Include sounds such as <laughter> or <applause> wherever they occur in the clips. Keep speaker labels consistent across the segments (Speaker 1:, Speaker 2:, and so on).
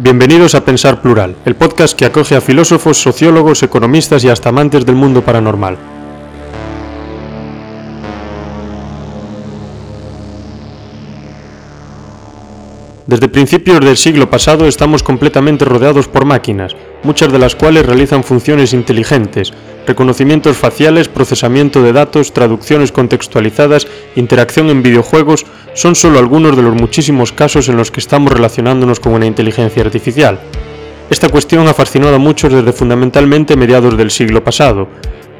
Speaker 1: Bienvenidos a Pensar Plural, el podcast que acoge a filósofos, sociólogos, economistas y hasta amantes del mundo paranormal. Desde principios del siglo pasado estamos completamente rodeados por máquinas, muchas de las cuales realizan funciones inteligentes, reconocimientos faciales, procesamiento de datos, traducciones contextualizadas, interacción en videojuegos, son solo algunos de los muchísimos casos en los que estamos relacionándonos con una inteligencia artificial. Esta cuestión ha fascinado a muchos desde fundamentalmente mediados del siglo pasado,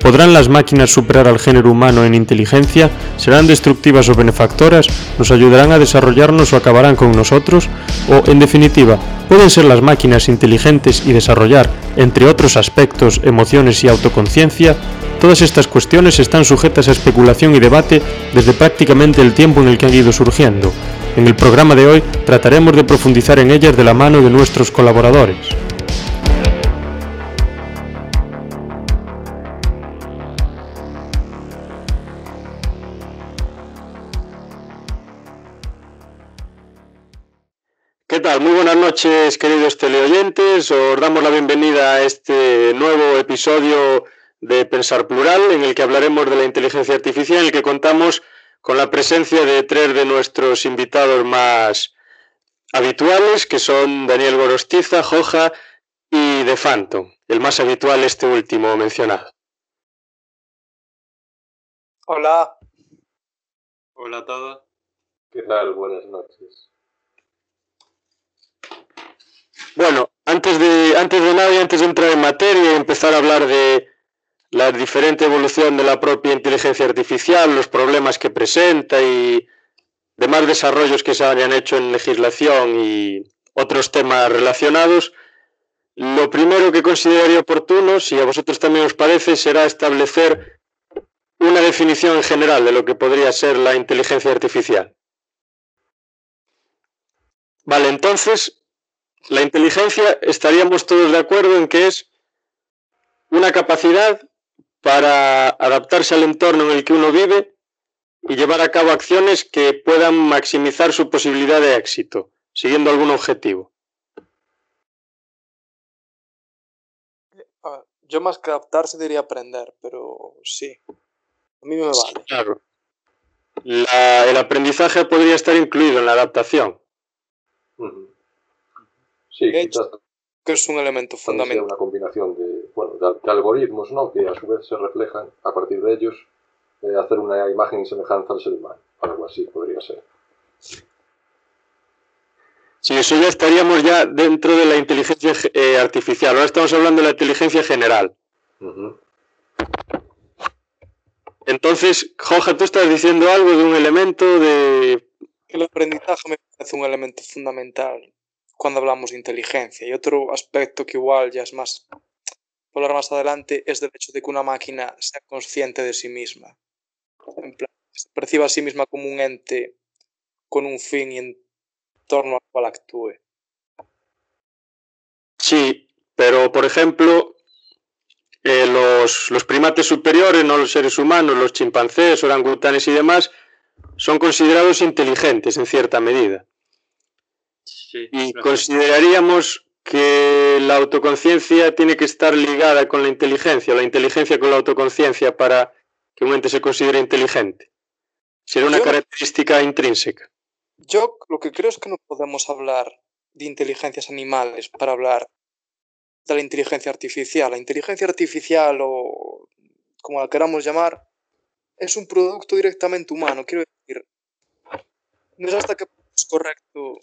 Speaker 1: ¿Podrán las máquinas superar al género humano en inteligencia? ¿Serán destructivas o benefactoras? ¿Nos ayudarán a desarrollarnos o acabarán con nosotros? O, en definitiva, ¿pueden ser las máquinas inteligentes y desarrollar, entre otros aspectos, emociones y autoconciencia? Todas estas cuestiones están sujetas a especulación y debate desde prácticamente el tiempo en el que han ido surgiendo. En el programa de hoy trataremos de profundizar en ellas de la mano de nuestros colaboradores. Noches, queridos teleoyentes. Os damos la bienvenida a este nuevo episodio de Pensar Plural, en el que hablaremos de la inteligencia artificial, en el que contamos con la presencia de tres de nuestros invitados más habituales, que son Daniel Gorostiza, Joja y De Phantom. El más habitual, este último mencionado.
Speaker 2: Hola.
Speaker 3: Hola a todos.
Speaker 4: ¿Qué tal? Buenas noches.
Speaker 1: Bueno, antes de, antes de nada y antes de entrar en materia y empezar a hablar de la diferente evolución de la propia inteligencia artificial, los problemas que presenta y demás desarrollos que se hayan hecho en legislación y otros temas relacionados, lo primero que consideraría oportuno, si a vosotros también os parece, será establecer una definición en general de lo que podría ser la inteligencia artificial. Vale, entonces, la inteligencia estaríamos todos de acuerdo en que es una capacidad para adaptarse al entorno en el que uno vive y llevar a cabo acciones que puedan maximizar su posibilidad de éxito, siguiendo algún objetivo.
Speaker 2: Yo más que adaptarse diría aprender, pero sí. A mí me vale.
Speaker 1: claro. el aprendizaje podría estar incluido en la adaptación.
Speaker 4: Sí, quizás
Speaker 2: Que es un elemento fundamental.
Speaker 4: una combinación de, bueno, de, de algoritmos, ¿no? Que a su vez se reflejan a partir de ellos eh, hacer una imagen y semejanza al ser humano. Algo así podría ser.
Speaker 1: Sí, eso ya estaríamos ya dentro de la inteligencia eh, artificial. Ahora estamos hablando de la inteligencia general. Entonces, Joja, tú estás diciendo algo de un elemento de...
Speaker 2: El aprendizaje me parece un elemento fundamental cuando hablamos de inteligencia. Y otro aspecto que igual ya es más hablar más adelante es del hecho de que una máquina sea consciente de sí misma. En plan, se perciba a sí misma como un ente con un fin y en torno al cual actúe.
Speaker 1: Sí, pero por ejemplo, eh, los, los primates superiores, no los seres humanos, los chimpancés, orangutanes y demás, son considerados inteligentes en cierta medida.
Speaker 3: Sí,
Speaker 1: Y consideraríamos que la autoconciencia tiene que estar ligada con la inteligencia, la inteligencia con la autoconciencia para que un ente se considere inteligente. Sería una
Speaker 2: Yo-
Speaker 1: característica intrínseca.
Speaker 2: Yo lo que creo es que no podemos hablar de inteligencias animales para hablar de la inteligencia artificial. La inteligencia artificial o como la queramos llamar es un producto directamente humano. Quiero decir, no es hasta punto es correcto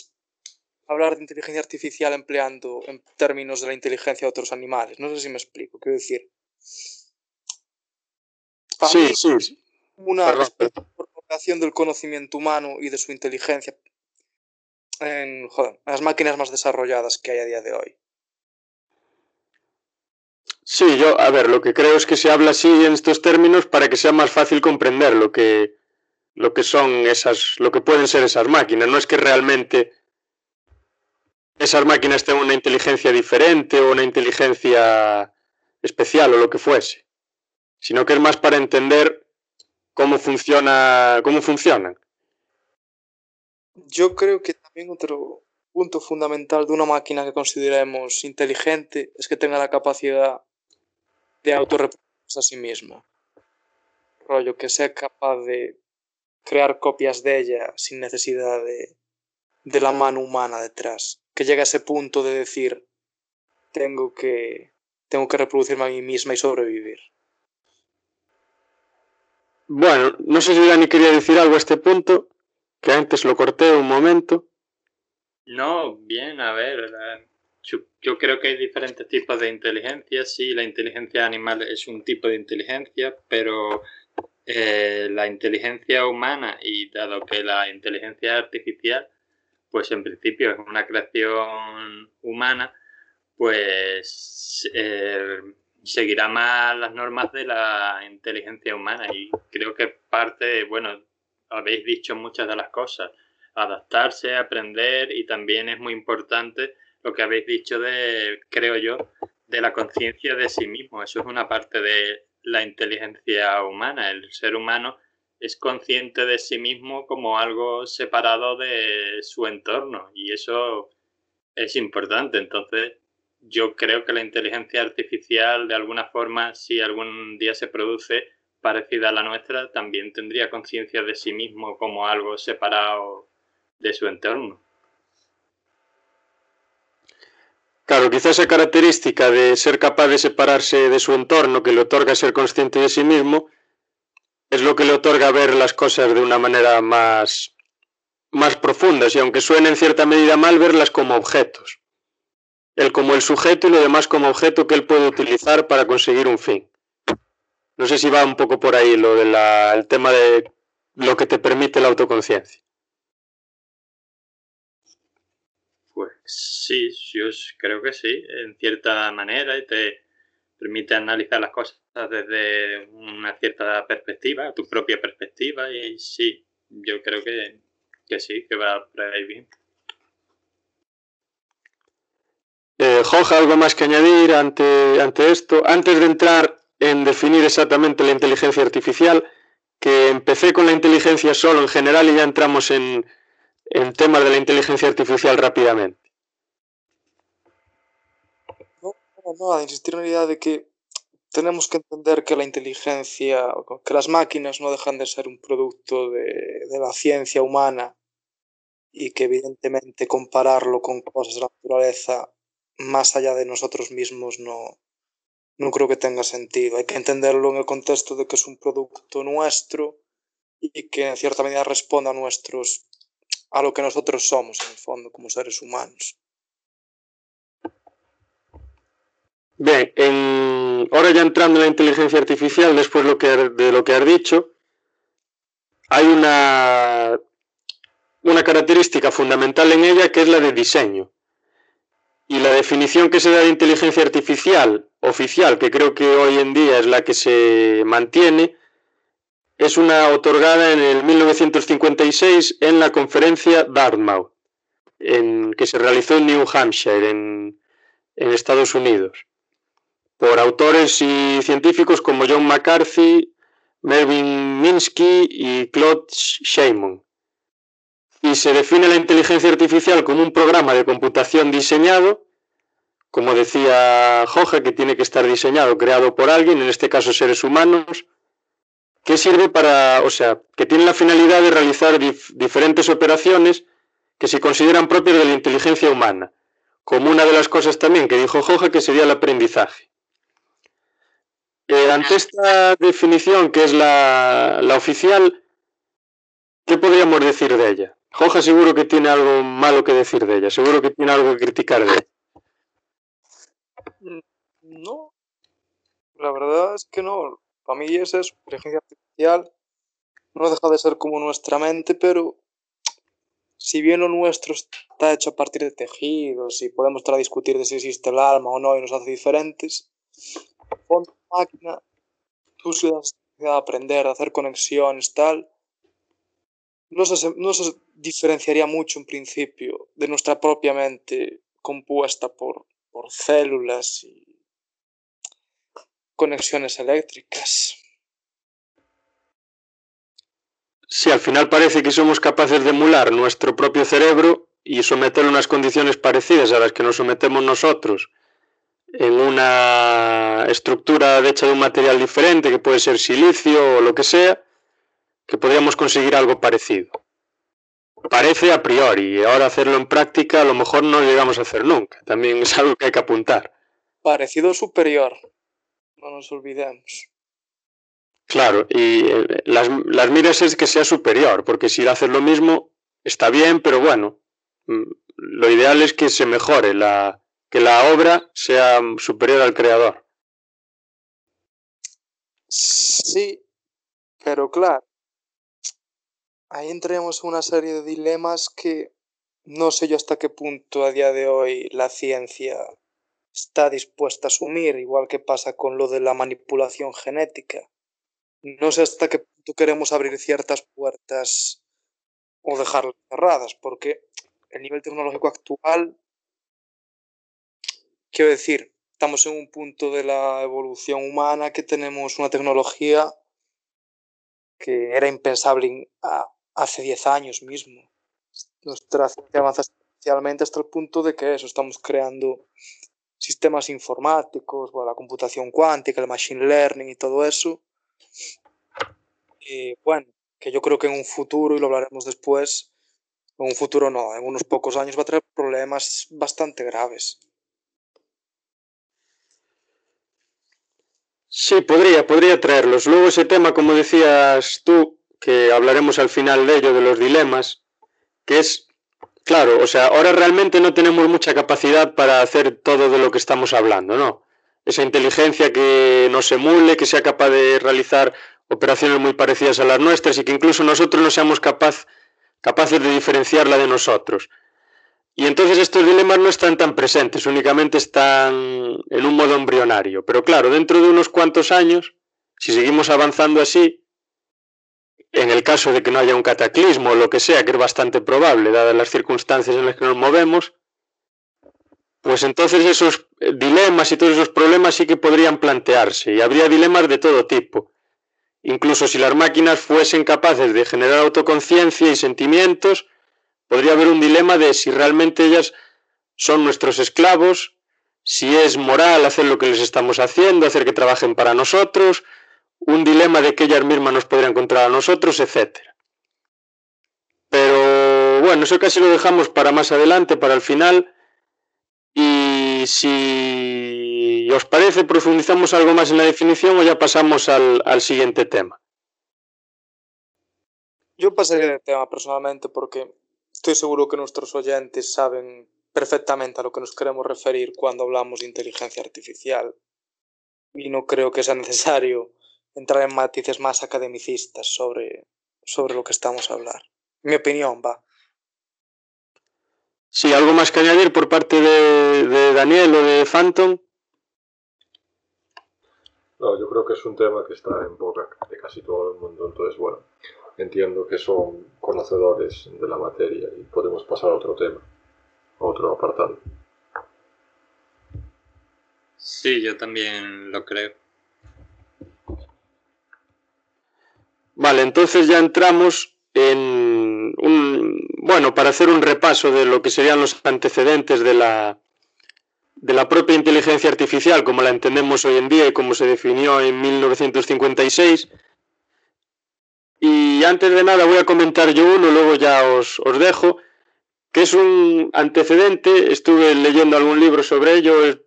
Speaker 2: hablar de inteligencia artificial empleando en términos de la inteligencia de otros animales. No sé si me explico. Quiero decir, para
Speaker 1: Sí,
Speaker 2: mí
Speaker 1: sí.
Speaker 2: una prolongación del conocimiento humano y de su inteligencia en joder, en las máquinas más desarrolladas que hay a día de hoy.
Speaker 1: Sí, yo, a ver, lo que creo es que se habla así en estos términos para que sea más fácil comprender lo que, lo que son esas, lo que pueden ser esas máquinas. No es que realmente esas máquinas tengan una inteligencia diferente o una inteligencia especial o lo que fuese, sino que es más para entender cómo funciona, cómo funcionan.
Speaker 2: Yo creo que también otro, punto fundamental de una máquina que consideremos inteligente es que tenga la capacidad de autorreproducirse a sí misma. Rollo, que sea capaz de crear copias de ella sin necesidad de, de la mano humana detrás. Que llegue a ese punto de decir, tengo que, tengo que reproducirme a mí misma y sobrevivir.
Speaker 1: Bueno, no sé si Dani quería decir algo a este punto, que antes lo corté un momento.
Speaker 3: No, bien, a ver, yo, yo, creo que hay diferentes tipos de inteligencia. Sí, la inteligencia animal es un tipo de inteligencia, pero eh, la inteligencia humana y dado que la inteligencia artificial, pues en principio es una creación humana, pues eh, seguirá más las normas de la inteligencia humana y creo que parte, bueno, habéis dicho muchas de las cosas, adaptarse, aprender y también es muy importante lo que habéis dicho de, creo yo, de la conciencia de sí mismo. Eso es una parte de la inteligencia humana. El ser humano es consciente de sí mismo como algo separado de su entorno y eso es importante. Entonces, yo creo que la inteligencia artificial, de alguna forma, si algún día se produce parecida a la nuestra, también tendría conciencia de sí mismo como algo separado de su entorno.
Speaker 1: Claro, quizá esa característica de ser capaz de separarse de su entorno, que le otorga ser consciente de sí mismo, es lo que le otorga ver las cosas de una manera más, más profunda, y aunque suene en cierta medida mal, verlas como objetos. Él como el sujeto y lo demás como objeto que él puede utilizar para conseguir un fin. No sé si va un poco por ahí lo del tema de lo que te permite la autoconciencia.
Speaker 3: Pues sí, yo creo que sí, en cierta manera, y te permite analizar las cosas desde una cierta perspectiva, tu propia perspectiva, y sí, yo creo que, que sí, que va por ahí bien.
Speaker 1: Eh, Joja, ¿algo más que añadir ante, ante esto? Antes de entrar en definir exactamente la inteligencia artificial, que empecé con la inteligencia solo en general y ya entramos en, en temas de la inteligencia artificial rápidamente.
Speaker 2: No, nada, insistir en la idea de que tenemos que entender que la inteligencia, que las máquinas no dejan de ser un producto de, de la ciencia humana y que evidentemente compararlo con cosas de la naturaleza más allá de nosotros mismos no, no creo que tenga sentido. Hay que entenderlo en el contexto de que es un producto nuestro y que en cierta medida responda a nuestros a lo que nosotros somos, en el fondo, como seres humanos.
Speaker 1: Bien, en... ahora ya entrando en la inteligencia artificial, después lo que, de lo que has dicho, hay una, una característica fundamental en ella que es la de diseño. Y la definición que se da de inteligencia artificial oficial, que creo que hoy en día es la que se mantiene, es una otorgada en el 1956 en la conferencia Dartmouth, en, que se realizó en New Hampshire, en, en Estados Unidos, por autores y científicos como John McCarthy, Mervyn Minsky y Claude Shimon. Y se define la inteligencia artificial como un programa de computación diseñado, como decía Joja, que tiene que estar diseñado, creado por alguien, en este caso seres humanos, que sirve para, o sea, que tiene la finalidad de realizar dif diferentes operaciones que se consideran propias de la inteligencia humana, como una de las cosas también que dijo Joja, que sería el aprendizaje. Eh, ante esta definición, que es la, la oficial, ¿qué podríamos decir de ella? Joja seguro que tiene algo malo que decir de ella, seguro que tiene algo que criticar de ella.
Speaker 2: No, la verdad es que no. Para mí es inteligencia artificial. No deja de ser como nuestra mente, pero si bien lo nuestro está hecho a partir de tejidos y podemos estar a discutir de si existe el alma o no y nos hace diferentes, con máquina, tú si das de aprender, de hacer conexiones, tal, no se, no diferenciaría mucho en principio de nuestra propia mente compuesta por, por células y conexiones eléctricas.
Speaker 1: Si al final parece que somos capaces de emular nuestro propio cerebro, y someterlo a unas condiciones parecidas a las que nos sometemos nosotros en una estructura hecha de un material diferente, que puede ser silicio o lo que sea, que podríamos conseguir algo parecido. Parece a priori, y ahora hacerlo en práctica a lo mejor no llegamos a hacer nunca. También es algo que hay que apuntar.
Speaker 2: Parecido superior, no nos olvidemos.
Speaker 1: Claro, y eh, las, las miras es que sea superior, porque si haces lo mismo, está bien, pero bueno, mm, lo ideal es que se mejore la, que la obra sea superior al creador.
Speaker 2: Sí, pero claro, ahí entremos en una serie de dilemas que no sé yo hasta qué punto a día de hoy la ciencia está dispuesta a asumir, igual que pasa con lo de la manipulación genética. No sé hasta qué punto queremos abrir ciertas puertas o dejarlas cerradas, porque el nivel tecnológico actual Quiero decir, estamos en un punto de la evolución humana que tenemos una tecnología que era impensable hace 10 años mismo. Nuestra ciencia avanza especialmente hasta el punto de que eso, estamos creando sistemas informáticos, la computación cuántica, el machine learning y todo eso. Bueno, que yo creo que en un futuro, y lo hablaremos después, en un futuro no, en unos pocos años va a traer problemas bastante graves.
Speaker 1: Sí, podría, podría traerlos. Luego ese tema, como decías tú, que hablaremos al final de ello, de los dilemas, que es, claro, o sea, ahora realmente no tenemos mucha capacidad para hacer todo de lo que estamos hablando, ¿no? Esa inteligencia que nos emule, que sea capaz de realizar operaciones muy parecidas a las nuestras y que incluso nosotros no seamos capaz, capaces de diferenciarla de nosotros. Y entonces estos dilemas no están tan presentes, únicamente están en un modo embrionario. Pero claro, dentro de unos cuantos años, si seguimos avanzando así, en el caso de que no haya un cataclismo o lo que sea, que es bastante probable, dadas las circunstancias en las que nos movemos, pues entonces esos dilemas y todos esos problemas sí que podrían plantearse, y habría dilemas de todo tipo. Incluso si las máquinas fuesen capaces de generar autoconciencia y sentimientos, podría haber un dilema de si realmente ellas son nuestros esclavos, si es moral hacer lo que les estamos haciendo, hacer que trabajen para nosotros, un dilema de que ellas mismas nos podrían encontrar a nosotros, etc. Pero bueno, eso casi lo dejamos para más adelante, para el final. Y si os parece, profundizamos algo más en la definición o ya pasamos al, al siguiente tema.
Speaker 2: Yo pasaría de tema personalmente porque Estoy seguro que nuestros oyentes saben perfectamente a lo que nos queremos referir cuando hablamos de inteligencia artificial y no creo que sea necesario entrar en matices más academicistas sobre, sobre lo que estamos a hablar. Mi opinión va.
Speaker 1: Sí, algo más que añadir por parte de, de Daniel o de Phantom.
Speaker 4: No, yo creo que es un tema que está en boca de casi todo el mundo, entonces bueno, entiendo que son conocedores de la materia y podemos pasar a otro tema, a otro apartado.
Speaker 3: Sí, yo también lo creo.
Speaker 1: Vale, entonces ya entramos en un, bueno, para hacer un repaso de lo que serían los antecedentes de la, de la propia inteligencia artificial, como la entendemos hoy en día y como se definió en 1956 y antes de nada voy a comentar yo uno, luego ya os, os dejo, que es un antecedente, estuve leyendo algún libro sobre ello, es,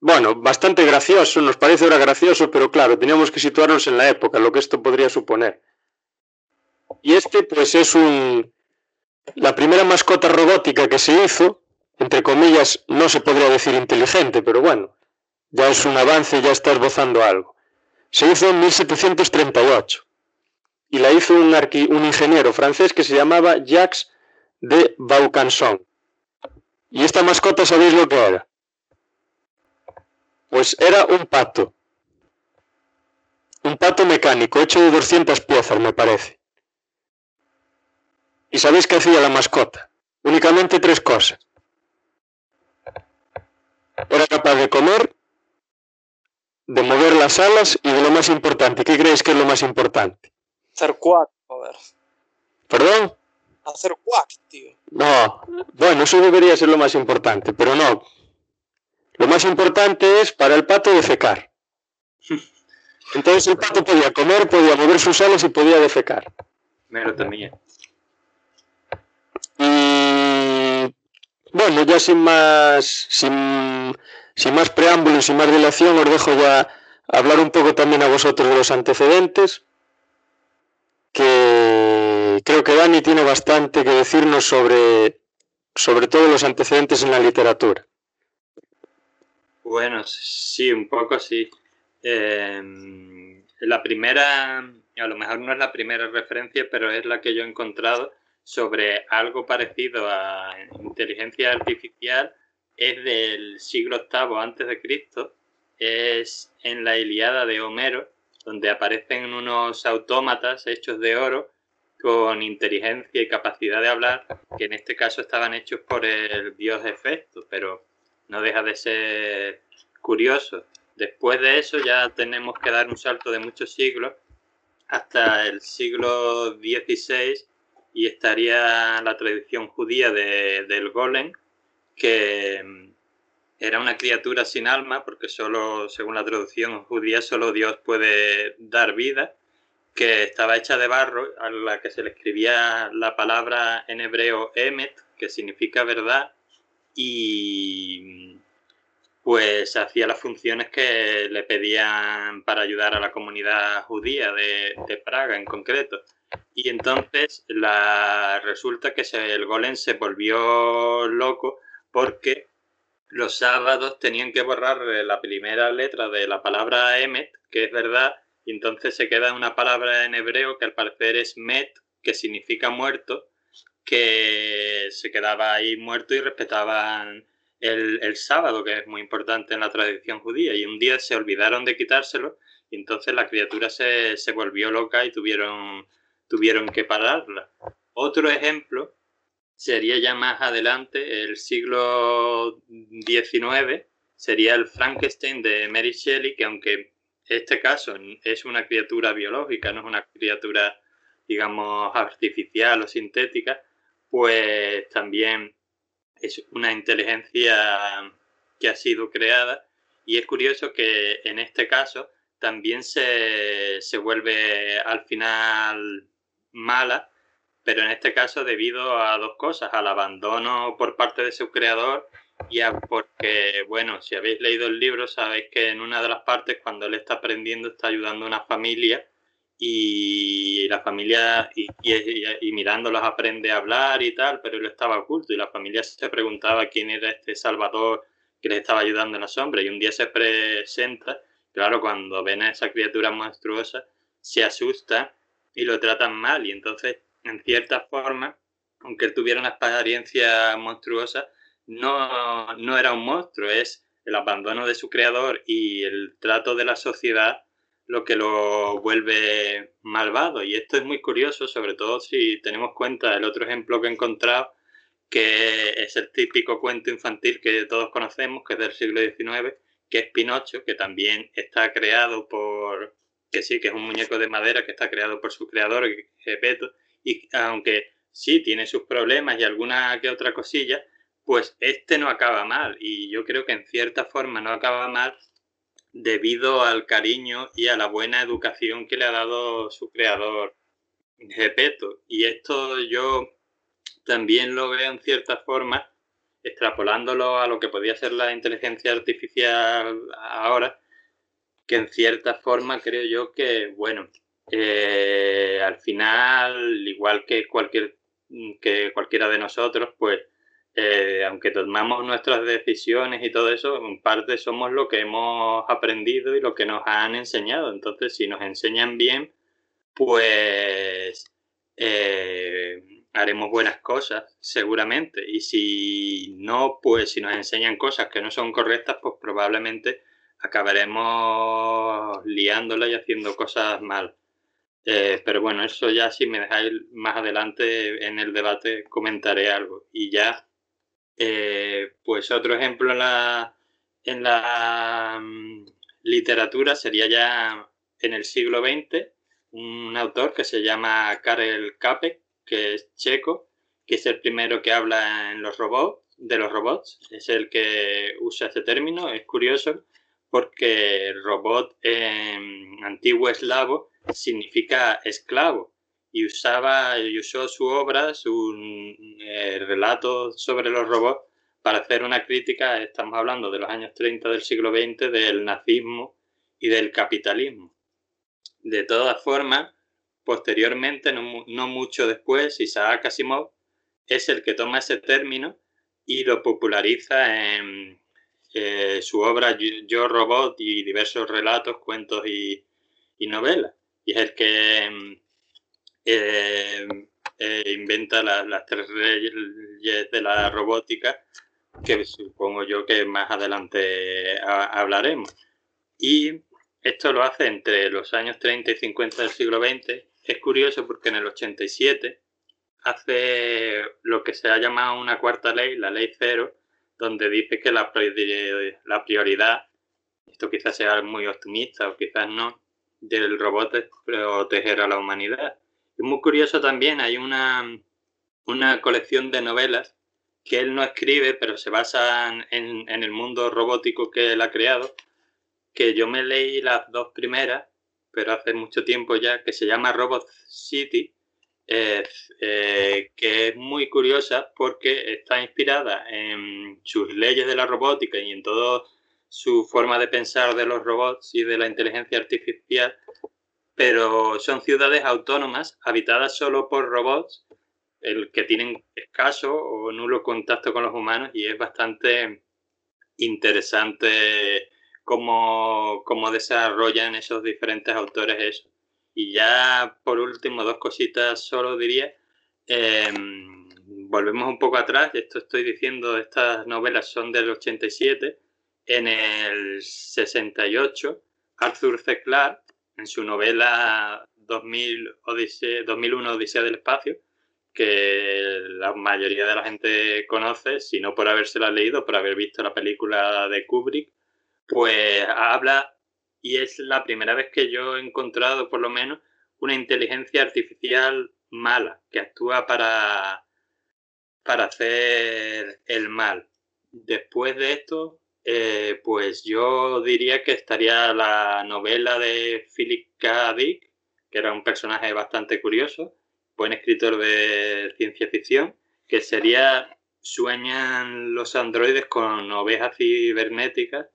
Speaker 1: bueno, bastante gracioso, nos parece ahora gracioso, pero claro, teníamos que situarnos en la época, lo que esto podría suponer. Y este pues es un... La primera mascota robótica que se hizo, entre comillas, no se podría decir inteligente, pero bueno, ya es un avance, ya está esbozando algo. Se hizo en 1738 y la hizo un, un ingeniero francés que se llamaba Jacques de Vaucanson. ¿Y esta mascota sabéis lo que era? Pues era un pato. Un pato mecánico hecho de 200 piezas, me parece. ¿Y sabéis qué hacía la mascota? Únicamente tres cosas. Era capaz de comer, de mover las alas y de lo más importante. ¿Qué creéis que es lo más importante?
Speaker 2: Hacer cuatro, joder.
Speaker 1: ¿Perdón?
Speaker 2: Hacer guac, tío.
Speaker 1: No, bueno, eso debería ser lo más importante, pero no. Lo más importante es para el pato defecar. <laughs> Entonces el pato podía comer, podía mover sus alas y podía defecar.
Speaker 3: Mero también.
Speaker 1: Y bueno, ya sin más, sin, sin más preámbulos, sin más dilación, os dejo ya hablar un poco también a vosotros de los antecedentes, que creo que Dani tiene bastante que decirnos sobre, sobre todo los antecedentes en la literatura.
Speaker 3: Bueno, sí, un poco sí. Eh, la primera, a lo mejor no es la primera referencia, pero es la que yo he encontrado sobre algo parecido a inteligencia artificial es del siglo VIII antes de Cristo, es en la Iliada de Homero, donde aparecen unos autómatas hechos de oro con inteligencia y capacidad de hablar, que en este caso estaban hechos por el dios Hefesto, pero no deja de ser curioso. Después de eso ya tenemos que dar un salto de muchos siglos hasta el siglo XVI y estaría la tradición judía del golem, que era una criatura sin alma, porque solo, según la traducción judía, solo Dios puede dar vida, que estaba hecha de barro, a la que se le escribía la palabra en hebreo emet, que significa verdad, y pues hacía las funciones que le pedían para ayudar a la comunidad judía de, de Praga en concreto. Y entonces la, resulta que el golem se volvió loco porque los sábados tenían que borrar la primera letra de la palabra Emet, que es verdad, y entonces se queda una palabra en hebreo que al parecer es Met, que significa muerto, que se quedaba ahí muerto y respetaban el, el, sábado, que es muy importante en la tradición judía, y un día se olvidaron de quitárselo, y entonces la criatura se, se volvió loca y tuvieron tuvieron que pararla. Otro ejemplo sería ya más adelante, el siglo XIX, sería el Frankenstein de Mary Shelley, que aunque este caso es una criatura biológica, no es una criatura, digamos, artificial o sintética, pues también es una inteligencia que ha sido creada. Y es curioso que en este caso también se, se vuelve al final mala, pero en este caso debido a dos cosas, al abandono por parte de su creador y a porque, bueno, si habéis leído el libro sabéis que en una de las partes cuando él está aprendiendo está ayudando a una familia y la familia y, mirándolos aprende a hablar y tal, pero él estaba oculto y la familia se preguntaba quién era este Salvador que les estaba ayudando en la sombra y un día se presenta, claro, cuando ven a esa criatura monstruosa se asusta y lo tratan mal. Y entonces, en cierta forma, aunque él tuviera una experiencia monstruosa, no, no era un monstruo, es el abandono de su creador y el trato de la sociedad lo que lo vuelve malvado. Y esto es muy curioso, sobre todo si tenemos cuenta el otro ejemplo que he encontrado, que es el típico cuento infantil que todos conocemos, que es del siglo XIX, que es Pinocho, que también está creado por, que sí, que es un muñeco de madera que está creado por su creador, Gepetto, y aunque sí tiene sus problemas y alguna que otra cosilla, pues este no acaba mal. Y yo creo que en cierta forma no acaba mal debido al cariño y a la buena educación que le ha dado su creador, Gepetto. Y esto yo también lo veo en cierta forma, extrapolándolo a lo que podía ser la inteligencia artificial ahora, que en cierta forma creo yo que, bueno, eh, al final, igual que, cualquier, que cualquiera de nosotros, pues, eh, aunque tomamos nuestras decisiones y todo eso, en parte somos lo que hemos aprendido y lo que nos han enseñado. Entonces, si nos enseñan bien, pues eh, haremos buenas cosas, seguramente. Y si no, pues si nos enseñan cosas que no son correctas, pues probablemente acabaremos liándola y haciendo cosas mal. Eh, pero bueno, eso ya si me dejáis más adelante en el debate comentaré algo. Y ya, eh, pues otro ejemplo en la, mm, literatura sería ya en el siglo XX un autor que se llama Karel Capek, que es checo que es el primero que habla en los robots, de los robots, es el que usa ese término. Es curioso porque robot en antiguo eslavo significa esclavo y usaba y usó su obra, su eh, relato sobre los robots para hacer una crítica, estamos hablando de los años 30 del siglo XX, del nazismo y del capitalismo. De todas formas, posteriormente, no, mucho después, Isaac Asimov es el que toma ese término y lo populariza en eh, su obra Yo Robot y diversos relatos, cuentos y, novelas. Y es el que eh, eh, inventa las tres leyes de la robótica que supongo yo que más adelante hablaremos. Y esto lo hace entre los años 30 y 50 del siglo XX. Es curioso porque en el 87 hace lo que se ha llamado una cuarta ley, la ley cero, donde dice que la prioridad, esto quizás sea muy optimista o quizás no, del robot proteger a la humanidad. Es muy curioso también, hay una, una colección de novelas que él no escribe, pero se basan en, el mundo robótico que él ha creado, que yo me leí las dos primeras, pero hace mucho tiempo ya, que se llama Robot City, eh, que es muy curiosa porque está inspirada en sus leyes de la robótica y en toda su forma de pensar de los robots y de la inteligencia artificial, pero son ciudades autónomas habitadas solo por robots el que tienen escaso o nulo contacto con los humanos y es bastante interesante cómo, cómo desarrollan esos diferentes autores eso. Y ya por último, dos cositas solo diría. Em, volvemos un poco atrás, esto estoy diciendo, estas novelas son del 87. En el 68, Arthur C. Clarke, en su novela 2000 2001 Odisea del Espacio, que la mayoría de la gente conoce, si no por habérsela leído, por haber visto la película de Kubrick, pues habla, y es la primera vez que yo he encontrado por lo menos una inteligencia artificial mala, que actúa para, para hacer el mal. Después de esto, eh, pues yo diría que estaría la novela de Philip K. Dick, que era un personaje bastante curioso, buen escritor de ciencia ficción, que sería Sueñan los androides con ovejas cibernéticas,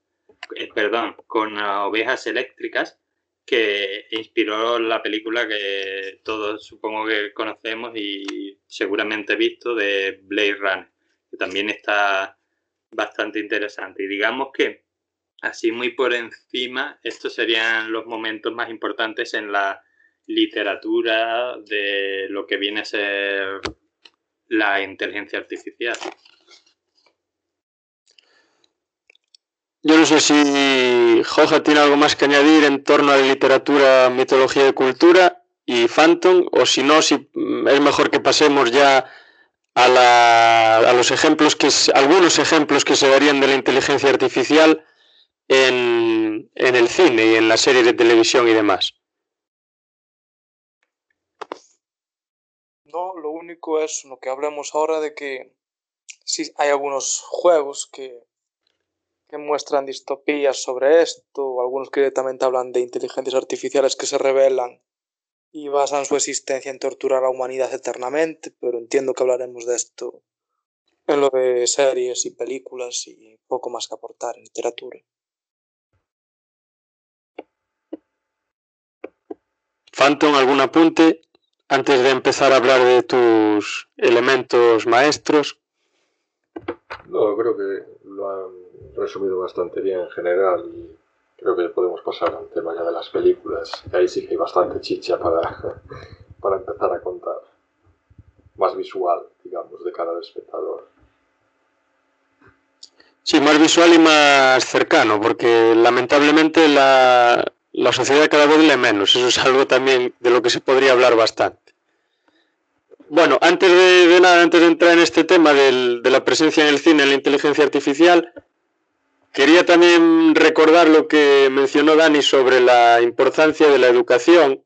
Speaker 3: eh, perdón, con ovejas eléctricas, que inspiró la película que todos supongo que conocemos y seguramente visto de Blade Runner, que también está bastante interesante. Y digamos que así muy por encima, estos serían los momentos más importantes en la literatura de lo que viene a ser la inteligencia artificial.
Speaker 1: Yo no sé si Joja tiene algo más que añadir en torno a la literatura, mitología y cultura y Phantom, o si no, si es mejor que pasemos ya a, a los ejemplos que algunos ejemplos que se darían de la inteligencia artificial en, en el cine y en la serie de televisión y demás.
Speaker 2: No, lo único es lo que hablamos ahora de que sí hay algunos juegos que, que muestran distopías sobre esto, algunos que directamente hablan de inteligencias artificiales que se revelan y basan su existencia en torturar a la humanidad eternamente, pero entiendo que hablaremos de esto en lo de series y películas y poco más que aportar en literatura.
Speaker 1: Phantom, ¿algún apunte? antes de empezar a hablar de tus elementos maestros?
Speaker 4: No, creo que lo han resumido bastante bien en general y creo que podemos pasar al tema ya de las películas. ahí sí que hay bastante chicha para, <laughs> para empezar a contar. Más visual, digamos, de cada espectador.
Speaker 1: Sí, más visual y más cercano, porque lamentablemente la, la sociedad cada vez lee menos. Eso es algo también de lo que se podría hablar bastante. Bueno, antes de, nada, antes de entrar en este tema de la presencia en el cine de la inteligencia artificial, quería también recordar lo que mencionó Dani sobre la importancia de la educación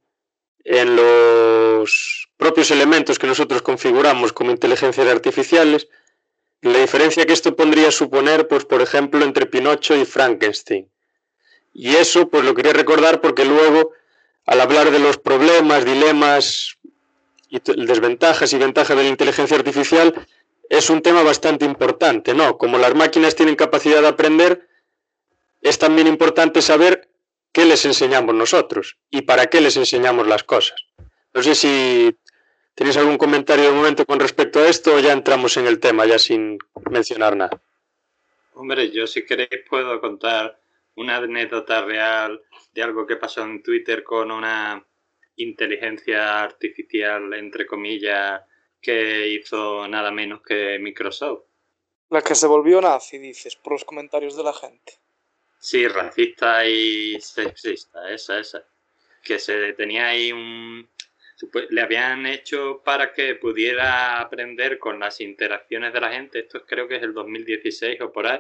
Speaker 1: en los propios elementos que nosotros configuramos como inteligencias artificiales, la diferencia que esto pondría a suponer, pues por ejemplo, entre Pinocho y Frankenstein. Y eso, pues lo quería recordar porque luego, al hablar de los problemas, dilemas, y desventajas y ventajas de la inteligencia artificial, es un tema bastante importante, ¿no? Como las máquinas tienen capacidad de aprender, es también importante saber qué les enseñamos nosotros y para qué les enseñamos las cosas. No sé si tenéis algún comentario de momento con respecto a esto o ya entramos en el tema, ya sin mencionar nada.
Speaker 3: Hombre, yo si queréis puedo contar una anécdota real de algo que pasó en Twitter con una inteligencia artificial, entre comillas, que hizo nada menos que Microsoft.
Speaker 2: La que se volvió nazi, dices, por los comentarios de la gente.
Speaker 3: Sí, racista y sexista, esa, esa. Que se tenía ahí un... Le habían hecho para que pudiera aprender con las interacciones de la gente, esto creo que es el 2016 o por ahí,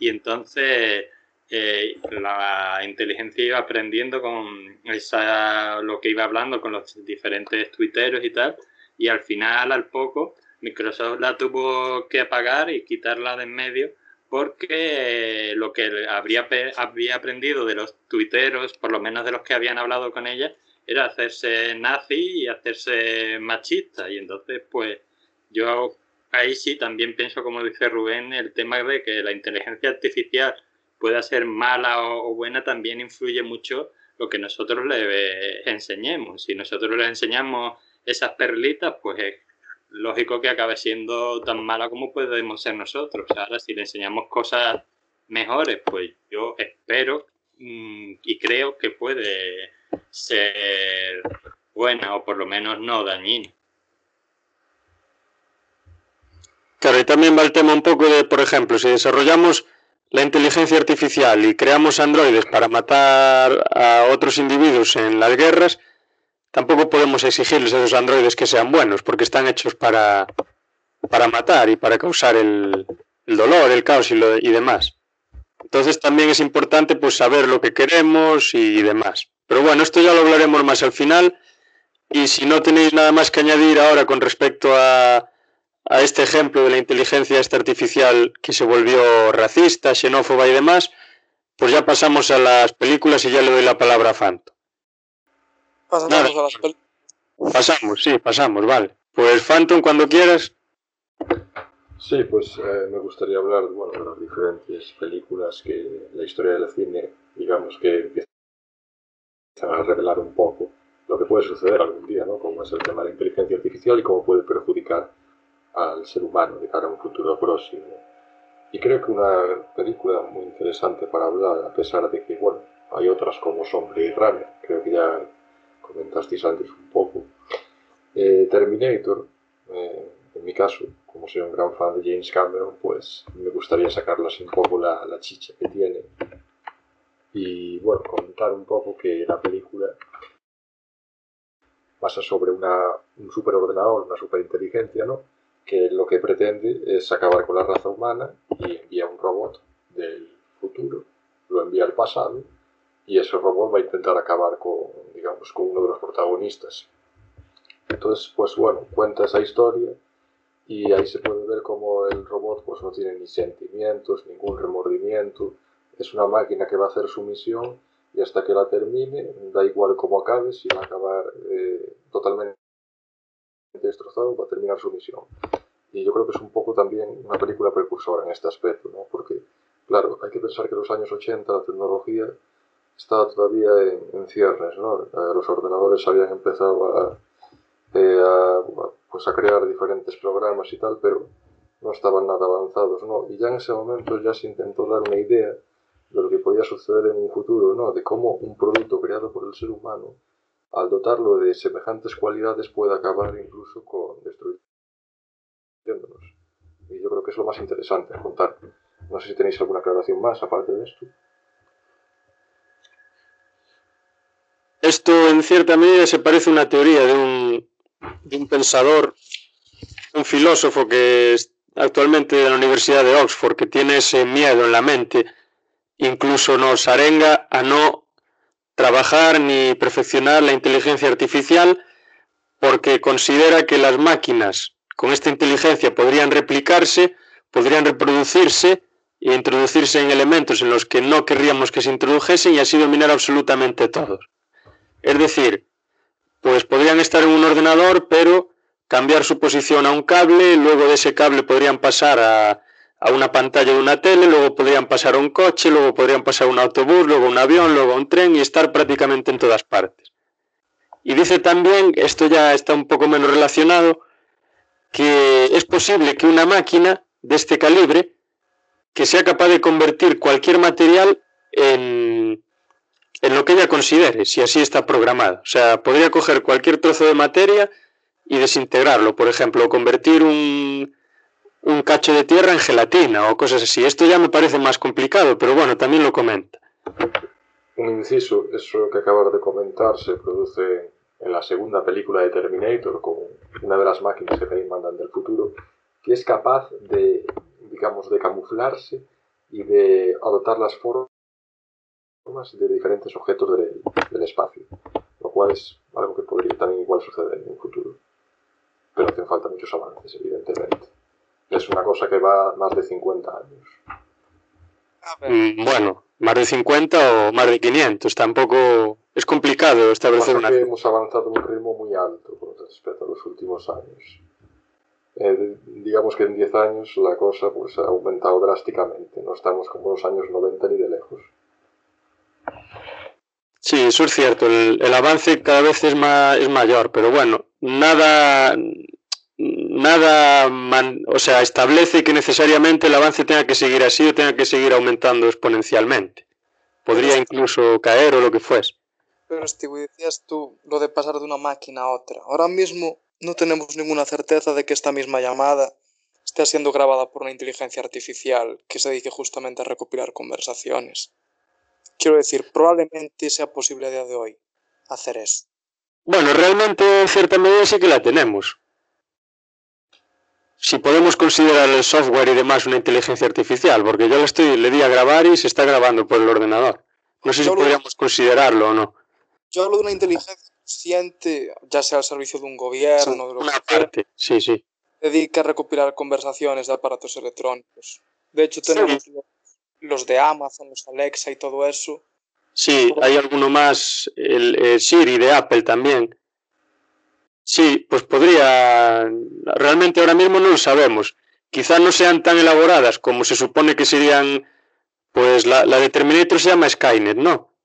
Speaker 3: y entonces eh, la inteligencia iba aprendiendo con esa, lo que iba hablando con los diferentes tuiteros y tal, y al final, al poco, Microsoft la tuvo que apagar y quitarla de en medio porque lo que habría, había aprendido de los tuiteros, por lo menos de los que habían hablado con ella, era hacerse nazi y hacerse machista. Y entonces, pues yo ahí sí también pienso, como dice Rubén, el tema de que la inteligencia artificial pueda ser mala o, buena, también influye mucho lo que nosotros le enseñemos. Si nosotros le enseñamos esas perlitas, pues es lógico que acabe siendo tan mala como podemos ser nosotros. Ahora, si le enseñamos cosas mejores, pues yo espero mm, y creo que puede ser buena o por lo menos no dañina.
Speaker 1: Claro, y también va el tema un poco de, por ejemplo, si desarrollamos la inteligencia artificial y creamos androides para matar a otros individuos en las guerras, tampoco podemos exigirles a esos androides que sean buenos, porque están hechos para, para matar y para causar el, dolor, el caos y, lo, y, demás. Entonces también es importante pues saber lo que queremos y demás. Pero bueno, esto ya lo hablaremos más al final. Y si no tenéis nada más que añadir ahora con respecto a, a este ejemplo de la inteligencia artificial que se volvió racista, xenófoba y demás, pues ya pasamos a las películas y ya le doy la palabra a Fanto.
Speaker 2: Pasamos a las películas.
Speaker 1: Pasamos, sí, pasamos, vale. Pues Phantom, cuando quieras.
Speaker 4: Sí, pues eh, me gustaría hablar bueno, de las diferentes películas que la historia del cine, digamos que empieza a revelar un poco lo que puede suceder algún día, ¿no? Como es el tema de la inteligencia artificial y cómo puede perjudicar al ser humano de cara a un futuro próximo. Y creo que una película muy interesante para hablar, a pesar de que, bueno, hay otras como Sombra y Runner, creo que ya comentasteis antes un poco. Eh, Terminator, eh, en mi caso, como soy un gran fan de James Cameron, pues me gustaría sacarle así un poco la, la chicha que tiene. Y bueno, comentar un poco que la película pasa sobre una, un superordenador, una superinteligencia, ¿no? que lo que pretende es acabar con la raza humana y envía un robot del futuro, lo envía al pasado y ese robot va a intentar acabar con, digamos, con uno de los protagonistas. Entonces, pues bueno, cuenta esa historia y ahí se puede ver cómo el robot pues no tiene ni sentimientos, ningún remordimiento, es una máquina que va a hacer su misión y hasta que la termine, da igual cómo acabe, si va a acabar eh, totalmente destrozado, va a terminar su misión. Y yo creo que es un poco también una película precursora en este aspecto, ¿no? Porque, claro, hay que pensar que en los años 80 la tecnología estaba todavía en, ciernes, ¿no? Eh, los ordenadores habían empezado a, eh, pues a crear diferentes programas y tal, pero no estaban nada avanzados, ¿no? Y ya en ese momento ya se intentó dar una idea de lo que podía suceder en un futuro, ¿no? De cómo un producto creado por el ser humano al dotarlo de semejantes cualidades puede acabar incluso con destruyéndonos. Y yo creo que es lo más interesante contar. No sé si tenéis alguna aclaración más aparte de esto.
Speaker 1: Esto en cierta medida se parece a una teoría de un, de un pensador, un filósofo que es actualmente de la Universidad de Oxford, que tiene ese miedo en la mente, incluso nos arenga a no trabajar ni perfeccionar la inteligencia artificial porque considera que las máquinas con esta inteligencia podrían replicarse, podrían reproducirse e introducirse en elementos en los que no querríamos que se introdujesen y así dominar absolutamente todos. Es decir, pues podrían estar en un ordenador, pero cambiar su posición a un cable, luego de ese cable podrían pasar a, a una pantalla de una tele, luego podrían pasar a un coche, luego podrían pasar a un autobús, luego a un avión, luego a un tren y estar prácticamente en todas partes. Y dice también, esto ya está un poco menos relacionado, que es posible que una máquina de este calibre que sea capaz de convertir cualquier material en, en lo que ella considere, si así está programado. O sea, podría coger cualquier trozo de materia y desintegrarlo, por ejemplo, convertir un, un cacho de tierra en gelatina o cosas así. Esto ya me parece más complicado, pero bueno, también lo comenta.
Speaker 4: Un inciso, eso que acabas de comentar se produce en la segunda película de Terminator con una de las máquinas que también mandan del futuro, que es capaz de, digamos, de camuflarse y de adoptar las formas de diferentes objetos del, del espacio, lo cual es algo que podría también igual suceder en un futuro. Pero hacen falta muchos avances, evidentemente. Es una cosa que va más de 50 años.
Speaker 1: Mm, bueno, más de 50 o más de 500, tampoco es complicado establecer
Speaker 4: Pasa
Speaker 1: una...
Speaker 4: que hemos avanzado a un ritmo muy alto con respecto a los últimos años. Eh, digamos que en 10 años la cosa pues, ha aumentado drásticamente. No estamos como los años 90 ni de lejos.
Speaker 1: Sí, eso es cierto. El, el avance cada vez es, más, es mayor, pero bueno, nada, nada, man- o sea, establece que necesariamente el avance tenga que seguir así o tenga que seguir aumentando exponencialmente. Podría incluso caer o lo que fuese.
Speaker 2: Pero Steve, decías tú lo de pasar de una máquina a otra. Ahora mismo no tenemos ninguna certeza de que esta misma llamada esté siendo grabada por una inteligencia artificial que se dedique justamente a recopilar conversaciones. Quiero decir, probablemente sea posible a día de hoy hacer eso.
Speaker 1: Bueno, realmente en cierta medida sí que la tenemos. Si podemos considerar el software y demás una inteligencia artificial, porque yo le estoy, le di a grabar y se está grabando por el ordenador. No sé si
Speaker 2: Yo
Speaker 1: podríamos considerarlo o no.
Speaker 2: Yo hablo de una inteligencia consciente, ya sea al servicio de un gobierno, de lo
Speaker 1: Una
Speaker 2: que sea,
Speaker 1: parte, sí, sí.
Speaker 2: dedica a recopilar conversaciones de aparatos electrónicos. De hecho, tenemos los, los de Amazon, los Alexa y todo eso.
Speaker 1: Sí, hay alguno más, el, eh, Siri de Apple también. Sí, pues podría. Realmente ahora mismo no lo sabemos. Quizá no sean tan elaboradas como se supone que serían. Pues la, la de Terminator se llama Skynet, ¿no?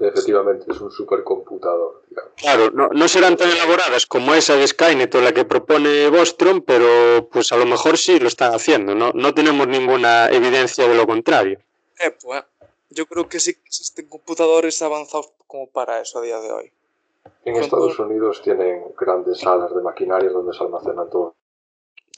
Speaker 4: Efectivamente, es un supercomputador, digamos.
Speaker 1: Claro, no, no serán tan elaboradas como esa de Skynet o la que propone Bostrom, pero pues a lo mejor sí lo están haciendo. No, no tenemos ninguna evidencia de lo contrario.
Speaker 2: Eh, pues, yo creo que sí que existen computadores avanzados como para eso a día de hoy.
Speaker 4: En Estados Unidos tienen grandes salas de maquinarias donde se almacenan todo.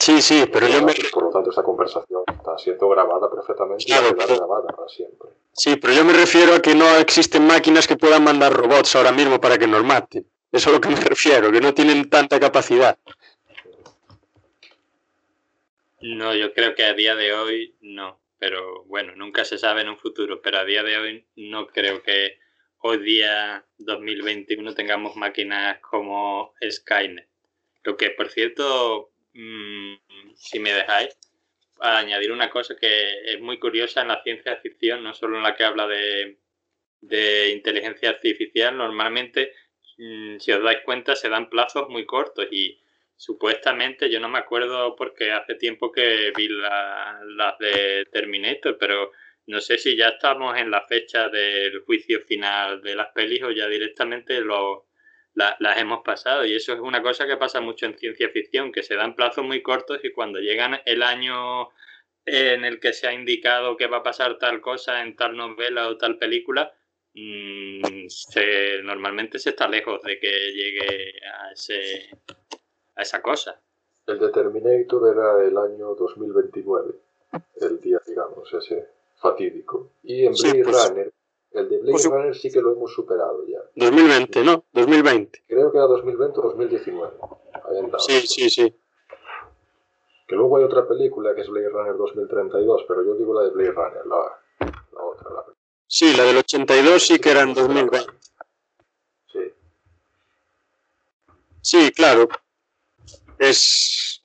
Speaker 1: Sí, sí, pero yo me,
Speaker 4: Por lo tanto, esta conversación está siendo grabada perfectamente
Speaker 1: Claro, pero-
Speaker 4: grabada para siempre.
Speaker 1: Sí, pero yo me refiero a que no existen máquinas que puedan mandar robots ahora mismo para que nos maten. Eso es a lo que me <laughs> refiero, que no tienen tanta capacidad.
Speaker 3: No, yo creo que a día de hoy no, pero bueno, nunca se sabe en un futuro, pero a día de hoy no creo que hoy día 2021 tengamos máquinas como Skynet. Lo que, por cierto, mm, si me dejáis, a añadir una cosa que es muy curiosa en la ciencia ficción, no solo en la que habla de, de inteligencia artificial, normalmente, mm, si os dais cuenta, se dan plazos muy cortos y supuestamente, yo no me acuerdo porque hace tiempo que vi la- las de Terminator, pero no sé si ya estamos en la fecha del juicio final de las pelis o ya directamente lo, la- las hemos pasado. Y eso es una cosa que pasa mucho en ciencia ficción, que se dan plazos muy cortos y cuando llegan el año en el que se ha indicado que va a pasar tal cosa en tal novela o tal película, mm, se, normalmente se está lejos de que llegue a, ese, a esa cosa.
Speaker 4: El de Terminator era el año 2029, el día, digamos, ese fatídico. Y en
Speaker 1: Sí,
Speaker 4: Blade
Speaker 1: pues-
Speaker 4: Runner, el de Blade
Speaker 2: Pues-
Speaker 4: Runner sí que lo hemos superado ya.
Speaker 1: 2020, ¿no? 2020.
Speaker 4: Creo que era 2020 o 2019. Ahí andaba.
Speaker 1: Sí, sí, sí.
Speaker 4: Que luego hay otra película que es Blade Runner 2032, pero yo digo la de Blade Runner, la, la otra. La,
Speaker 1: Sí, la del 82 sí que era en 2020.
Speaker 4: sí.
Speaker 1: Sí, claro. Es.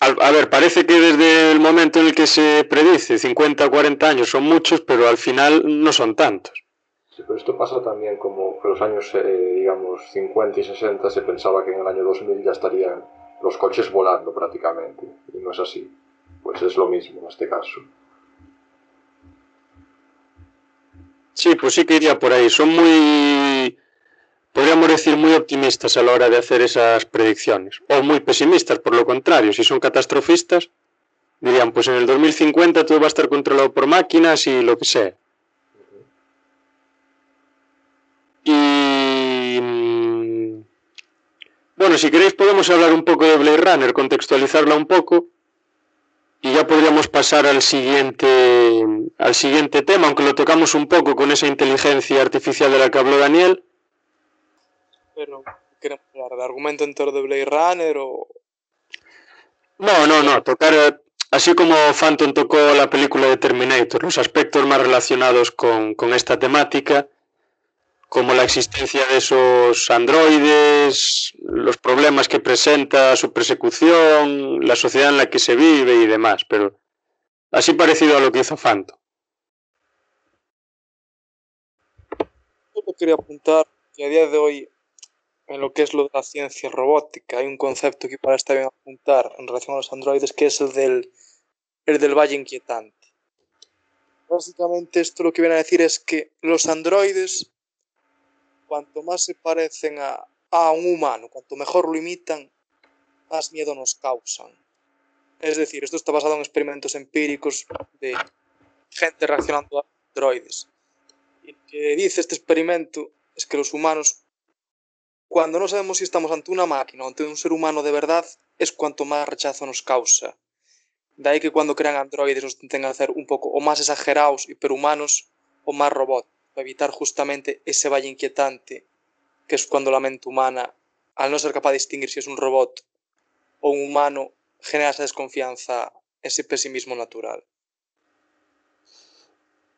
Speaker 1: A, ver, parece que desde el momento en el que se predice 50 o 40 años son muchos, pero al final no son tantos.
Speaker 4: Sí, pero esto pasa también como que los años, eh, digamos, 50 y 60 se pensaba que en el año 2000 ya estarían los coches volando prácticamente, y no es así. Pues es lo mismo en este caso.
Speaker 1: Sí, pues sí que iría por ahí. Son muy, podríamos decir, muy optimistas a la hora de hacer esas predicciones. O muy pesimistas, por lo contrario. Si son catastrofistas, dirían, pues en el 2050 todo va a estar controlado por máquinas y lo que sea. Y... Mm, bueno, si queréis podemos hablar un poco de Blade Runner, contextualizarla un poco y ya podríamos pasar al siguiente, al siguiente tema, aunque lo tocamos un poco con esa inteligencia artificial de la que habló Daniel.
Speaker 2: Pero, ¿queremos hablar del argumento entero de Blade Runner o...?
Speaker 1: No, no, no, tocar, así como Phantom tocó la película de Terminator, los aspectos más relacionados con, con esta temática, como la existencia de esos androides, los problemas que presenta su persecución, la sociedad en la que se vive y demás, pero así parecido a lo que hizo Fanto.
Speaker 2: Yo quería apuntar que a día de hoy, en lo que es lo de la ciencia robótica, hay un concepto que para estar bien apuntar en relación a los androides, que es el del, el del valle inquietante. Básicamente esto lo que viene a decir es que los androides cuanto más se parecen a, a un humano, cuanto mejor lo imitan, más miedo nos causan. Es decir, esto está basado en experimentos empíricos de gente reaccionando a androides. Y lo que dice este experimento es que los humanos, cuando no sabemos si estamos ante una máquina o ante un ser humano de verdad, es cuanto más rechazo nos causa. De ahí que cuando crean androides los intenten hacer un poco o más exagerados, hiperhumanos, o más robots evitar justamente ese valle inquietante, que es cuando la mente humana, al no ser capaz de distinguir si es un robot o un humano, genera esa desconfianza, ese pesimismo natural.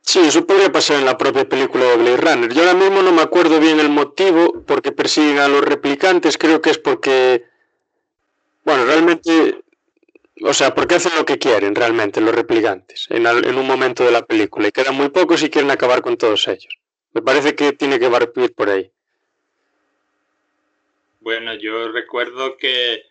Speaker 1: Sí, eso podría pasar en la propia película de Blade Runner. Yo ahora mismo no me acuerdo bien el motivo porque persiguen a los replicantes, creo que es porque, bueno, realmente o sea, porque hacen lo que quieren realmente los replicantes en, en, un momento de la película y quedan muy pocos y quieren acabar con todos ellos. Me parece que tiene que partir por ahí.
Speaker 3: Bueno, yo recuerdo que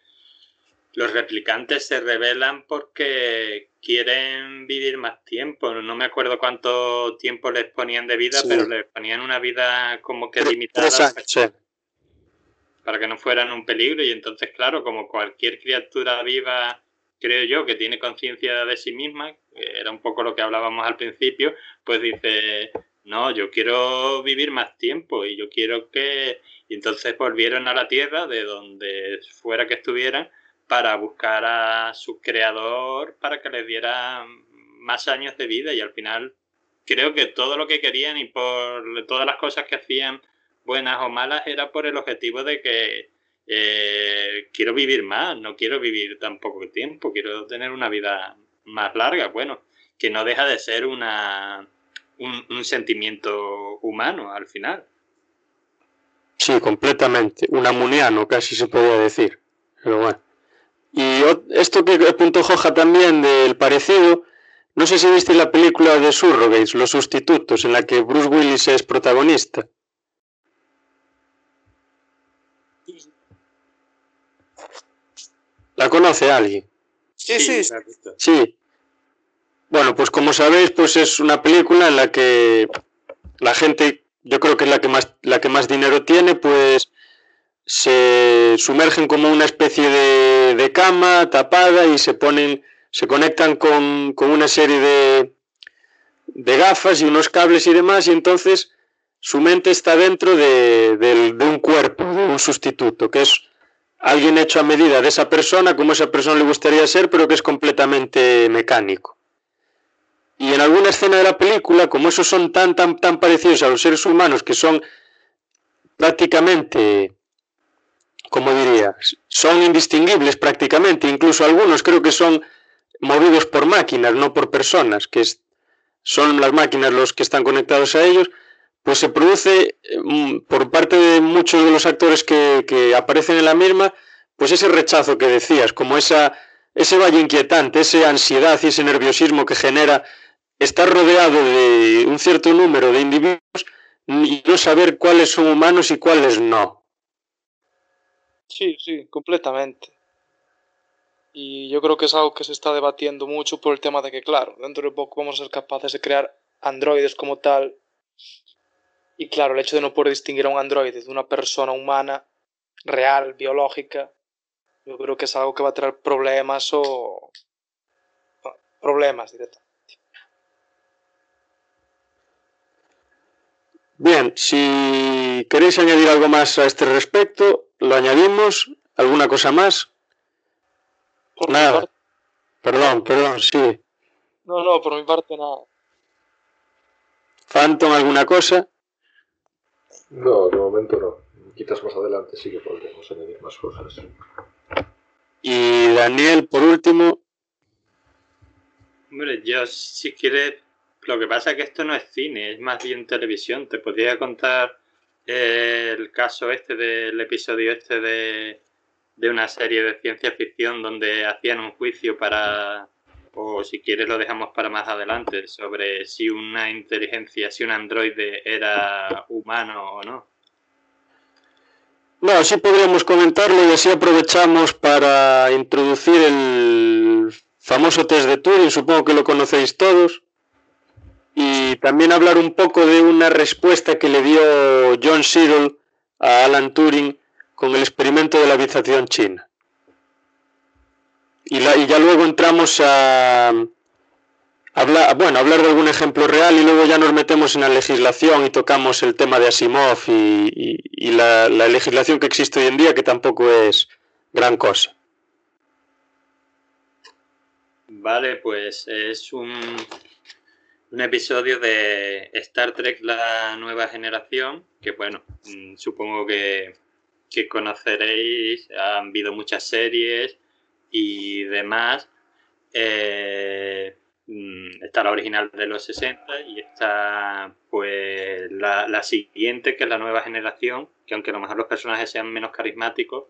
Speaker 3: los replicantes se rebelan porque quieren vivir más tiempo. No me acuerdo cuánto tiempo les ponían de vida, pero les ponían una vida como que limitada. Para que no fueran un peligro. Y entonces, claro, como cualquier criatura viva creo yo, que tiene conciencia de sí misma, era un poco lo que hablábamos al principio, pues dice, no, yo quiero vivir más tiempo y yo quiero que... Y entonces volvieron a la Tierra, de donde fuera que estuvieran, para buscar a su creador para que les diera más años de vida y al final creo que todo lo que querían y por todas las cosas que hacían buenas o malas era por el objetivo de que eh, quiero vivir más, no quiero vivir tan poco tiempo, quiero tener una vida más larga. Bueno, que no deja de ser una, un, sentimiento humano al final.
Speaker 1: Sí, completamente. Un amuniano, casi se podría decir. Pero bueno. Y esto que apuntó Joja también del parecido, no sé si viste la película de Surrogates, Los Sustitutos, en la que Bruce Willis es protagonista. ¿La conoce alguien?
Speaker 2: Sí, sí.
Speaker 1: Sí. Bueno, pues como sabéis, pues es una película en la que la gente, yo creo que es la que más, la que más dinero tiene, pues se sumergen como una especie de, cama tapada y se ponen, se conectan con, una serie de, de gafas y unos cables y demás, y entonces su mente está dentro de, de un cuerpo, de un sustituto, que es alguien hecho a medida de esa persona, como esa persona le gustaría ser, pero que es completamente mecánico. Y en alguna escena de la película, como esos son tan, tan, tan parecidos a los seres humanos, que son prácticamente, como diría, son indistinguibles prácticamente, incluso algunos creo que son movidos por máquinas, no por personas, que son las máquinas los que están conectados a ellos, pues se produce mm, por parte de muchos de los actores que, que aparecen en la misma, pues ese rechazo que decías, como esa, ese valle inquietante, esa ansiedad y ese nerviosismo que genera estar rodeado de un cierto número de individuos y no saber cuáles son humanos y cuáles no.
Speaker 2: Sí, sí, completamente. Y yo creo que es algo que se está debatiendo mucho por el tema de que, claro, dentro de poco vamos a ser capaces de crear androides como tal. Y claro, el hecho de no poder distinguir a un androide de una persona humana real, biológica, yo creo que es algo que va a traer problemas o... problemas directamente.
Speaker 1: Bien, si queréis añadir algo más a este respecto, lo añadimos. ¿Alguna cosa más?
Speaker 2: Por
Speaker 1: Nada.
Speaker 2: Parte,
Speaker 1: Perdón, perdón, sí.
Speaker 2: no, no, por mi parte nada.
Speaker 1: Phantom, ¿alguna cosa?
Speaker 4: No, de momento no. Quizás más adelante sí que podremos añadir más cosas.
Speaker 1: Y Daniel, por último,
Speaker 3: Hombre, yo si quieres, lo que pasa es que esto no es cine, es más bien televisión. Te podría contar eh, el caso este del episodio este de, de una serie de ciencia ficción donde hacían un juicio para, o si quieres lo dejamos para más adelante, sobre si una inteligencia, si un androide era humano o no.
Speaker 1: no, sí podríamos comentarlo y así aprovechamos para introducir el famoso test de Turing, supongo que lo conocéis todos, y también hablar un poco de una respuesta que le dio John Searle a Alan Turing con el experimento de la habitación china. Y, la- y ya luego entramos a hablar, bueno, hablar de algún ejemplo real y luego ya nos metemos en la legislación y tocamos el tema de Asimov y la, la legislación que existe hoy en día, que tampoco es gran cosa.
Speaker 3: Vale, pues es un, un episodio de Star Trek La Nueva Generación, que bueno, mm, supongo que, que conoceréis, han habido muchas series y demás. Eh, mm, está la original de los 60 y está pues la, la siguiente, que es la nueva generación, que aunque a lo mejor los personajes sean menos carismáticos,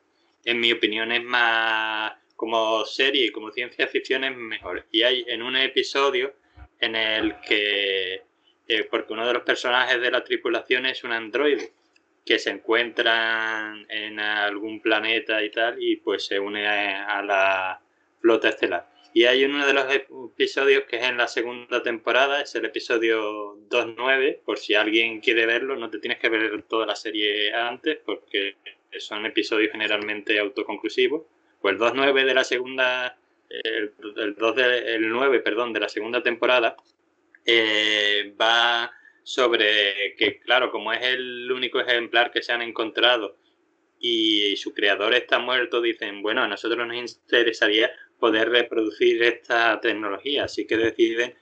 Speaker 3: en mi opinión es más como serie y como ciencia ficción es mejor. Y hay en un episodio en el que, eh, porque uno de los personajes de la tripulación es un androide que se encuentran en algún planeta y tal y pues se une a, la flota estelar. Y hay uno de los episodios que es en la segunda temporada, es el episodio 2.9, por si alguien quiere verlo, no te tienes que ver toda la serie antes porque son episodios generalmente autoconclusivos. Pues el 2.9 de la segunda, el, el 2 de- el 9, perdón, de la segunda temporada eh, va sobre que, claro, como es el único ejemplar que se han encontrado y su creador está muerto, dicen, bueno, a nosotros nos interesaría poder reproducir esta tecnología, así que deciden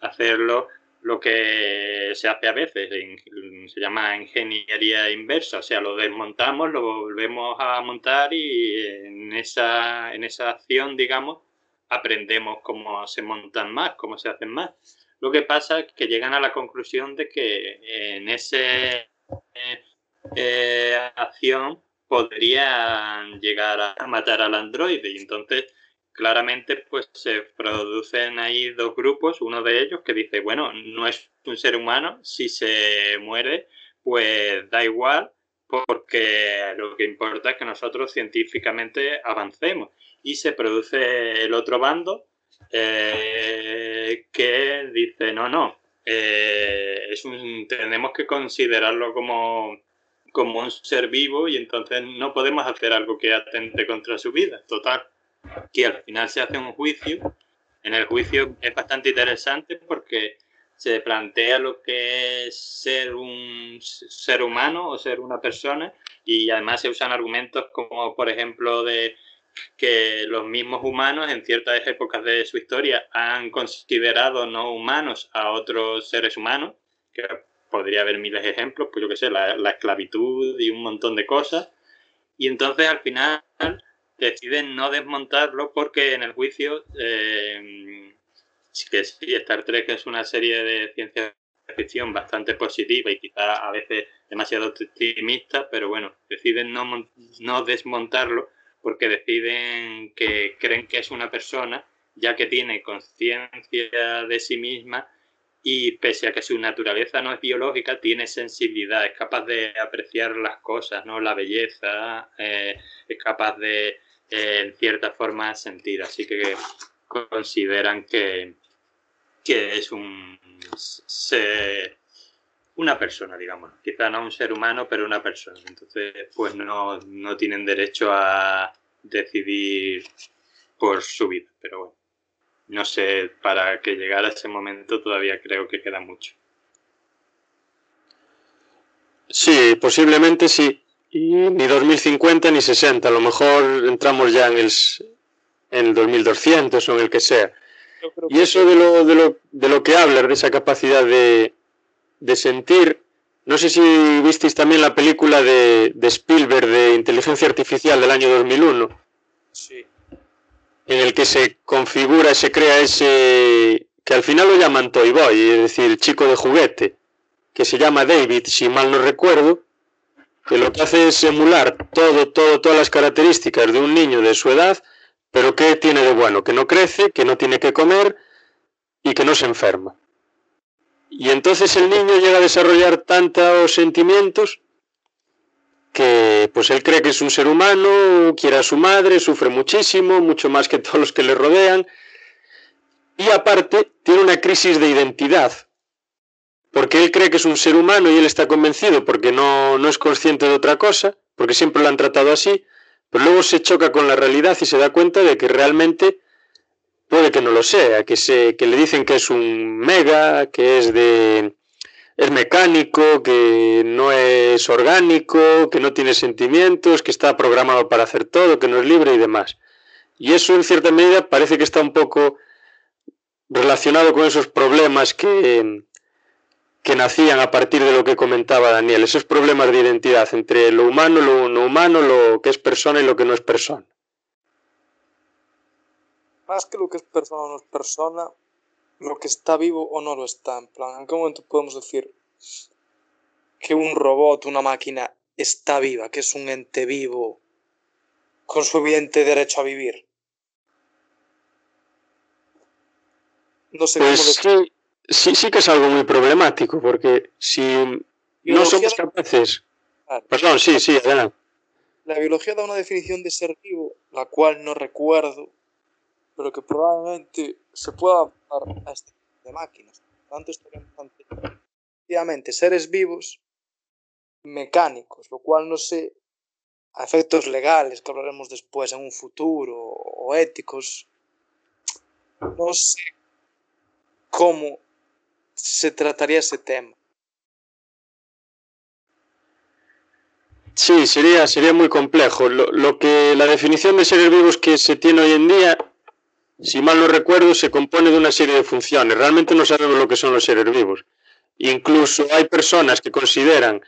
Speaker 3: hacerlo lo que se hace a veces, se llama ingeniería inversa, o sea, lo desmontamos, lo volvemos a montar y en esa, en esa acción, digamos, aprendemos cómo se montan más, cómo se hacen más. Lo que pasa es que llegan a la conclusión de que en esa acción podrían llegar a matar al androide y entonces claramente pues se producen ahí dos grupos, uno de ellos que dice, bueno, no es un ser humano, si se muere, pues da igual, porque lo que importa es que nosotros científicamente avancemos. Y se produce el otro bando eh, que dice, no, no, eh, es un, tenemos que considerarlo como, como un ser vivo y entonces no podemos hacer algo que atente contra su vida, total que al final se hace un juicio. En el juicio es bastante interesante porque se plantea lo que es ser un ser humano o ser una persona y además se usan argumentos como por ejemplo de que los mismos humanos en ciertas épocas de su historia han considerado no humanos a otros seres humanos, que podría haber miles de ejemplos, pues yo qué sé, la, la esclavitud y un montón de cosas. Y entonces al final deciden no desmontarlo porque en el juicio, eh, que sí, Star Trek es una serie de ciencia ficción bastante positiva y quizá a veces demasiado optimista, pero bueno, deciden no, no desmontarlo porque deciden que creen que es una persona ya que tiene conciencia de sí misma y pese a que su naturaleza no es biológica, tiene sensibilidad, es capaz de apreciar las cosas, ¿no? La belleza, eh, es capaz de, eh, en cierta forma, sentir. Así que consideran que, que es un una persona, digamos. Quizá no un ser humano, pero una persona. Entonces, pues no, no tienen derecho a decidir por su vida. Pero bueno no sé, para que llegara ese momento todavía creo que queda mucho.
Speaker 1: Sí, posiblemente sí. Y ni 2050 ni 60. A lo mejor entramos ya en el, en el 2200 o en el que sea. Y eso de lo, de, lo, de lo que hablas, de esa capacidad de, de sentir, no sé si visteis también la película de, de Spielberg de inteligencia artificial del año 2001.
Speaker 2: Sí
Speaker 1: en el que se configura, se crea ese que al final lo llaman Toy Boy, es decir, chico de juguete, que se llama David, si mal no recuerdo, que lo que hace es emular todo, todo, todas las características de un niño de su edad, pero que tiene de bueno, que no crece, que no tiene que comer y que no se enferma. Y entonces el niño llega a desarrollar tantos sentimientos que pues él cree que es un ser humano, quiere a su madre, sufre muchísimo, mucho más que <laughs> todos los que le rodean, y aparte tiene una crisis de identidad, porque él cree que es un ser humano y él está convencido porque no, no es consciente de otra cosa, porque siempre lo han tratado así, pero luego se choca con la realidad y se da cuenta de que realmente puede que no lo sea, que, se, que le dicen que es un mega, que es de es mecánico, que no es orgánico, que no tiene sentimientos, que está programado para hacer todo, que no es libre y demás. Y eso en cierta medida parece que está un poco relacionado con esos problemas que, que nacían a partir de lo que comentaba Daniel, esos problemas de identidad entre lo humano, lo no humano, lo que es persona y lo que no es persona.
Speaker 2: Más que lo que es persona o no es persona, lo que está vivo o no lo está. En plan, ¿en qué momento podemos decir que un robot, una máquina, está viva, que es un ente vivo con su evidente derecho a vivir?
Speaker 1: No sé pues cómo sí, sí, que es algo muy problemático, porque si no somos capaces... Perdón, sí, sí, adelante.
Speaker 2: La biología da una definición de ser vivo, la cual no recuerdo, pero que probablemente se pueda adaptar a este tipo de máquinas. Tanto, estaríamos ante seres vivos mecánicos, lo cual no sé, a efectos legales que hablaremos después en un futuro o éticos, no sé cómo se trataría ese tema.
Speaker 1: Sí, sería, sería muy complejo. Lo, lo, que la definición de seres vivos que se tiene hoy en día si mal no recuerdo, se compone de una serie de funciones. Realmente no sabemos lo que son los seres vivos. Incluso hay personas que consideran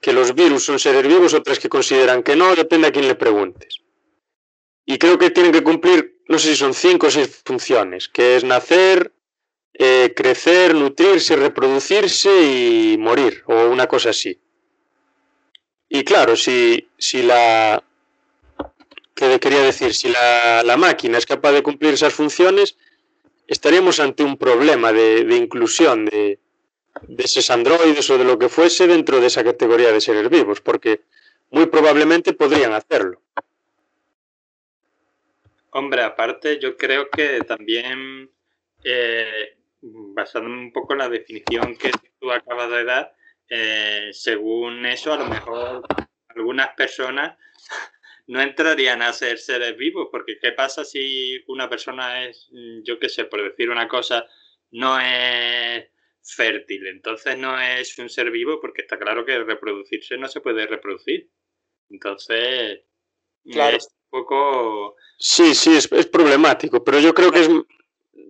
Speaker 1: que los virus son seres vivos, otras que consideran que no, depende a quién le preguntes. Y creo que tienen que cumplir, no sé si son cinco o seis funciones, que es nacer, eh, crecer, nutrirse, reproducirse y morir, o una cosa así. Y claro, si, si la, que quería decir, si la, máquina es capaz de cumplir esas funciones, estaríamos ante un problema de, inclusión de, de, esos androides o de lo que fuese dentro de esa categoría de seres vivos, porque muy probablemente podrían hacerlo.
Speaker 3: Hombre, aparte yo creo que también, eh, basándome un poco en la definición que tú acabas de dar, eh, según eso, a lo mejor algunas personas no entrarían a ser seres vivos, porque ¿qué pasa si una persona es, mm, yo qué sé, por decir una cosa, no es fértil? Entonces no es un ser vivo porque está claro que reproducirse no se puede reproducir. Entonces,
Speaker 2: claro.
Speaker 3: es un poco...
Speaker 1: Sí, sí, es, es problemático, pero yo creo que es,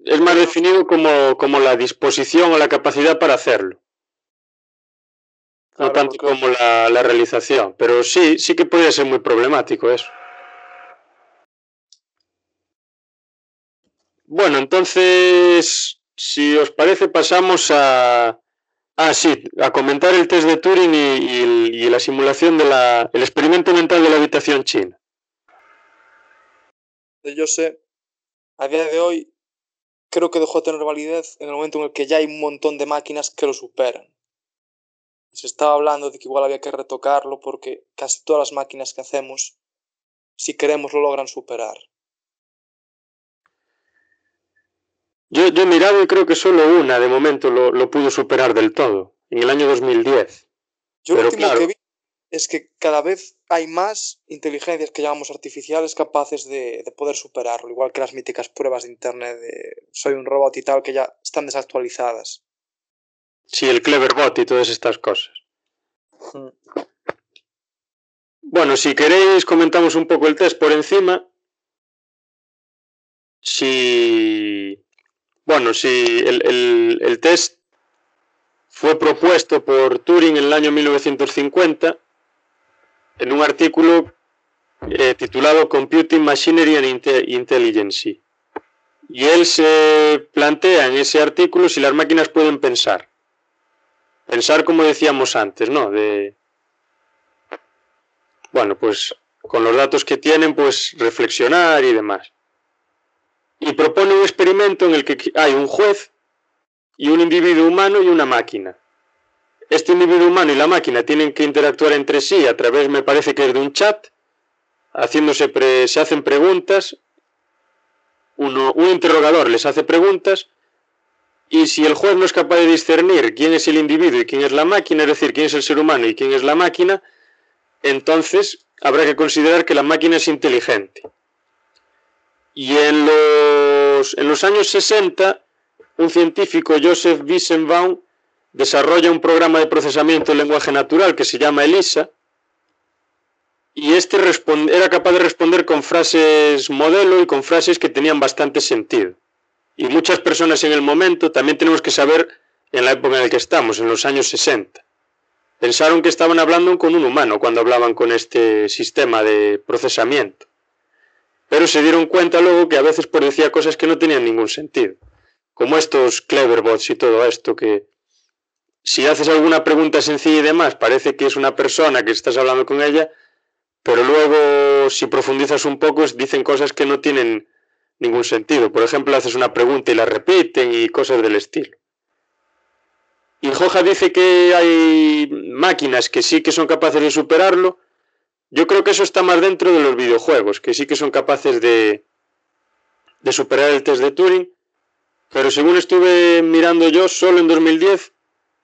Speaker 1: es más definido como, como la disposición o la capacidad para hacerlo no tanto como la, la, realización. Pero sí, sí que podría ser muy problemático eso. Bueno, entonces, si os parece, pasamos a, Ah, sí, a comentar el test de Turing y, la simulación de la. el experimento mental de la habitación china.
Speaker 2: Yo sé, a día de hoy, creo que dejó de tener validez en el momento en el que ya hay un montón de máquinas que lo superan. Se estaba hablando de que igual había que retocarlo porque casi todas las máquinas que hacemos, si queremos, lo logran superar.
Speaker 1: Yo, he mirado y creo que solo una de momento lo, pudo superar del todo, en el año 2010.
Speaker 2: Yo lo último que vi es que cada vez hay más inteligencias que llamamos artificiales capaces de, poder superarlo, igual que las míticas pruebas de internet de soy un robot y tal, que ya están desactualizadas.
Speaker 1: Sí, el Cleverbot y todas estas cosas. Bueno, si queréis comentamos un poco el test por encima. Si bueno, si el, test fue propuesto por Turing en el año 1950 en un artículo eh, titulado Computing Machinery and Intelligence. Y él se plantea en ese artículo si las máquinas pueden pensar. Pensar como decíamos antes, ¿no? De, bueno, pues con los datos que tienen, pues reflexionar y demás y propone un experimento en el que hay un juez y un individuo humano y una máquina. Este individuo humano y la máquina tienen que interactuar entre sí a través, me parece que es de un chat, haciéndose se hacen preguntas, uno, un interrogador les hace preguntas, y si el juez no es capaz de discernir quién es el individuo y quién es la máquina, es decir, quién es el ser humano y quién es la máquina, entonces habrá que considerar que la máquina es inteligente. Y en los, en los años 60, un científico, Joseph Wiesenbaum, desarrolla un programa de procesamiento de lenguaje natural que se llama ELISA, y este era capaz de responder con frases modelo y con frases que tenían bastante sentido. Y muchas personas en el momento, también tenemos que saber en la época en la que estamos, en los años 60, pensaron que estaban hablando con un humano cuando hablaban con este sistema de procesamiento. Pero se dieron cuenta luego que a veces decía cosas que no tenían ningún sentido, como estos cleverbots y todo esto que si haces alguna pregunta sencilla y demás, parece que es una persona que estás hablando con ella, pero luego si profundizas un poco dicen cosas que no tienen ningún sentido. Por ejemplo, haces una pregunta y la repiten y cosas del estilo. Y Joja dice que hay máquinas que sí que son capaces de superarlo, yo creo que eso está más dentro de los videojuegos, que sí que son capaces de, de superar el test de Turing, pero según estuve mirando yo, solo en 2010,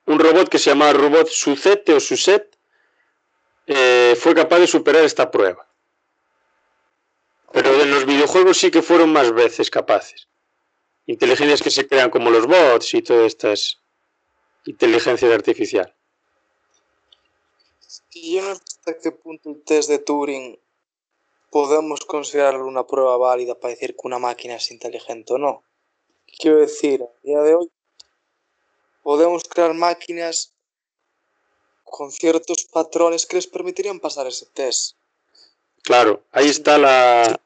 Speaker 1: un robot que se llamaba robot Suzette o Suzette eh, fue capaz de superar esta prueba. Pero en los videojuegos sí que fueron más veces capaces. Inteligencias que se crean como los bots y todas estas inteligencias artificiales.
Speaker 2: Y yo no sé hasta qué punto el test de Turing podemos considerarlo una prueba válida para decir que una máquina es inteligente o no. Quiero decir, a día de hoy podemos crear máquinas con ciertos patrones que les permitirían pasar ese test.
Speaker 1: Claro, ahí está la...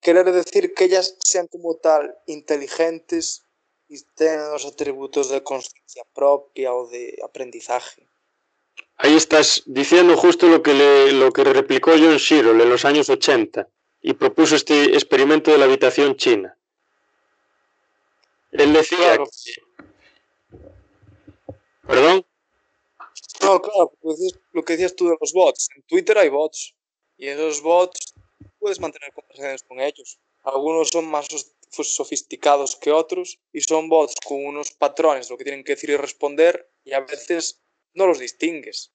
Speaker 2: Querer decir que ellas sean como tal inteligentes y tengan los atributos de conciencia propia o de aprendizaje.
Speaker 1: Ahí estás diciendo justo lo que, le, lo que replicó John Searle en los años 80 y propuso este experimento de la habitación china. Él decía ¿Perdón?
Speaker 2: No, claro, lo que decías tú de los bots. En Twitter hay bots y esos bots puedes mantener conversaciones con ellos. Algunos son más sofisticados que otros y son bots con unos patrones, lo que tienen que decir y responder y a veces no los distingues.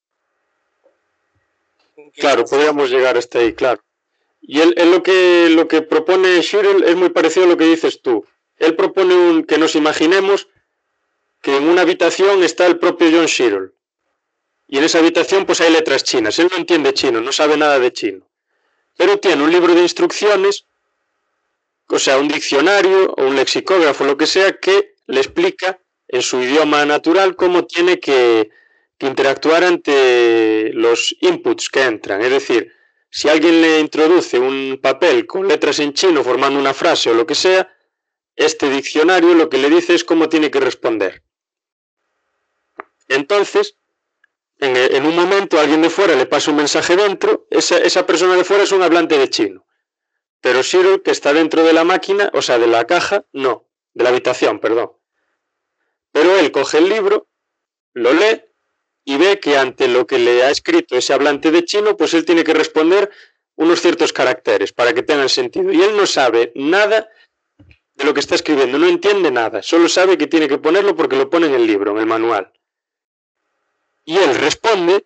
Speaker 1: Claro, podríamos llegar hasta ahí, claro. Y él, lo, que, lo que propone Shirel es muy parecido a lo que dices tú. Él propone un, que nos imaginemos que en una habitación está el propio John Shirel. Y en esa habitación pues hay letras chinas. Él no entiende chino, no sabe nada de chino. Pero tiene un libro de instrucciones, o sea, un diccionario o un lexicógrafo, lo que sea, que le explica en su idioma natural cómo tiene que, interactuar ante los inputs que entran. Es decir, si alguien le introduce un papel con letras en chino formando una frase o lo que sea, este diccionario lo que le dice es cómo tiene que responder. Entonces, en, un momento alguien de fuera le pasa un mensaje dentro, esa, esa persona de fuera es un hablante de chino. Pero Cyril, que está dentro de la máquina, o sea, de la caja, no, de la habitación, perdón. Pero él coge el libro, lo lee y ve que ante lo que le ha escrito ese hablante de chino, pues él tiene que responder unos ciertos caracteres para que tengan sentido. Y él no sabe nada de lo que está escribiendo, no entiende nada, solo sabe que tiene que ponerlo porque lo pone en el libro, en el manual. Y él responde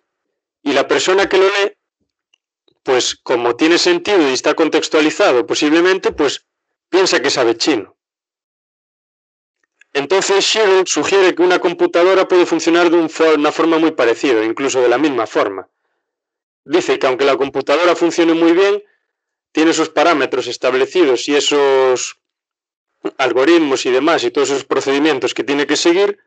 Speaker 1: y la persona que lo lee, pues como tiene sentido y está contextualizado posiblemente, pues piensa que sabe chino. Entonces Shiro sugiere que una computadora puede funcionar de una forma muy parecida, incluso de la misma forma. Dice que aunque la computadora funcione muy bien, tiene esos parámetros establecidos y esos algoritmos y demás y todos esos procedimientos que tiene que seguir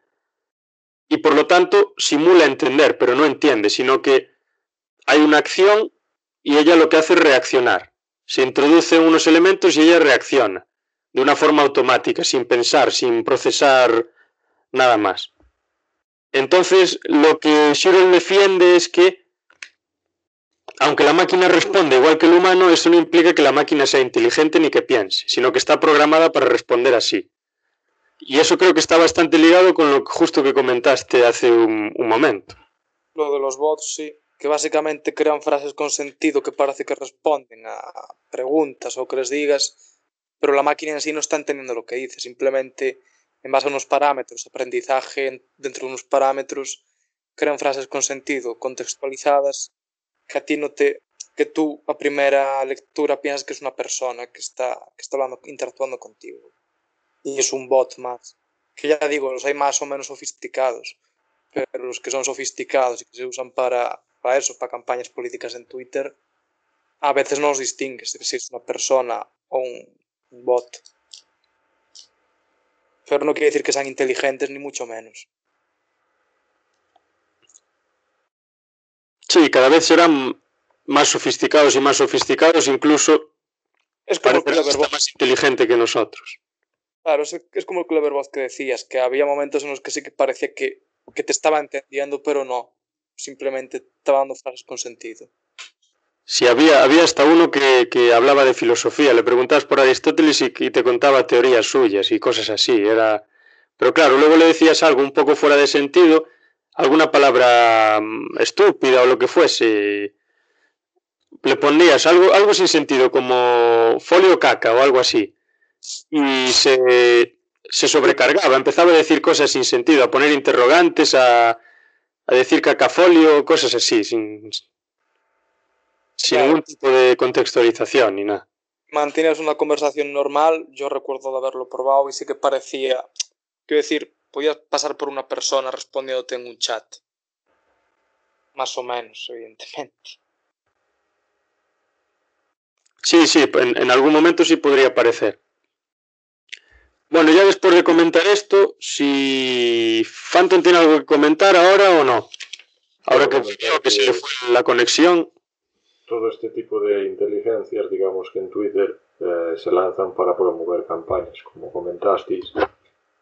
Speaker 1: y por lo tanto simula entender, pero no entiende, sino que hay una acción y ella lo que hace es reaccionar. Se introducen unos elementos y ella reacciona de una forma automática, sin pensar, sin procesar nada más. Entonces, lo que Shirel defiende es que, aunque la máquina responde igual que el humano, eso no implica que la máquina sea inteligente ni que piense, sino que está programada para responder así. Y eso creo que está bastante ligado con lo justo que comentaste hace un, momento.
Speaker 2: Lo de los bots, sí, que básicamente crean frases con sentido que parece que responden a preguntas o que les digas pero la máquina en sí no está entendiendo lo que dice, simplemente en base a unos parámetros, aprendizaje dentro de unos parámetros, crean frases con sentido, contextualizadas, que a ti no te que tú a primera lectura piensas que es una persona que está, que está hablando, interactuando contigo. Y es un bot más. Que ya digo, los hay más o menos sofisticados, pero los que son sofisticados y que se usan para, para eso, para campañas políticas en Twitter, a veces no los distingues si es una persona o un, bot. Pero no quiere decir que sean inteligentes, ni mucho menos.
Speaker 1: Sí, cada vez serán más sofisticados y más sofisticados, incluso
Speaker 2: es como
Speaker 1: Cleverbot. más inteligente que nosotros.
Speaker 2: Claro, es, como el Cleverbot que decías, que había momentos en los que sí que parecía que, que te estaba entendiendo, pero no. Simplemente estaba dando frases con sentido.
Speaker 1: Sí, había, había hasta uno que, que hablaba de filosofía. Le preguntabas por Aristóteles y, te contaba teorías suyas y cosas así. Era... Pero claro, luego le decías algo un poco fuera de sentido, alguna palabra mm, estúpida o lo que fuese. Le ponías algo, algo sin sentido, como folio caca o algo así. Y se, se sobrecargaba, empezaba a decir cosas sin sentido, a poner interrogantes, a, a decir cacafolio, cosas así, sin, sin ningún tipo de contextualización ni nada.
Speaker 2: Mantienes una conversación normal, yo recuerdo de haberlo probado y sí que parecía, quiero decir, podías pasar por una persona respondiéndote en un chat. Más o menos, evidentemente.
Speaker 1: Sí, sí, en, en algún momento sí podría parecer. Bueno, ya después de comentar esto, si Phantom tiene algo que comentar ahora o no. Ahora que, que se le fue la conexión
Speaker 4: todo este tipo de inteligencias, digamos que en Twitter eh, se lanzan para promover campañas, como comentasteis.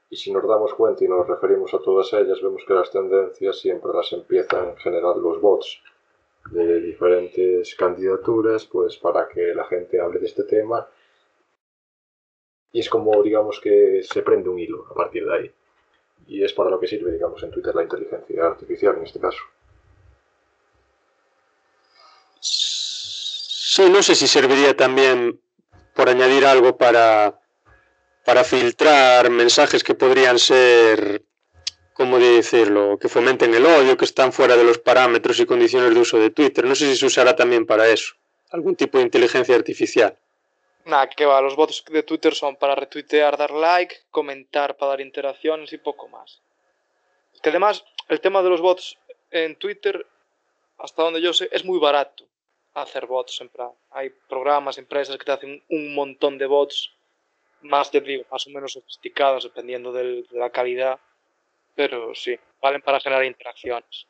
Speaker 4: Y si nos damos cuenta y nos referimos a todas ellas, vemos que las tendencias siempre las empiezan en general los bots de diferentes candidaturas, pues para que la gente hable de este tema. Y es como, digamos, que se prende un hilo a partir de ahí. Y es para lo que sirve, digamos, en Twitter la inteligencia artificial en este caso.
Speaker 1: Sí, no sé si serviría también por añadir algo para, para filtrar mensajes que podrían ser, ¿cómo decirlo?, que fomenten el odio, que están fuera de los parámetros y condiciones de uso de Twitter. No sé si se usará también para eso, algún tipo de inteligencia artificial.
Speaker 2: Nada, que va, los bots de Twitter son para retuitear, dar like, comentar para dar interacciones y poco más. Que además, el tema de los bots en Twitter, hasta donde yo sé, es muy barato hacer bots. En plan, hay programas, empresas que te hacen un montón de bots, más, te digo, más o menos sofisticados, dependiendo de la calidad. Pero sí, valen para generar interacciones.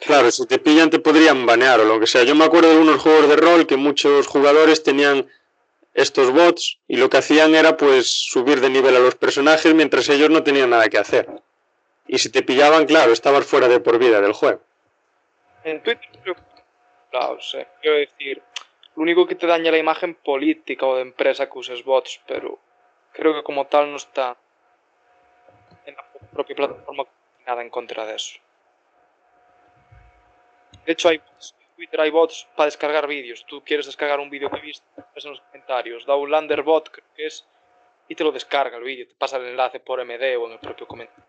Speaker 1: Claro, si te pillan te podrían banear o lo que sea. Yo me acuerdo de unos juegos de rol que muchos jugadores tenían estos bots y lo que hacían era pues subir de nivel a los personajes mientras ellos no tenían nada que hacer. Y si te pillaban, claro, estabas fuera de por vida del juego.
Speaker 2: En Twitter creo. Claro, sé. Quiero decir, lo único que te daña la imagen política o de empresa que uses bots, pero creo que como tal no está en la propia plataforma nada en contra de eso. De hecho, hay bots, en Twitter hay bots para descargar vídeos. Tú quieres descargar un vídeo que viste, ves en los comentarios, da un Landerbot, creo que es, y te lo descarga el vídeo, te pasa el enlace por MD o en el propio comentario.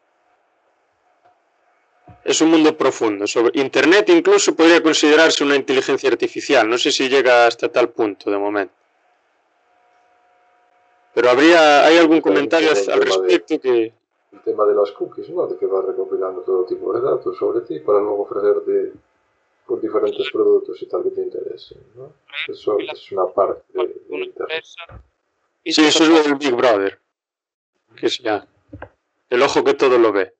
Speaker 1: Es un mundo profundo. Sobre Internet incluso podría considerarse una inteligencia artificial. No sé si llega hasta tal punto de momento. Pero habría, hay algún comentario al
Speaker 4: de-
Speaker 1: respecto que...
Speaker 4: El tema de las cookies, ¿no? De que va recopilando todo tipo de datos sobre ti para luego ofrecerte por diferentes productos y tal que te interesen, ¿no? Eso es una parte de, de Internet.
Speaker 1: Sí, eso es lo del Big Brother. Que es ya... El ojo que todo lo ve.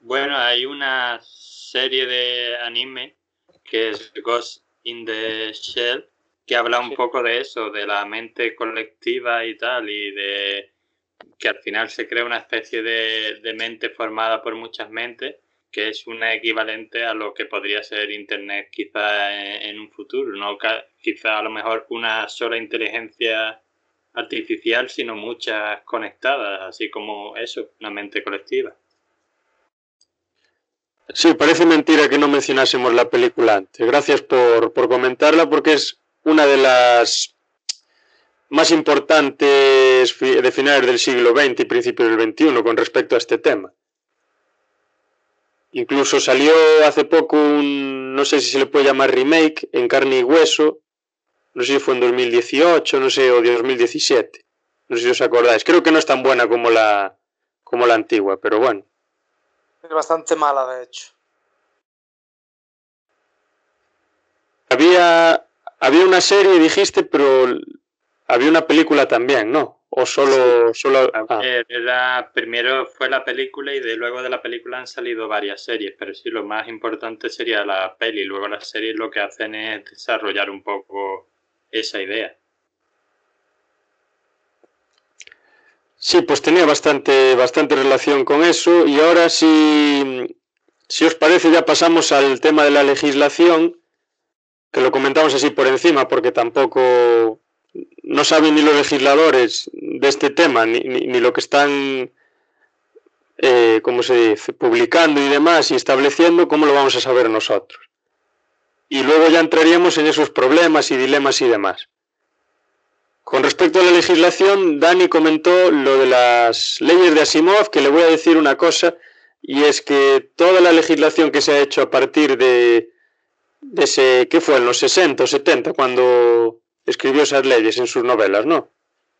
Speaker 3: Bueno, hay una serie de anime que es Ghost in the Shell que habla un poco de eso, de la mente colectiva y tal, y de que al final se crea una especie de, de mente formada por muchas mentes, que es una equivalente a lo que podría ser Internet quizá en, en un futuro, no quizá a lo mejor una sola inteligencia artificial, sino muchas conectadas, así como eso, una mente colectiva.
Speaker 1: Sí, parece mentira que no mencionásemos la película antes. Gracias por, por comentarla porque es una de las más importantes de finales del siglo XX y principios del XXI con respecto a este tema. Incluso salió hace poco un, no sé si se le puede llamar remake, en carne y hueso, no sé si fue en 2018, no sé, o 2017, no sé si os acordáis. Creo que no es tan buena como la, como la antigua, pero bueno.
Speaker 2: Es bastante mala, de hecho.
Speaker 1: Había, había una serie, dijiste, pero había una película también, ¿no? O solo... solo ah,
Speaker 3: Eh, era- primero fue la película y de luego de la película han salido varias series, pero sí, lo más importante sería la peli. Luego las series lo que hacen es desarrollar un poco esa idea.
Speaker 1: Sí, pues tenía bastante, bastante relación con eso. Y ahora, si, si os parece, ya pasamos al tema de la legislación, que lo comentamos así por encima, porque tampoco no saben ni los legisladores de este tema, ni, ni, lo que están, eh, ¿cómo se dice?, publicando y demás y estableciendo, ¿cómo lo vamos a saber nosotros? Y luego ya entraríamos en esos problemas y dilemas y demás. Con respecto a la legislación, Dani comentó lo de las leyes de Asimov, que le voy a decir una cosa, y es que toda la legislación que se ha hecho a partir de, de ese, ¿qué fue? En los 60 o 70, cuando escribió esas leyes en sus novelas, ¿no?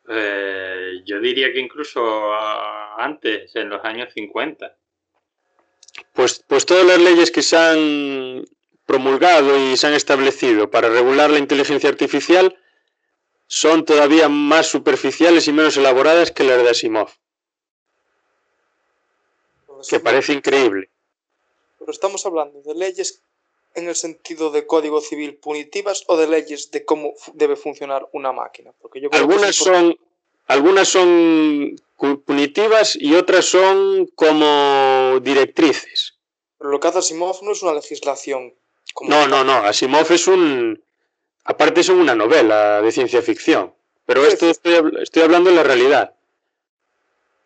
Speaker 3: Eh, yo diría que incluso antes, en los años 50.
Speaker 1: Pues, pues todas las leyes que se han promulgado y se han establecido para regular la inteligencia artificial son todavía más superficiales y menos elaboradas que las de Asimov, que parece increíble.
Speaker 2: Pero estamos hablando de leyes en el sentido de código civil punitivas o de leyes de cómo debe funcionar una máquina. Porque yo creo que
Speaker 1: Algunas son, algunas son punitivas y otras son como directrices.
Speaker 2: Pero lo que hace Asimov no es una legislación. como
Speaker 1: No, no, no. Asimov es un. Aparte, es una novela de ciencia ficción. Pero
Speaker 2: Sí,
Speaker 1: esto estoy, estoy hablando de la realidad.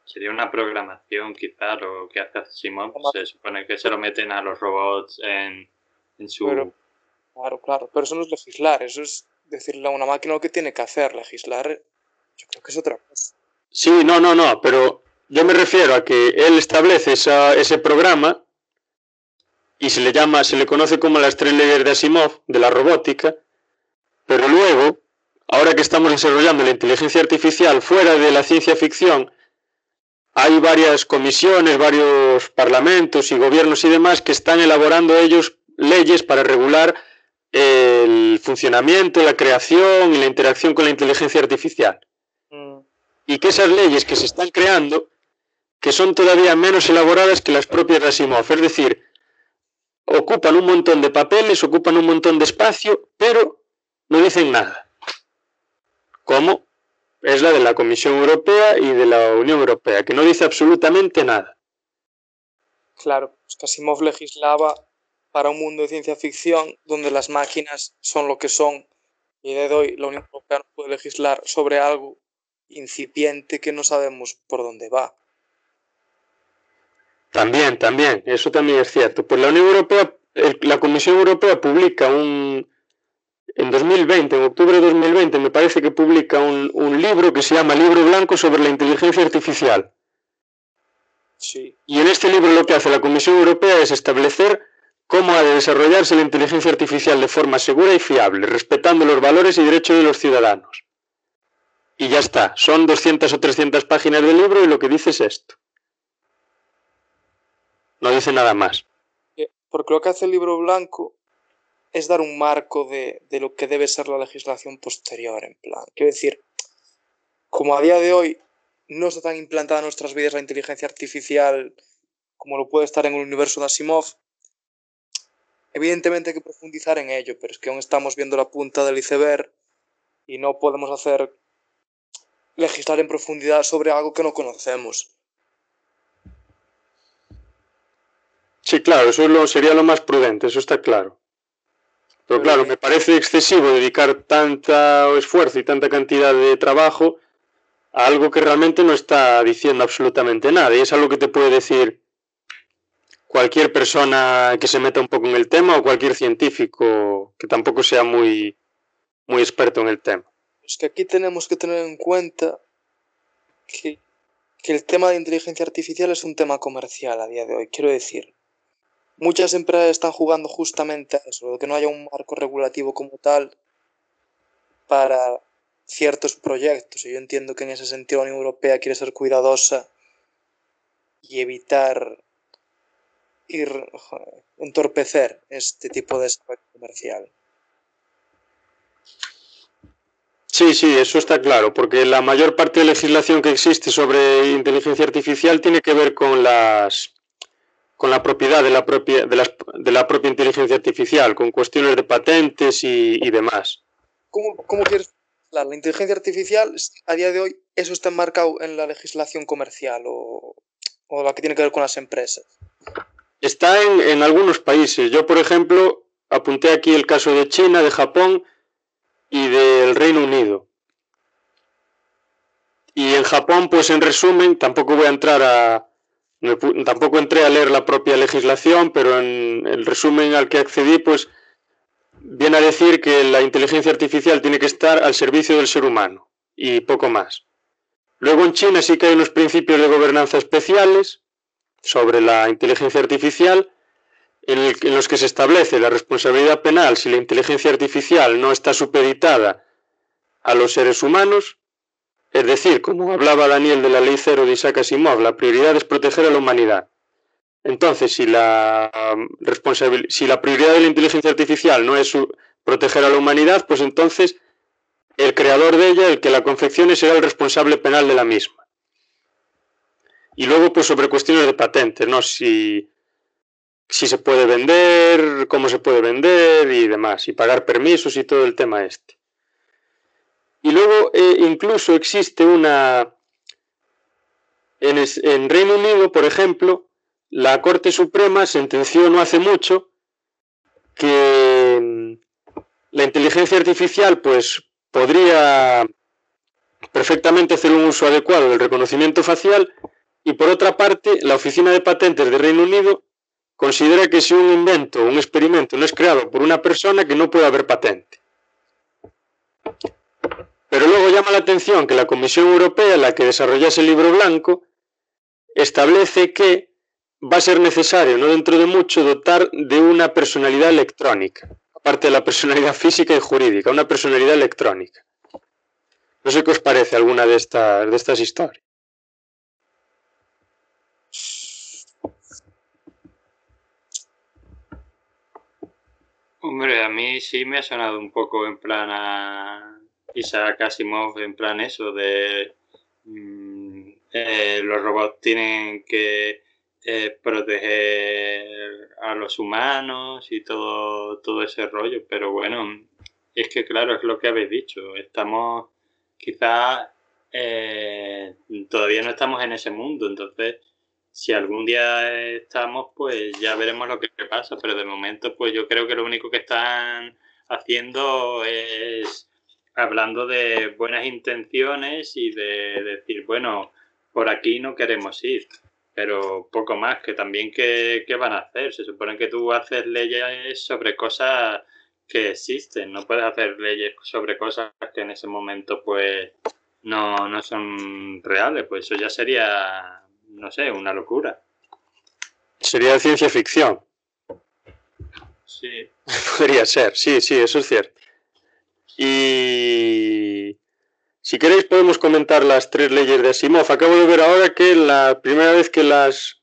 Speaker 3: Sería una programación, quizá, lo que hace Asimov. Se supone que se lo meten a los robots en, en su...
Speaker 2: Pero- Claro, claro. Pero eso no es legislar, eso es decirle a una máquina lo que tiene que hacer. Legislar, yo creo que es otra cosa.
Speaker 1: Sí, no, no, no. Pero yo me refiero a que él establece esa- ese programa y se le llama, se le conoce como las tres leyes de Asimov, de la robótica. Pero luego, ahora que estamos desarrollando la inteligencia artificial fuera de la ciencia ficción, hay varias comisiones, varios parlamentos y gobiernos y demás que están elaborando ellos leyes para regular el funcionamiento, la creación y la interacción con la inteligencia artificial.
Speaker 2: Mm,
Speaker 1: Y que esas leyes que se están creando, que son todavía menos elaboradas que las propias de Asimov, es decir, ocupan un montón de papeles, ocupan un montón de espacio, pero no dicen nada. como es la de la Comisión Europea y de la Unión Europea, que no dice absolutamente nada.
Speaker 2: Claro, pues Asimov legislaba para un mundo de ciencia ficción donde las máquinas son lo que son y de hoy la Unión Europea no puede legislar sobre algo incipiente que no sabemos por dónde va.
Speaker 1: También, también, eso también es cierto. Pues la Unión Europea, la Comisión Europea publica un, en 2020, en octubre de 2020, me parece que publica un, un libro que se llama Libro Blanco sobre la inteligencia artificial.
Speaker 2: Sí.
Speaker 1: Y en este libro lo que hace la Comisión Europea es establecer cómo ha de desarrollarse la inteligencia artificial de forma segura y fiable, respetando los valores y derechos de los ciudadanos. Y ya está, son 200 o 300 páginas del libro y lo que dice es esto. No dice nada más.
Speaker 2: Eh, porque lo que hace el libro blanco es dar un marco de, lo que debe ser la legislación posterior, en plan. Quiero decir, como a día de hoy no está tan implantada en nuestras vidas la inteligencia artificial como lo puede estar en el universo de Asimov, evidentemente hay que profundizar en ello, pero es que aún estamos viendo la punta del iceberg y no podemos hacer legislar en profundidad sobre algo que no conocemos.
Speaker 1: Sí, claro, eso es lo, sería lo más prudente, eso está claro. Pero claro, me parece excesivo dedicar tanto esfuerzo y tanta cantidad de trabajo a algo que realmente no está diciendo absolutamente nada. Y es algo que te puede decir cualquier persona que se meta un poco en el tema o cualquier científico que tampoco sea muy, muy experto en el tema.
Speaker 2: Es que aquí tenemos que tener en cuenta que, que el tema de inteligencia artificial es un tema comercial a día de hoy. Quiero decir, muchas empresas están jugando justamente a eso, que no haya un marco regulativo como tal para ciertos proyectos. Y yo entiendo que en ese sentido la Unión Europea quiere ser cuidadosa y evitar joder, entorpecer este tipo de desarrollo comercial.
Speaker 1: Sí, sí, eso está claro, porque la mayor parte de legislación que existe sobre inteligencia artificial tiene que ver con las con la propiedad de la propia, de, las, de la propia inteligencia artificial, con cuestiones de patentes y, y demás.
Speaker 2: ¿Cómo, ¿Cómo, quieres la, la inteligencia artificial a día de hoy eso está enmarcado en la legislación comercial o, o la que tiene que ver con las empresas?
Speaker 1: Está en, en algunos países. Yo, por ejemplo, apunté aquí el caso de China, de Japón y del Reino Unido. Y en Japón, pues en resumen, tampoco voy a entrar a, tampoco entré a leer la propia legislación, pero en el resumen al que accedí, pues viene a decir que la inteligencia artificial tiene que estar al servicio del ser humano y poco más. Luego en China sí que hay unos principios de gobernanza especiales sobre la inteligencia artificial en, los que se establece la responsabilidad penal si la inteligencia artificial no está supeditada a los seres humanos es decir, como hablaba Daniel de la ley cero de Isaac Asimov, la prioridad es proteger a la humanidad. Entonces, si la, si la prioridad de la inteligencia artificial no es proteger a la humanidad, pues entonces el creador de ella, el que la confeccione, será el responsable penal de la misma. Y luego, pues sobre cuestiones de patentes, ¿no? Si, si se puede vender, cómo se puede vender y demás, y pagar permisos y todo el tema este. Y luego eh, incluso existe una... En, en, Reino Unido, por ejemplo, la Corte Suprema sentenció no hace mucho que mm, la inteligencia artificial pues podría perfectamente hacer un uso adecuado del reconocimiento facial y por otra parte la Oficina de Patentes de Reino Unido considera que si un invento o un experimento no es creado por una persona que no puede haber patente. Pero luego llama la atención que la Comisión Europea, la que desarrollase el libro blanco, establece que va a ser necesario, no dentro de mucho, dotar de una personalidad electrónica, aparte de la personalidad física y jurídica, una personalidad electrónica. No sé qué os parece alguna de de estas historias.
Speaker 3: Hombre, a mí sí me ha sonado un poco en plan a Isaac Asimov en plan eso de mmm, eh, los robots tienen que eh, proteger a los humanos y todo, todo ese rollo, pero bueno, es que claro, es lo que habéis dicho, estamos quizás eh, todavía no estamos en ese mundo, entonces si algún día estamos, pues ya veremos lo que pasa, pero de momento pues yo creo que lo único que están haciendo es hablando de buenas intenciones y de decir, bueno, por aquí no queremos ir, pero poco más, que también qué, van a hacer. Se supone que tú haces leyes sobre cosas que existen, no puedes hacer leyes sobre cosas que en ese momento pues no, no son reales, pues eso ya sería, no sé, una locura.
Speaker 1: Sería ciencia ficción.
Speaker 3: Sí. <laughs>
Speaker 1: Podría ser, sí, sí, eso es cierto. Y si queréis podemos comentar las tres leyes de Asimov. Acabo de ver ahora que la primera vez que las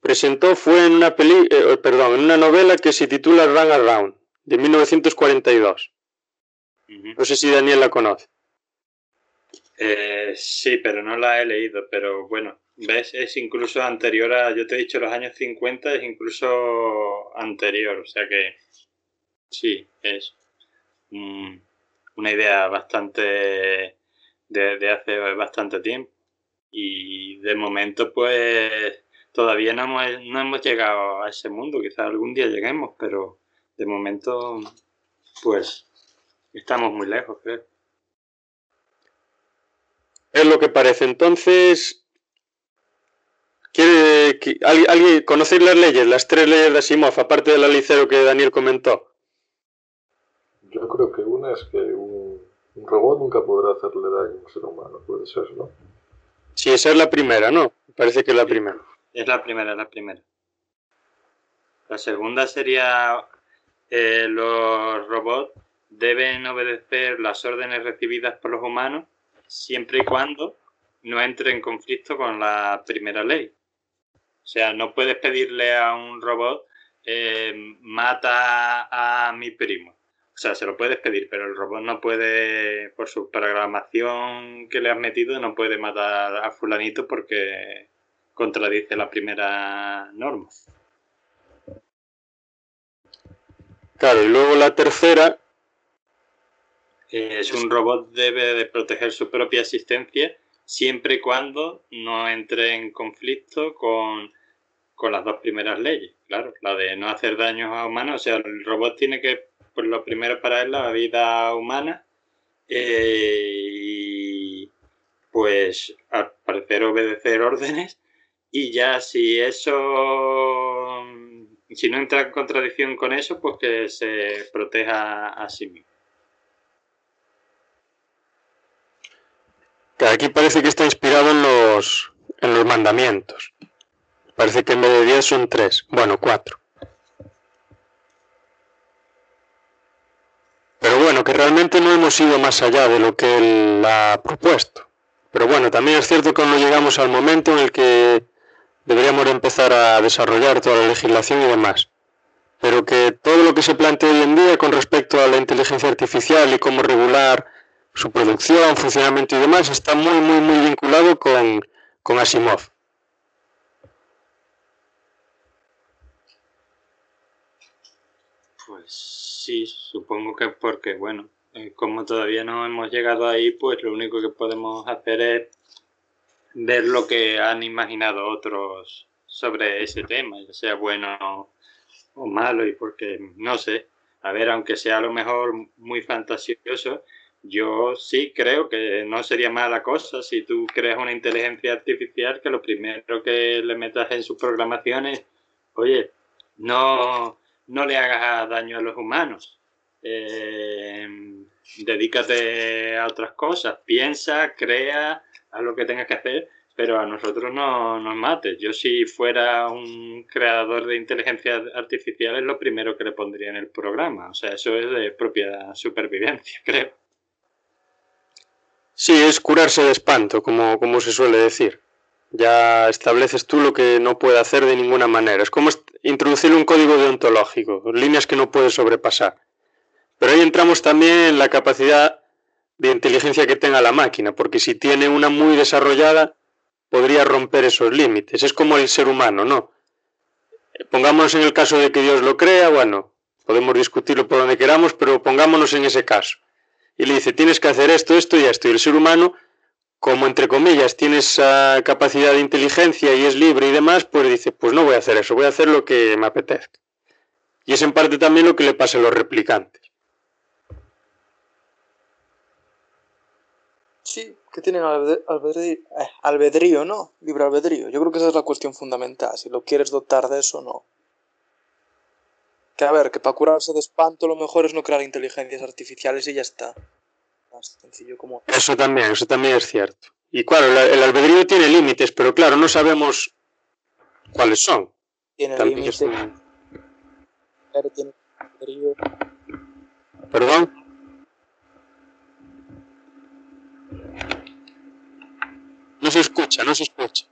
Speaker 1: presentó fue en una peli, eh, perdón, en una novela que se titula Run Around de 1942. No sé si Daniel la conoce.
Speaker 3: Eh, sí, pero no la he leído, pero bueno, ves, es incluso anterior a, yo te he dicho los años 50, es incluso anterior, o sea que sí, es una idea bastante de, hace bastante tiempo. Y de momento, pues todavía no hemos, no hemos llegado a ese mundo. Quizás algún día lleguemos, pero de momento, pues estamos muy lejos, creo.
Speaker 1: Es lo que parece. Entonces, ¿quiere que, alguien conocer las leyes, las tres leyes de Asimov, aparte del alicero que Daniel comentó?
Speaker 4: Yo creo que una es que un, robot nunca podrá hacerle daño a un ser humano, puede ser, ¿no?
Speaker 1: Sí, esa es la primera, ¿no? Parece que es la primera.
Speaker 3: Es la primera, la primera. La segunda sería eh, los robots deben obedecer las órdenes recibidas por los humanos siempre y cuando no entre en conflicto con la primera ley. O sea, no puedes pedirle a un robot eh, mata a mi primo. O sea, se lo puedes pedir, pero el robot no puede, por su programación que le has metido, no puede matar a fulanito porque contradice la primera norma.
Speaker 1: Claro, y luego la tercera...
Speaker 3: Es un robot debe de proteger su propia existencia siempre y cuando no entre en conflicto con, con las dos primeras leyes. Claro, la de no hacer daños a humanos. O sea, el robot tiene que pues lo primero para él la vida humana eh, y pues al parecer obedecer órdenes y ya si eso si no entra en contradicción con eso pues que se proteja a sí mismo
Speaker 1: aquí parece que está inspirado en los en los mandamientos parece que en vez de 10 son 3 bueno 4 Pero bueno, que realmente no hemos ido más allá de lo que él ha propuesto. Pero bueno, también es cierto que no llegamos al momento en el que deberíamos empezar a desarrollar toda la legislación y demás. Pero que todo lo que se plantea hoy en día con respecto a la inteligencia artificial y cómo regular su producción, funcionamiento y demás está muy, muy, muy vinculado con, con Asimov.
Speaker 3: Pues sí, supongo que porque, bueno, eh, como todavía no hemos llegado ahí, pues lo único que podemos hacer es ver lo que han imaginado otros sobre ese tema, ya sea bueno o malo, y porque, no sé, a ver, aunque sea a lo mejor muy fantasioso, yo sí creo que no sería mala cosa si tú creas una inteligencia artificial que lo primero que le metas en sus programaciones, oye, no no le hagas daño a los humanos. Eh, dedícate a otras cosas, piensa, crea, haz lo que tengas que hacer, pero a nosotros no nos mates. Yo si fuera un creador de inteligencia artificial es lo primero que le pondría en el programa. O sea, eso es de propia supervivencia, <laughs> creo.
Speaker 1: Sí, es curarse de espanto, como, como se suele decir. Ya estableces tú lo que no puede hacer de ninguna manera. Es como introducir un código deontológico, líneas que no puede sobrepasar. Pero ahí entramos también en la capacidad de inteligencia que tenga la máquina, porque si tiene una muy desarrollada, podría romper esos límites. Es como el ser humano, ¿no? Pongámonos en el caso de que Dios lo crea, bueno, podemos discutirlo por donde queramos, pero pongámonos en ese caso. Y le dice, tienes que hacer esto, esto y esto. Y el ser humano, como entre comillas tiene esa capacidad de inteligencia y es libre y demás, pues dice, pues no voy a hacer eso, voy a hacer lo que me apetezca. Y es en parte también lo que le pasa a los replicantes.
Speaker 2: Sí, que tienen albedrío, eh, albedrío, ¿no? Libre albedrío. Yo creo que esa es la cuestión fundamental. Si lo quieres dotar de eso, no. Que a ver, que para curarse de espanto lo mejor es no crear inteligencias artificiales y ya está. Más sencillo como...
Speaker 1: Eso también, eso también es cierto. Y claro, el albedrío tiene límites, pero claro, no sabemos cuáles son.
Speaker 2: Tiene límites. Pero tiene albedrío.
Speaker 1: ¿Perdón? No se escucha, no se escucha.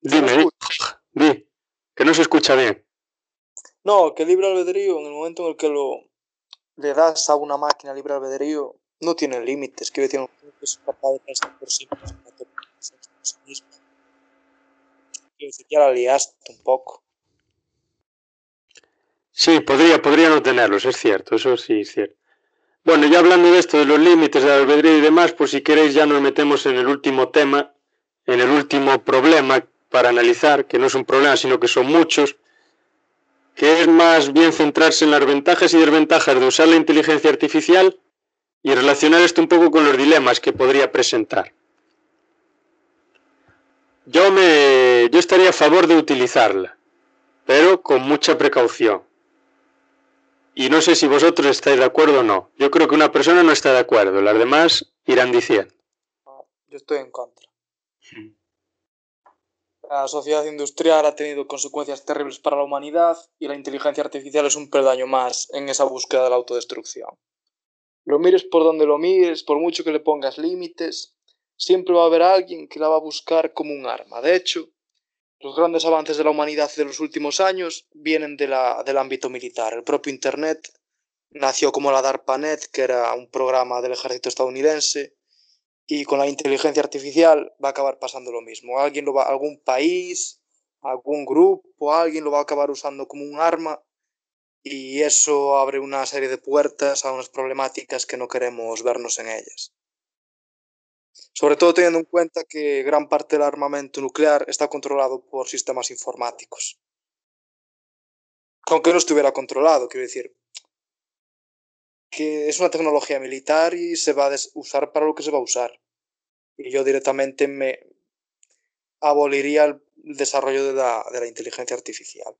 Speaker 1: Dime, di, que no se escucha bien.
Speaker 2: No, que libre albedrío, en el momento en el que lo le das a una máquina libre albedrío, no tiene límites. Quiero decir, que es capaz de pensar por sí mismo. Quiero decir, ya la liaste un poco.
Speaker 1: Sí, podría, podría no tenerlos, es cierto, eso sí es cierto. Bueno, ya hablando de esto, de los límites de albedrío y demás, pues si queréis ya nos metemos en el último tema, en el último problema para analizar, que no es un problema, sino que son muchos, que es más bien centrarse en las ventajas y desventajas de usar la inteligencia artificial y relacionar esto un poco con los dilemas que podría presentar. Yo, me, yo estaría a favor de utilizarla, pero con mucha precaución. Y no sé si vosotros estáis de acuerdo o no. Yo creo que una persona no está de acuerdo, las demás irán diciendo.
Speaker 2: Yo estoy en contra. La sociedad industrial ha tenido consecuencias terribles para la humanidad y la inteligencia artificial es un peldaño más en esa búsqueda de la autodestrucción. Lo mires por donde lo mires, por mucho que le pongas límites, siempre va a haber alguien que la va a buscar como un arma. De hecho, los grandes avances de la humanidad de los últimos años vienen de la, del ámbito militar. El propio Internet nació como la DARPANET, que era un programa del ejército estadounidense, y con la inteligencia artificial va a acabar pasando lo mismo. Alguien lo va, algún país, algún grupo, alguien lo va a acabar usando como un arma y eso abre una serie de puertas a unas problemáticas que no queremos vernos en ellas. Sobre todo teniendo en cuenta que gran parte del armamento nuclear está controlado por sistemas informáticos. Aunque no estuviera controlado, quiero decir, que es una tecnología militar y se va a usar para lo que se va a usar. Y yo directamente me aboliría el desarrollo de la, de la inteligencia artificial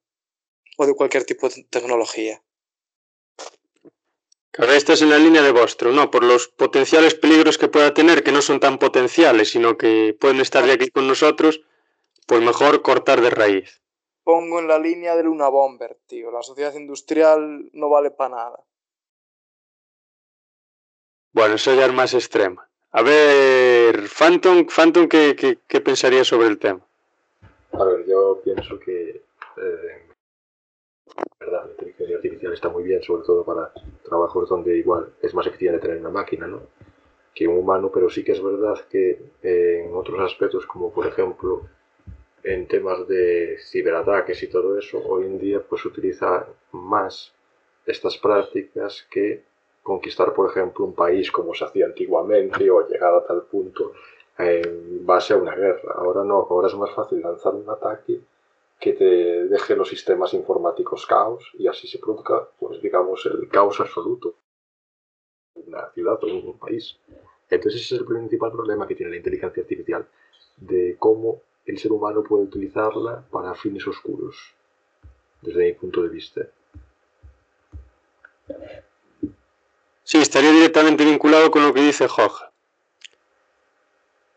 Speaker 2: o de cualquier tipo de tecnología.
Speaker 1: Claro, esta es en la línea de vuestro, ¿no? Por los potenciales peligros que pueda tener, que no son tan potenciales, sino que pueden estar ya aquí con nosotros, pues mejor cortar de raíz.
Speaker 2: Pongo en la línea de Luna Bomber, tío. La sociedad industrial no vale para nada.
Speaker 1: Bueno, eso ya es más extrema. A ver, Phantom, Phantom ¿qué, qué, qué pensaría sobre el tema?
Speaker 4: A ver, yo pienso que eh, verdad, la inteligencia artificial está muy bien, sobre todo para trabajos donde igual es más efectivo tener una máquina, ¿no? Que un humano, pero sí que es verdad que eh, en otros aspectos, como por ejemplo en temas de ciberataques y todo eso, hoy en día pues utiliza más estas prácticas que conquistar, por ejemplo, un país como se hacía antiguamente o llegar a tal punto en base a una guerra. Ahora no, ahora es más fácil lanzar un ataque que te deje los sistemas informáticos caos y así se produzca, pues digamos, el caos absoluto en una ciudad o en un país. Entonces ese es el principal problema que tiene la inteligencia artificial, de cómo el ser humano puede utilizarla para fines oscuros, desde mi punto de vista.
Speaker 1: Sí, estaría directamente vinculado con lo que dice Hoja.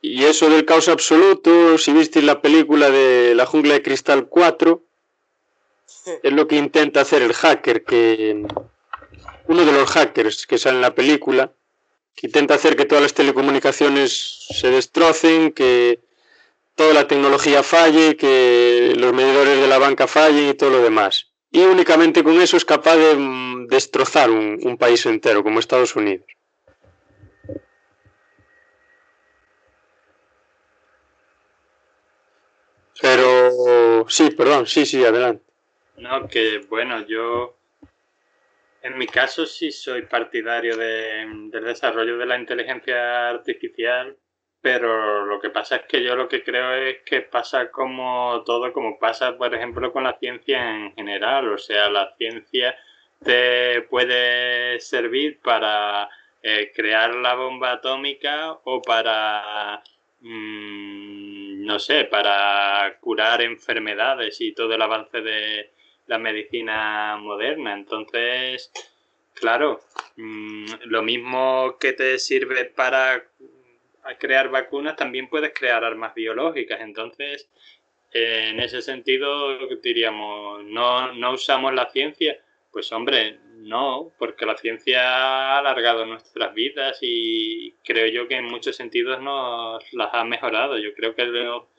Speaker 1: Y eso del caos absoluto, si visteis la película de La jungla de cristal 4, <laughs> es lo que intenta hacer el hacker, que uno de los hackers que sale en la película, que intenta hacer que todas las telecomunicaciones se destrocen, que toda la tecnología falle, que los medidores de la banca fallen y todo lo demás y únicamente con eso es capaz de mm, destrozar un, país entero como Estados Unidos. Pero sí, perdón, sí, sí, adelante.
Speaker 3: No, que bueno, yo en mi caso sí soy partidario de, del desarrollo de la inteligencia artificial pero lo que pasa es que yo lo que creo es que pasa como todo, como pasa por ejemplo con la ciencia en general, o sea, la ciencia te puede servir para eh, crear la bomba atómica o para Mm, no sé, para curar enfermedades y todo el avance de la medicina moderna. Entonces, claro, mm, lo mismo que te sirve para crear vacunas, también puedes crear armas biológicas. Entonces, en ese sentido, diríamos, no, no usamos la ciencia. Pues hombre, no, porque la ciencia ha alargado nuestras vidas y creo yo que en muchos sentidos nos las ha mejorado. Yo creo que lo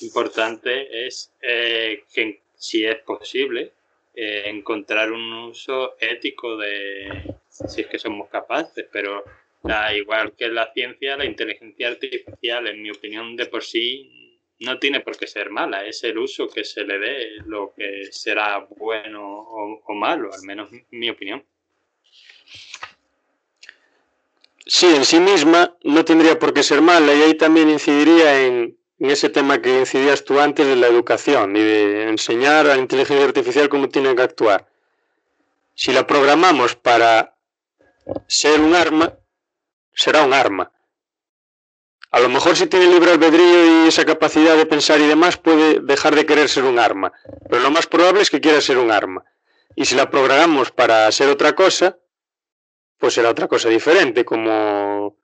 Speaker 3: importante es eh, que si es posible eh, encontrar un uso ético de si es que somos capaces, pero da igual que la ciencia, la inteligencia artificial, en mi opinión, de por sí no tiene por qué ser mala, es el uso que se le dé lo que será bueno o, malo, al menos mi opinión.
Speaker 1: Sí, en sí misma no tendría por qué ser mala y ahí también incidiría en, en ese tema que incidías tú antes de la educación y de enseñar a la inteligencia artificial cómo tiene que actuar. Si la programamos para ser un arma, será un arma. A lo mejor si tiene libre albedrío y esa capacidad de pensar y demás puede dejar de querer ser un arma, pero lo más probable es que quiera ser un arma. Y si la programamos para ser otra cosa, pues será otra cosa diferente, como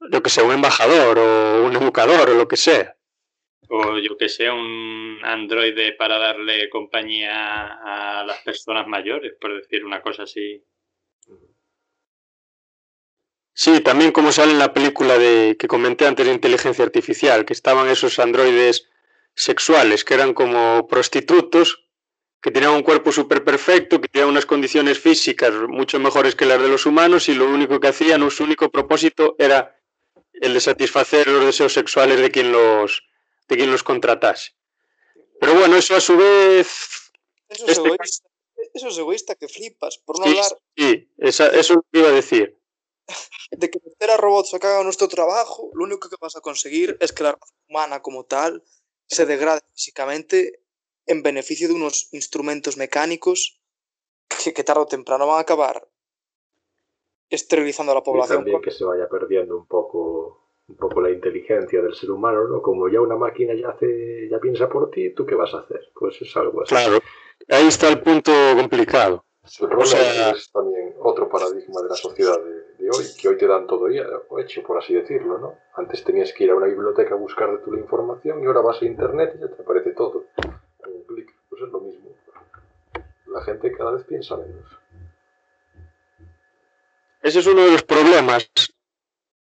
Speaker 1: lo que sea un embajador o un educador o lo que sea.
Speaker 3: O yo que sé, un androide para darle compañía a las personas mayores, por decir una cosa así.
Speaker 1: Sí, también como sale en la película de que comenté antes de inteligencia artificial, que estaban esos androides sexuales, que eran como prostitutos, que tenían un cuerpo súper perfecto, que tenían unas condiciones físicas mucho mejores que las de los humanos y lo único que hacían, su único propósito era el de satisfacer los deseos sexuales de quien los, de quien los contratase. Pero bueno, eso a su vez...
Speaker 2: Eso es, egoísta, eso es egoísta que flipas, por no hablar...
Speaker 1: Sí, esa, eso iba a decir
Speaker 2: de que meter a robots que hagan nuestro trabajo, lo único que vas a conseguir es que la raza humana como tal se degrade físicamente en beneficio de unos instrumentos mecánicos que, que tarde o temprano van a acabar esterilizando a la población.
Speaker 4: Y también que se vaya perdiendo un poco un poco la inteligencia del ser humano, ¿no? Como ya una máquina ya hace, ya piensa por ti, ¿tú qué vas a hacer? Pues es algo así.
Speaker 1: Claro, ahí está el punto complicado.
Speaker 4: Su rol es también otro paradigma de la sociedad de, hoy, que hoy te dan todo hecho, por así decirlo, ¿no? Antes tenías que ir a una biblioteca a buscar de tu la información y ahora vas a internet y ya te aparece todo. un clic, pues es lo mismo. La gente cada vez piensa menos.
Speaker 1: Ese es uno de los problemas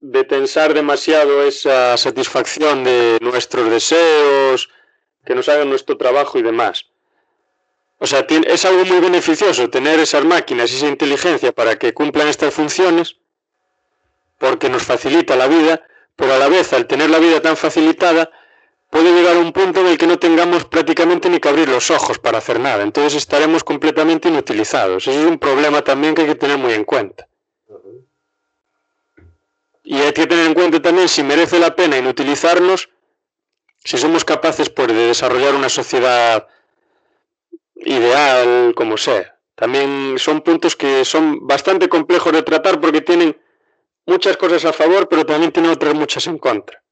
Speaker 1: de pensar demasiado esa satisfacción de nuestros deseos, que nos hagan nuestro trabajo y demás. O sea, es algo muy beneficioso tener esas máquinas y esa inteligencia para que cumplan estas funciones, porque nos facilita la vida, pero a la vez, al tener la vida tan facilitada, puede llegar a un punto en el que no tengamos prácticamente ni que abrir los ojos para hacer nada. Entonces estaremos completamente inutilizados. Ese es un problema también que hay que tener muy en cuenta. Y hay que tener en cuenta también si merece la pena inutilizarnos, si somos capaces pues, de desarrollar una sociedad ideal, como sea. También son puntos que son bastante complejos de tratar porque tienen muchas cosas a favor, pero también tienen otras muchas en contra.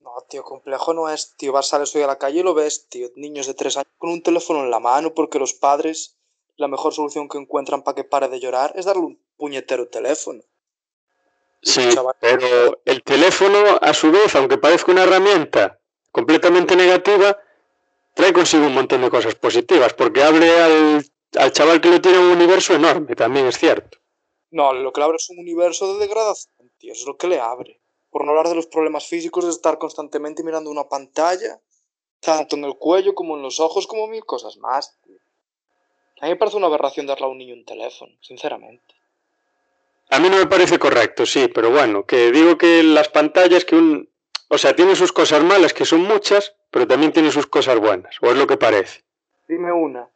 Speaker 2: No, tío, complejo no es, tío. Vas, sales hoy a la calle y lo ves, tío. Niños de tres años con un teléfono en la mano porque los padres, la mejor solución que encuentran para que pare de llorar es darle un puñetero teléfono.
Speaker 1: Sí, pero el teléfono, a su vez, aunque parezca una herramienta completamente negativa, trae consigo un montón de cosas positivas, porque abre al, al chaval que lo tiene un universo enorme, también es cierto.
Speaker 2: No, lo que le abre es un universo de degradación, tío, es lo que le abre. Por no hablar de los problemas físicos de estar constantemente mirando una pantalla, tanto en el cuello como en los ojos, como mil cosas más. Tío. A mí me parece una aberración darle a un niño un teléfono, sinceramente.
Speaker 1: A mí no me parece correcto, sí, pero bueno, que digo que las pantallas que un... O sea, tienen sus cosas malas, que son muchas, pero también tiene sus cosas buenas, o es lo que parece.
Speaker 2: Dime una.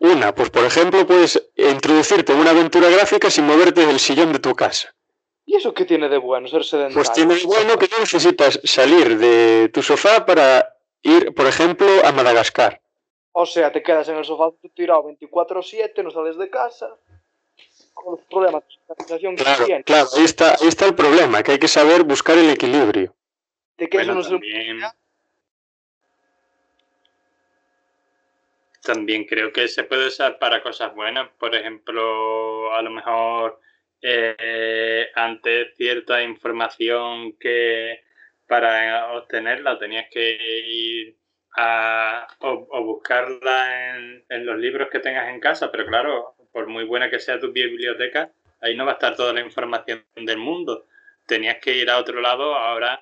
Speaker 1: Una, pues por ejemplo, puedes introducirte en una aventura gráfica sin moverte del sillón de tu casa.
Speaker 2: ¿Y eso qué tiene de bueno ser sedentario?
Speaker 1: Pues tiene de bueno que no necesitas salir de tu sofá para ir, por ejemplo, a Madagascar.
Speaker 2: O sea, te quedas en el sofá tirado 24-7, no sales de casa, con los problemas de que
Speaker 1: Claro,
Speaker 2: tienes.
Speaker 1: claro, ahí está, ahí está el problema, que hay que saber buscar el equilibrio.
Speaker 2: Te quedas
Speaker 3: Bueno,
Speaker 2: en un
Speaker 3: también, creo que se puede usar para cosas buenas. Por ejemplo, a lo mejor eh, cierta información que para obtenerla tenías que ir a, o, o buscarla en, en los libros que tengas en casa, pero claro, por muy buena que sea tu biblioteca, ahí no va a estar toda la información del mundo. Tenías que ir a otro lado, ahora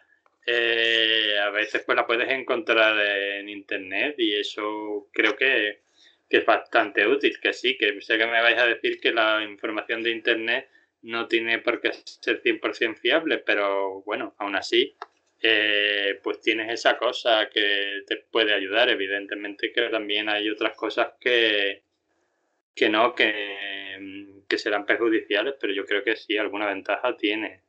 Speaker 3: eh, a veces pues la puedes encontrar en internet y eso creo que, que es bastante útil, que sí, que sé que me vais a decir que la información de internet no tiene por qué ser 100% fiable, pero bueno, aún así, eh, pues tienes esa cosa que te puede ayudar. Evidentemente que también hay otras cosas que, que no, que, que serán perjudiciales, pero yo creo que sí, alguna ventaja tiene.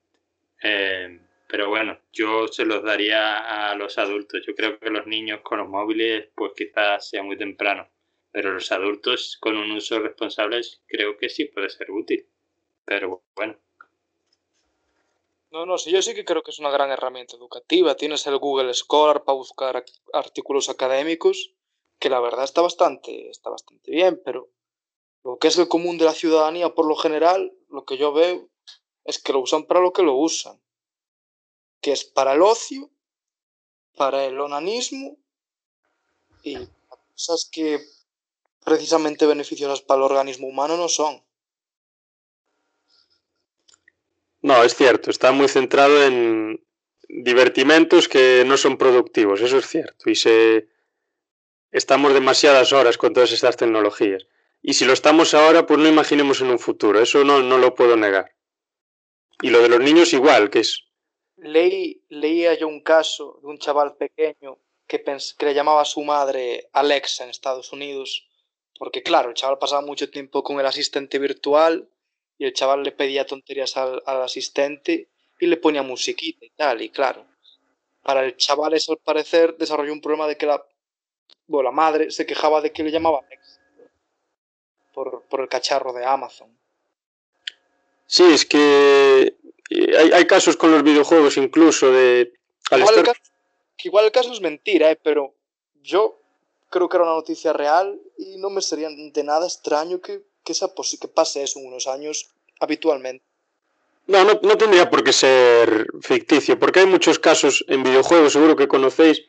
Speaker 3: Eh, pero bueno, yo se los daría a los adultos. Yo creo que los niños con los móviles, pues quizás sea muy temprano. Pero los adultos con un uso responsable creo que sí puede ser útil. Pero bueno.
Speaker 2: No, no, sí, yo sí que creo que es una gran herramienta educativa. Tienes el Google Scholar para buscar artículos académicos, que la verdad está bastante, está bastante bien, pero lo que es el común de la ciudadanía, por lo general, lo que yo veo es que lo usan para lo que lo usan, que es para el ocio, para el onanismo y cosas que precisamente beneficiosas para el organismo humano no son.
Speaker 1: No, es cierto, está muy centrado en divertimentos que no son productivos, eso es cierto. Y se estamos demasiadas horas con todas estas tecnologías. Y si lo estamos ahora, pues no imaginemos en un futuro, eso no, no lo puedo negar. Y lo de los niños igual, que es
Speaker 2: Leí, leía yo un caso de un chaval pequeño que, que le llamaba a su madre Alexa en Estados Unidos, porque claro, el chaval pasaba mucho tiempo con el asistente virtual y el chaval le pedía tonterías al, al asistente y le ponía musiquita y tal, y claro, para el chaval eso al parecer desarrolló un problema de que la, bueno, la madre se quejaba de que le llamaba Alexa por, por el cacharro de Amazon.
Speaker 1: Sí, es que eh, hay, hay casos con los videojuegos incluso de... Al
Speaker 2: Igual el, caso, igual el caso es mentira, ¿eh? pero yo creo que era una noticia real y no me sería de nada extraño que, que, sea posi- que pase eso en unos años habitualmente.
Speaker 1: No, no, no tendría por qué ser ficticio, porque hay muchos casos en videojuegos, seguro que conocéis,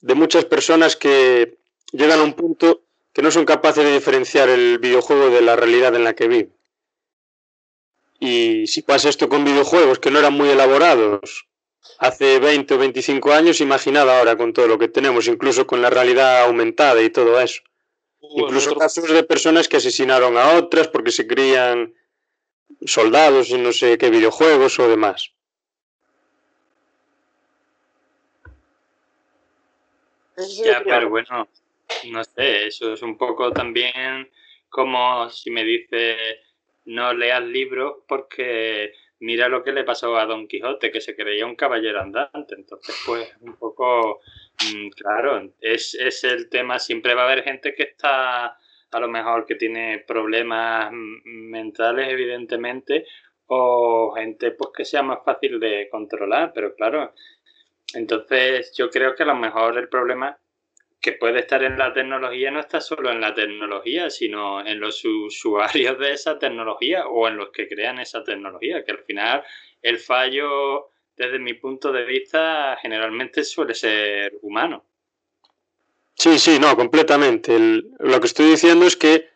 Speaker 1: de muchas personas que llegan a un punto que no son capaces de diferenciar el videojuego de la realidad en la que viven. Y si pasa esto con videojuegos que no eran muy elaborados hace 20 o 25 años, imaginad ahora con todo lo que tenemos, incluso con la realidad aumentada y todo eso. Incluso
Speaker 2: Nosotros-
Speaker 1: casos de personas que asesinaron a otras porque se creían soldados en no sé qué videojuegos o demás.
Speaker 3: Ya, pero bueno, no sé, eso es un poco también como si me dice no leas libros porque mira lo que le pasó a Don Quijote, que se creía un caballero andante. Entonces, pues, un poco, mm, claro, es, es el tema, siempre va a haber gente que está, a lo mejor, que tiene problemas mm, mentales, evidentemente, o gente, pues, que sea más fácil de controlar, pero claro, entonces yo creo que a lo mejor el problema que puede estar en la tecnología no está solo en la tecnología, sino en los usuarios de esa tecnología o en los que crean esa tecnología, que al final el fallo, desde mi punto de vista, generalmente suele ser humano.
Speaker 1: Sí, sí, no, completamente. Lo que estoy diciendo es que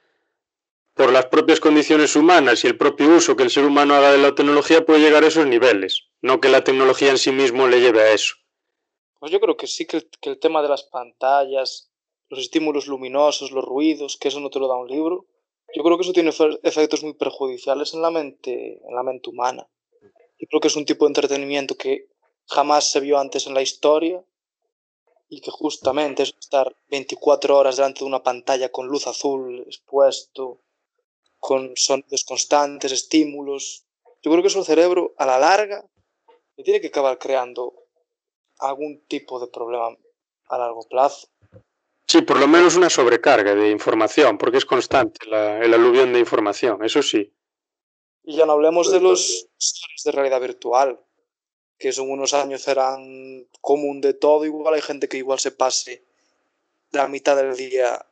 Speaker 1: por las propias condiciones humanas y el propio uso que el ser humano haga de la tecnología puede llegar a esos niveles, no que la tecnología en sí mismo le lleve a eso.
Speaker 2: Pues yo creo que sí que el, tema de las pantallas, los estímulos luminosos, los ruidos, que eso no te lo da un libro, yo creo que eso tiene efe- efectos muy perjudiciales en la mente, en la mente humana. Yo creo que es un tipo de entretenimiento que jamás se vio antes en la historia y que justamente es estar 24 horas delante de una pantalla con luz azul expuesto, con sonidos constantes, estímulos. Yo creo que eso el cerebro a la larga tiene que acabar creando algún tipo de problema a largo plazo.
Speaker 1: Sí, por lo menos una sobrecarga de información, porque es constante la, el aluvión de información, eso sí.
Speaker 2: Y ya no hablemos de los de realidad virtual, que son unos años serán común de todo, igual hay gente que igual se pase la mitad del día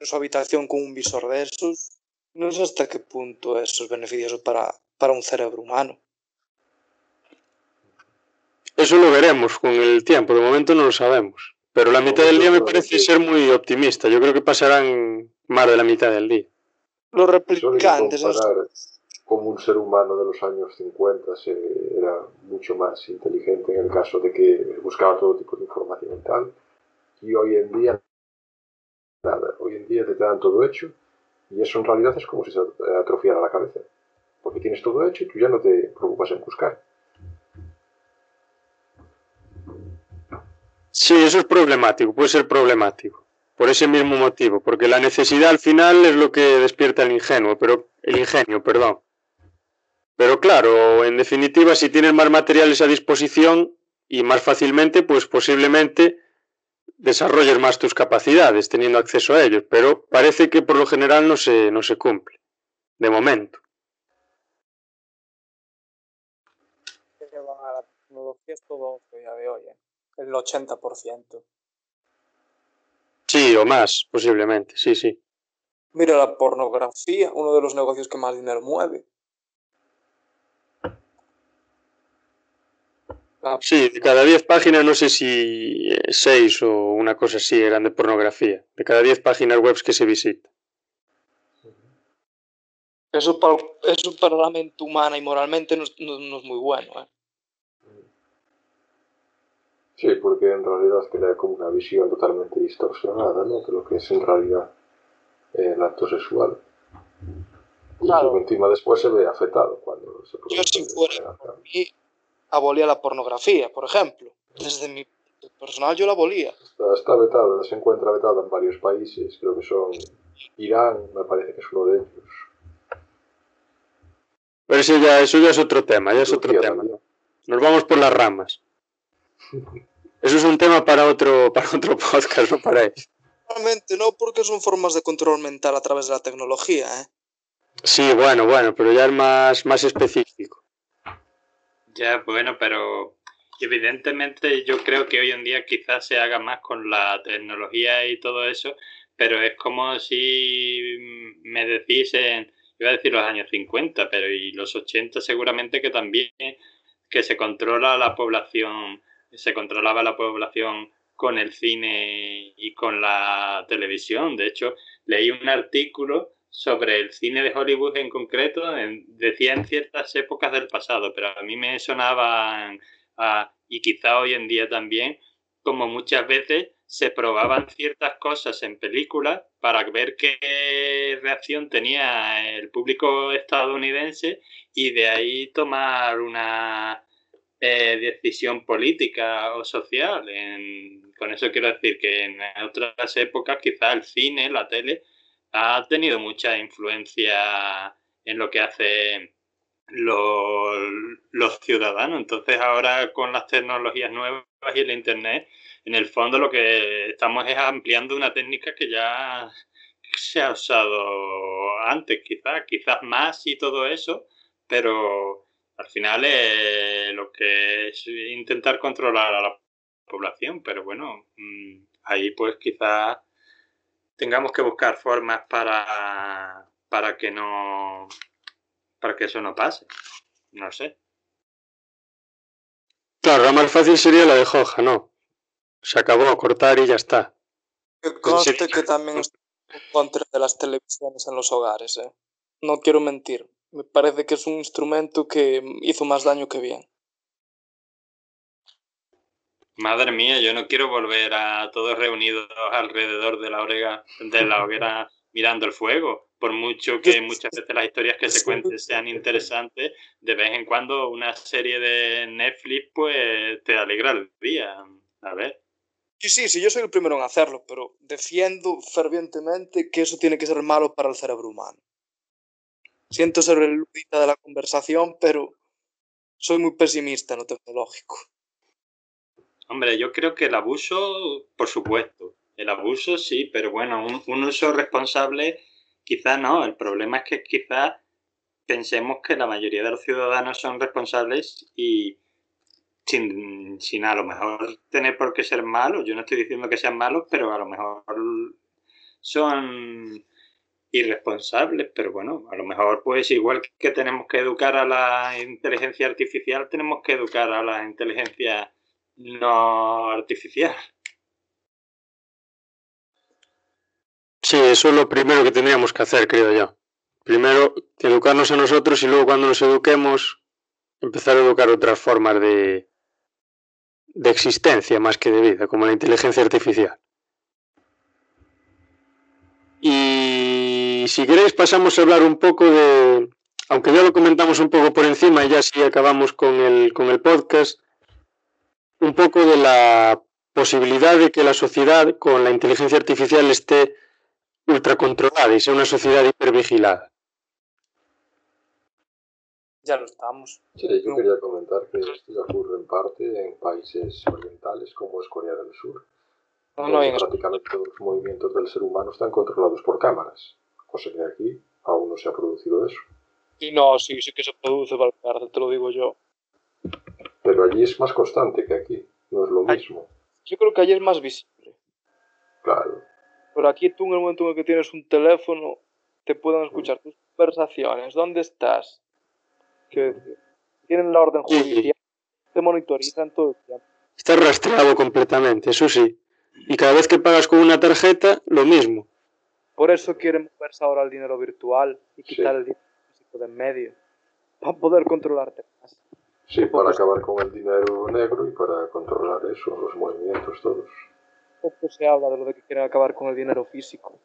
Speaker 2: en su habitación con un visor de esos. No sé hasta qué punto eso es beneficioso para, para un cerebro humano.
Speaker 1: Eso lo veremos con el tiempo, de momento no lo sabemos. Pero la mitad del día me parece ser muy optimista. Yo creo que pasarán más de la mitad del día.
Speaker 2: Los replicantes.
Speaker 4: Como un ser humano de los años 50 se era mucho más inteligente en el caso de que buscaba todo tipo de información y tal. Y hoy en día, nada. Hoy en día te dan todo hecho y eso en realidad es como si se atrofiara la cabeza. Porque tienes todo hecho y tú ya no te preocupas en buscar.
Speaker 1: Sí, eso es problemático, puede ser problemático. Por ese mismo motivo, porque la necesidad al final es lo que despierta el ingenuo, pero el ingenio, perdón. Pero claro, en definitiva, si tienes más materiales a disposición y más fácilmente, pues posiblemente desarrolles más tus capacidades teniendo acceso a ellos, pero parece que por lo general no se, no se cumple, de momento.
Speaker 2: La tecnología es todo de hoy, ¿eh? El 80%.
Speaker 1: Sí, o más, posiblemente, sí, sí.
Speaker 2: Mira la pornografía, uno de los negocios que más dinero mueve.
Speaker 1: Sí, de cada 10 páginas, no sé si 6 o una cosa así eran de pornografía. De cada 10 páginas web que se visita.
Speaker 2: Eso para, eso para la mente humana y moralmente no, no es muy bueno. ¿eh?
Speaker 4: Sí, porque en realidad crea como una visión totalmente distorsionada ¿no? de lo que es en realidad eh, el acto sexual. Claro. Y encima después se ve afectado cuando se
Speaker 2: produce. Yo si fuera por mí, abolía la pornografía, por ejemplo. Desde mi personal yo la abolía.
Speaker 4: Está, está vetada, se encuentra vetada en varios países, creo que son Irán, me parece que es uno de ellos.
Speaker 1: Pero eso ya, eso ya es otro tema, ya es otro tema. Nos vamos por las ramas. Eso es un tema para otro, para otro podcast, no para eso.
Speaker 2: Realmente no, porque son formas de control mental a través de la tecnología, ¿eh?
Speaker 1: Sí, bueno, bueno, pero ya es más, más específico.
Speaker 3: Ya, bueno, pero evidentemente yo creo que hoy en día quizás se haga más con la tecnología y todo eso, pero es como si me decís en, iba a decir los años 50, pero y los 80 seguramente que también, que se controla la población se controlaba la población con el cine y con la televisión. De hecho, leí un artículo sobre el cine de Hollywood en concreto, decía en ciertas épocas del pasado, pero a mí me sonaban, y quizá hoy en día también, como muchas veces se probaban ciertas cosas en películas para ver qué reacción tenía el público estadounidense y de ahí tomar una decisión política o social. con eso quiero decir que en otras épocas quizá el cine, la tele, ha tenido mucha influencia en lo que hacen los, los ciudadanos. Entonces ahora con las tecnologías nuevas y el Internet, en el fondo lo que estamos es ampliando una técnica que ya se ha usado antes, quizás, quizás más y todo eso, pero al final es lo que es intentar controlar a la población, pero bueno, mm, ahí pues quizás tengamos que buscar formas para, para que no para que eso no pase. No sé.
Speaker 1: Claro, la más fácil sería la de Joja, ¿no? Se acabó a cortar y ya está.
Speaker 2: Que conste que también estoy en contra de las televisiones en los hogares, ¿eh? No quiero mentir me parece que es un instrumento que hizo más daño que bien.
Speaker 3: Madre mía, yo no quiero volver a todos reunidos alrededor de la, hoguera, de la hoguera <laughs> mirando el fuego. Por mucho que muchas veces las historias que se cuenten sean interesantes, de vez en cuando una serie de Netflix pues te alegra el día. A ver.
Speaker 2: Sí, sí, sí, yo soy el primero en hacerlo, pero defiendo fervientemente que eso tiene que ser malo para el cerebro humano. Siento ser el ludita de la conversación, pero soy muy pesimista en lo tecnológico.
Speaker 3: Hombre, yo creo que el abuso, por supuesto. El abuso sí, pero bueno, un, un uso responsable quizá no. El problema es que quizá pensemos que la mayoría de los ciudadanos son responsables y sin, sin a lo mejor tener por qué ser malos. Yo no estoy diciendo que sean malos, pero a lo mejor son irresponsables, pero bueno, a lo mejor pues igual que tenemos que educar a la inteligencia artificial, tenemos que educar a la inteligencia no artificial.
Speaker 1: Sí, eso es lo primero que tendríamos que hacer, creo yo. Primero, educarnos a nosotros y luego cuando nos eduquemos, empezar a educar otras formas de, de existencia más que de vida, como la inteligencia artificial. Y si queréis pasamos a hablar un poco de, aunque ya lo comentamos un poco por encima y ya sí acabamos con el, con el podcast, un poco de la posibilidad de que la sociedad con la inteligencia artificial esté ultracontrolada y sea una sociedad hipervigilada.
Speaker 2: Ya lo estamos.
Speaker 4: Sí, yo quería comentar que esto ya ocurre en parte en países orientales como es Corea del Sur.
Speaker 2: No, no, en
Speaker 4: prácticamente todos los movimientos del ser humano están controlados por cámaras, cosa que aquí aún no se ha producido eso.
Speaker 2: Y no, sí, sí que se produce, Valcarce, te lo digo yo.
Speaker 4: Pero allí es más constante que aquí, no es lo mismo.
Speaker 2: Yo creo que allí es más visible.
Speaker 4: Claro.
Speaker 2: Pero aquí tú en el momento en el que tienes un teléfono, te pueden escuchar tus conversaciones, dónde estás. Decir, tienen la orden
Speaker 1: Sí.
Speaker 2: judicial, te monitorizan todo el tiempo.
Speaker 1: Está rastreado completamente, eso sí. Y cada vez que pagas con una tarjeta, lo mismo.
Speaker 2: Por eso quieren moverse ahora al dinero virtual y
Speaker 4: Sí.
Speaker 2: quitar el dinero físico de en medio. Para poder controlarte más.
Speaker 4: Sí, para acabar con el dinero negro y para controlar eso, los movimientos todos.
Speaker 2: Poco se habla de lo de que quieren acabar con el dinero físico.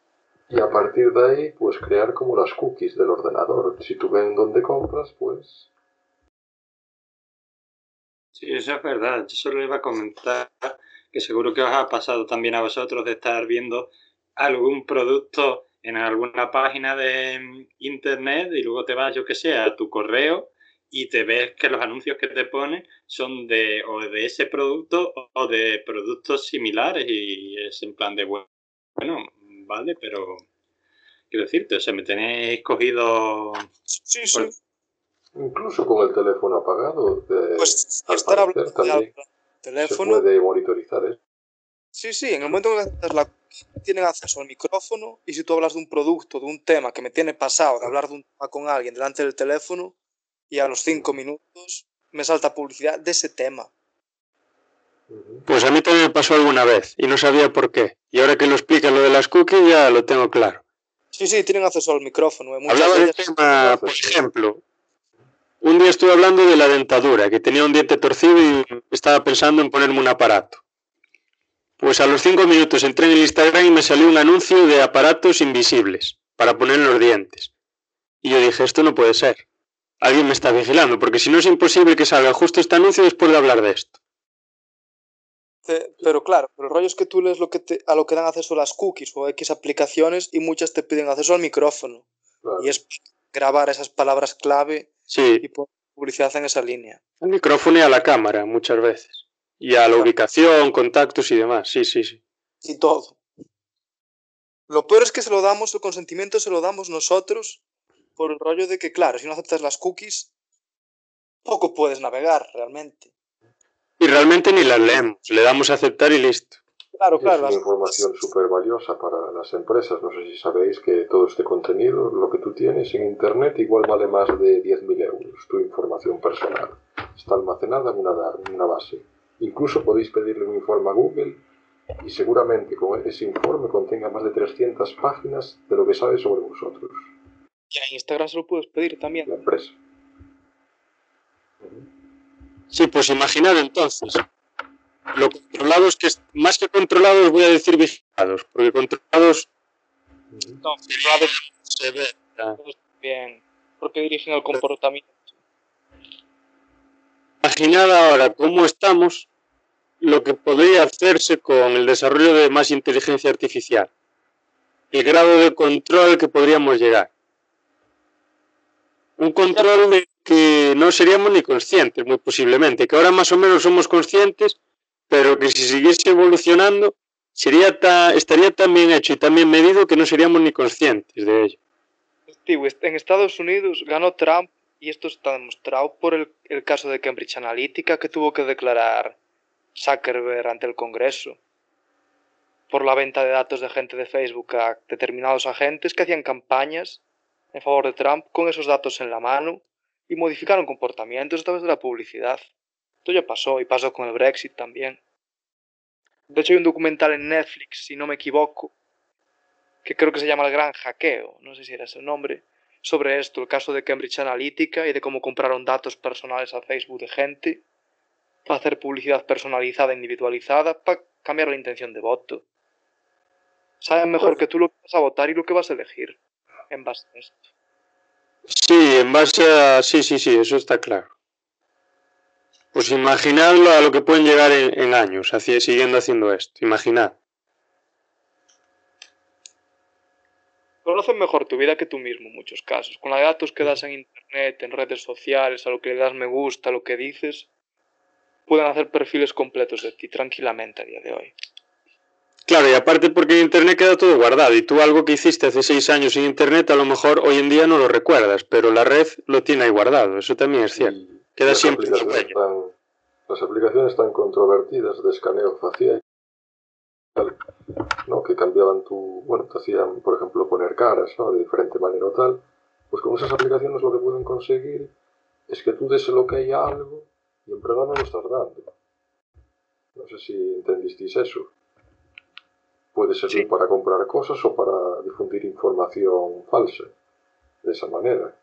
Speaker 4: Y a partir de ahí, pues crear como las cookies del ordenador. Si tú ven dónde compras, pues
Speaker 3: Sí, eso es verdad. Yo solo iba a comentar que seguro que os ha pasado también a vosotros de estar viendo algún producto en alguna página de internet y luego te vas, yo que sé, a tu correo y te ves que los anuncios que te ponen son de o de ese producto o de productos similares y es en plan de bueno, vale, pero quiero decirte, o sea, me tenéis cogido
Speaker 2: Sí,
Speaker 3: sí.
Speaker 4: incluso con el teléfono apagado, eh,
Speaker 2: Pues estar hablando de
Speaker 4: también
Speaker 2: algo
Speaker 4: se
Speaker 2: teléfono.
Speaker 4: puede monitorizar eso.
Speaker 2: Sí, sí, en el momento en que la tienen acceso al micrófono y si tú hablas de un producto, de un tema que me tiene pasado, de hablar de un tema con alguien delante del teléfono y a los cinco minutos me salta publicidad de ese tema.
Speaker 1: Pues a mí también me pasó alguna vez y no sabía por qué. Y ahora que lo explica lo de las cookies ya lo tengo claro.
Speaker 2: Sí, sí, tienen acceso al micrófono. eh,
Speaker 1: Hablaba del tema, por ejemplo, un día estuve hablando de la dentadura, que tenía un diente torcido y estaba pensando en ponerme un aparato. Pues a los cinco minutos entré en el Instagram y me salió un anuncio de aparatos invisibles para poner en los dientes. Y yo dije, esto no puede ser. Alguien me está vigilando, porque si no es imposible que salga justo este anuncio después de hablar de esto.
Speaker 2: Pero claro, pero el rollo es que tú lees lo que te- a lo que dan acceso las cookies o X aplicaciones y muchas te piden acceso al micrófono.
Speaker 4: Claro.
Speaker 2: Y es grabar esas palabras clave
Speaker 1: Sí,
Speaker 2: y poner publicidad en esa línea.
Speaker 1: al micrófono y a la cámara muchas veces. Y a la ubicación, contactos y demás. Sí, sí, sí.
Speaker 2: Y todo. Lo peor es que se lo damos, el consentimiento se lo damos nosotros por el rollo de que, claro, si no aceptas las cookies, poco puedes navegar realmente.
Speaker 1: Y realmente ni las leemos. Le damos a aceptar y listo.
Speaker 2: Claro,
Speaker 4: Es
Speaker 2: claro.
Speaker 4: una
Speaker 2: las-
Speaker 4: información súper valiosa para las empresas. No sé si sabéis que todo este contenido, lo que tú tienes en Internet, igual vale más de 10.000 euros, tu información personal. Está almacenada en una, en una base. Incluso podéis pedirle un informe a Google y seguramente con ese informe contenga más de 300 páginas de lo que sabe sobre vosotros,
Speaker 2: Y en Instagram se lo puedes pedir también.
Speaker 4: la empresa.
Speaker 1: Sí, pues imaginad entonces. Lo controlados que es, más que controlados voy a decir vigilados, porque controlados
Speaker 2: No, claro,
Speaker 1: se ve.
Speaker 2: bien. Porque dirigen el comportamiento.
Speaker 1: Imaginad ahora cómo estamos lo que podría hacerse con el desarrollo de más inteligencia artificial. El grado de control que podríamos llegar. Un control que no seríamos ni conscientes, muy posiblemente, que ahora más o menos somos conscientes, pero que si siguiese evolucionando sería estaría tan bien hecho y tan bien medido que no seríamos ni conscientes de ello.
Speaker 2: en Estados Unidos ganó Trump y esto está demostrado por el caso de Cambridge Analytica que tuvo que declarar Zuckerberg ante el Congreso por la venta de datos de gente de Facebook a determinados agentes que hacían campañas en favor de Trump con esos datos en la mano y modificaron comportamientos a través de la publicidad. Esto ya pasó y pasó con el Brexit también. De hecho hay un documental en Netflix, si no me equivoco, que creo que se llama El Gran Hackeo, no sé si era ese el nombre, sobre esto, el caso de Cambridge Analytica y de cómo compraron datos personales a Facebook de gente para hacer publicidad personalizada, individualizada, para cambiar la intención de voto. Saben mejor que tú lo que vas a votar y lo que vas a elegir en base a esto.
Speaker 1: Sí, en base a... Sí, sí, sí, eso está claro. Pues imaginadlo a lo que pueden llegar en, años siguiendo haciendo esto. Imaginad.
Speaker 2: Conocen mejor tu vida que tú mismo en muchos casos. Con los datos que das en internet, en redes sociales, a lo que le das me gusta, a lo que dices, pueden hacer perfiles completos de ti tranquilamente a día de hoy.
Speaker 1: Claro, y aparte porque en Internet queda todo guardado y tú algo que hiciste hace seis años en Internet a lo mejor hoy en día no lo recuerdas, pero la red lo tiene ahí guardado, eso también es cierto. queda
Speaker 4: las
Speaker 1: siempre
Speaker 4: aplicaciones están, Las aplicaciones están controvertidas de escaneo facial, ¿no? que cambiaban tu, bueno, te hacían, por ejemplo, poner caras ¿no? de diferente manera o tal, pues con esas aplicaciones lo que pueden conseguir es que tú des lo que hay algo y en verdad no lo estás dando. No sé si entendisteis eso. Puede servir para comprar cosas o para difundir información falsa. De esa manera.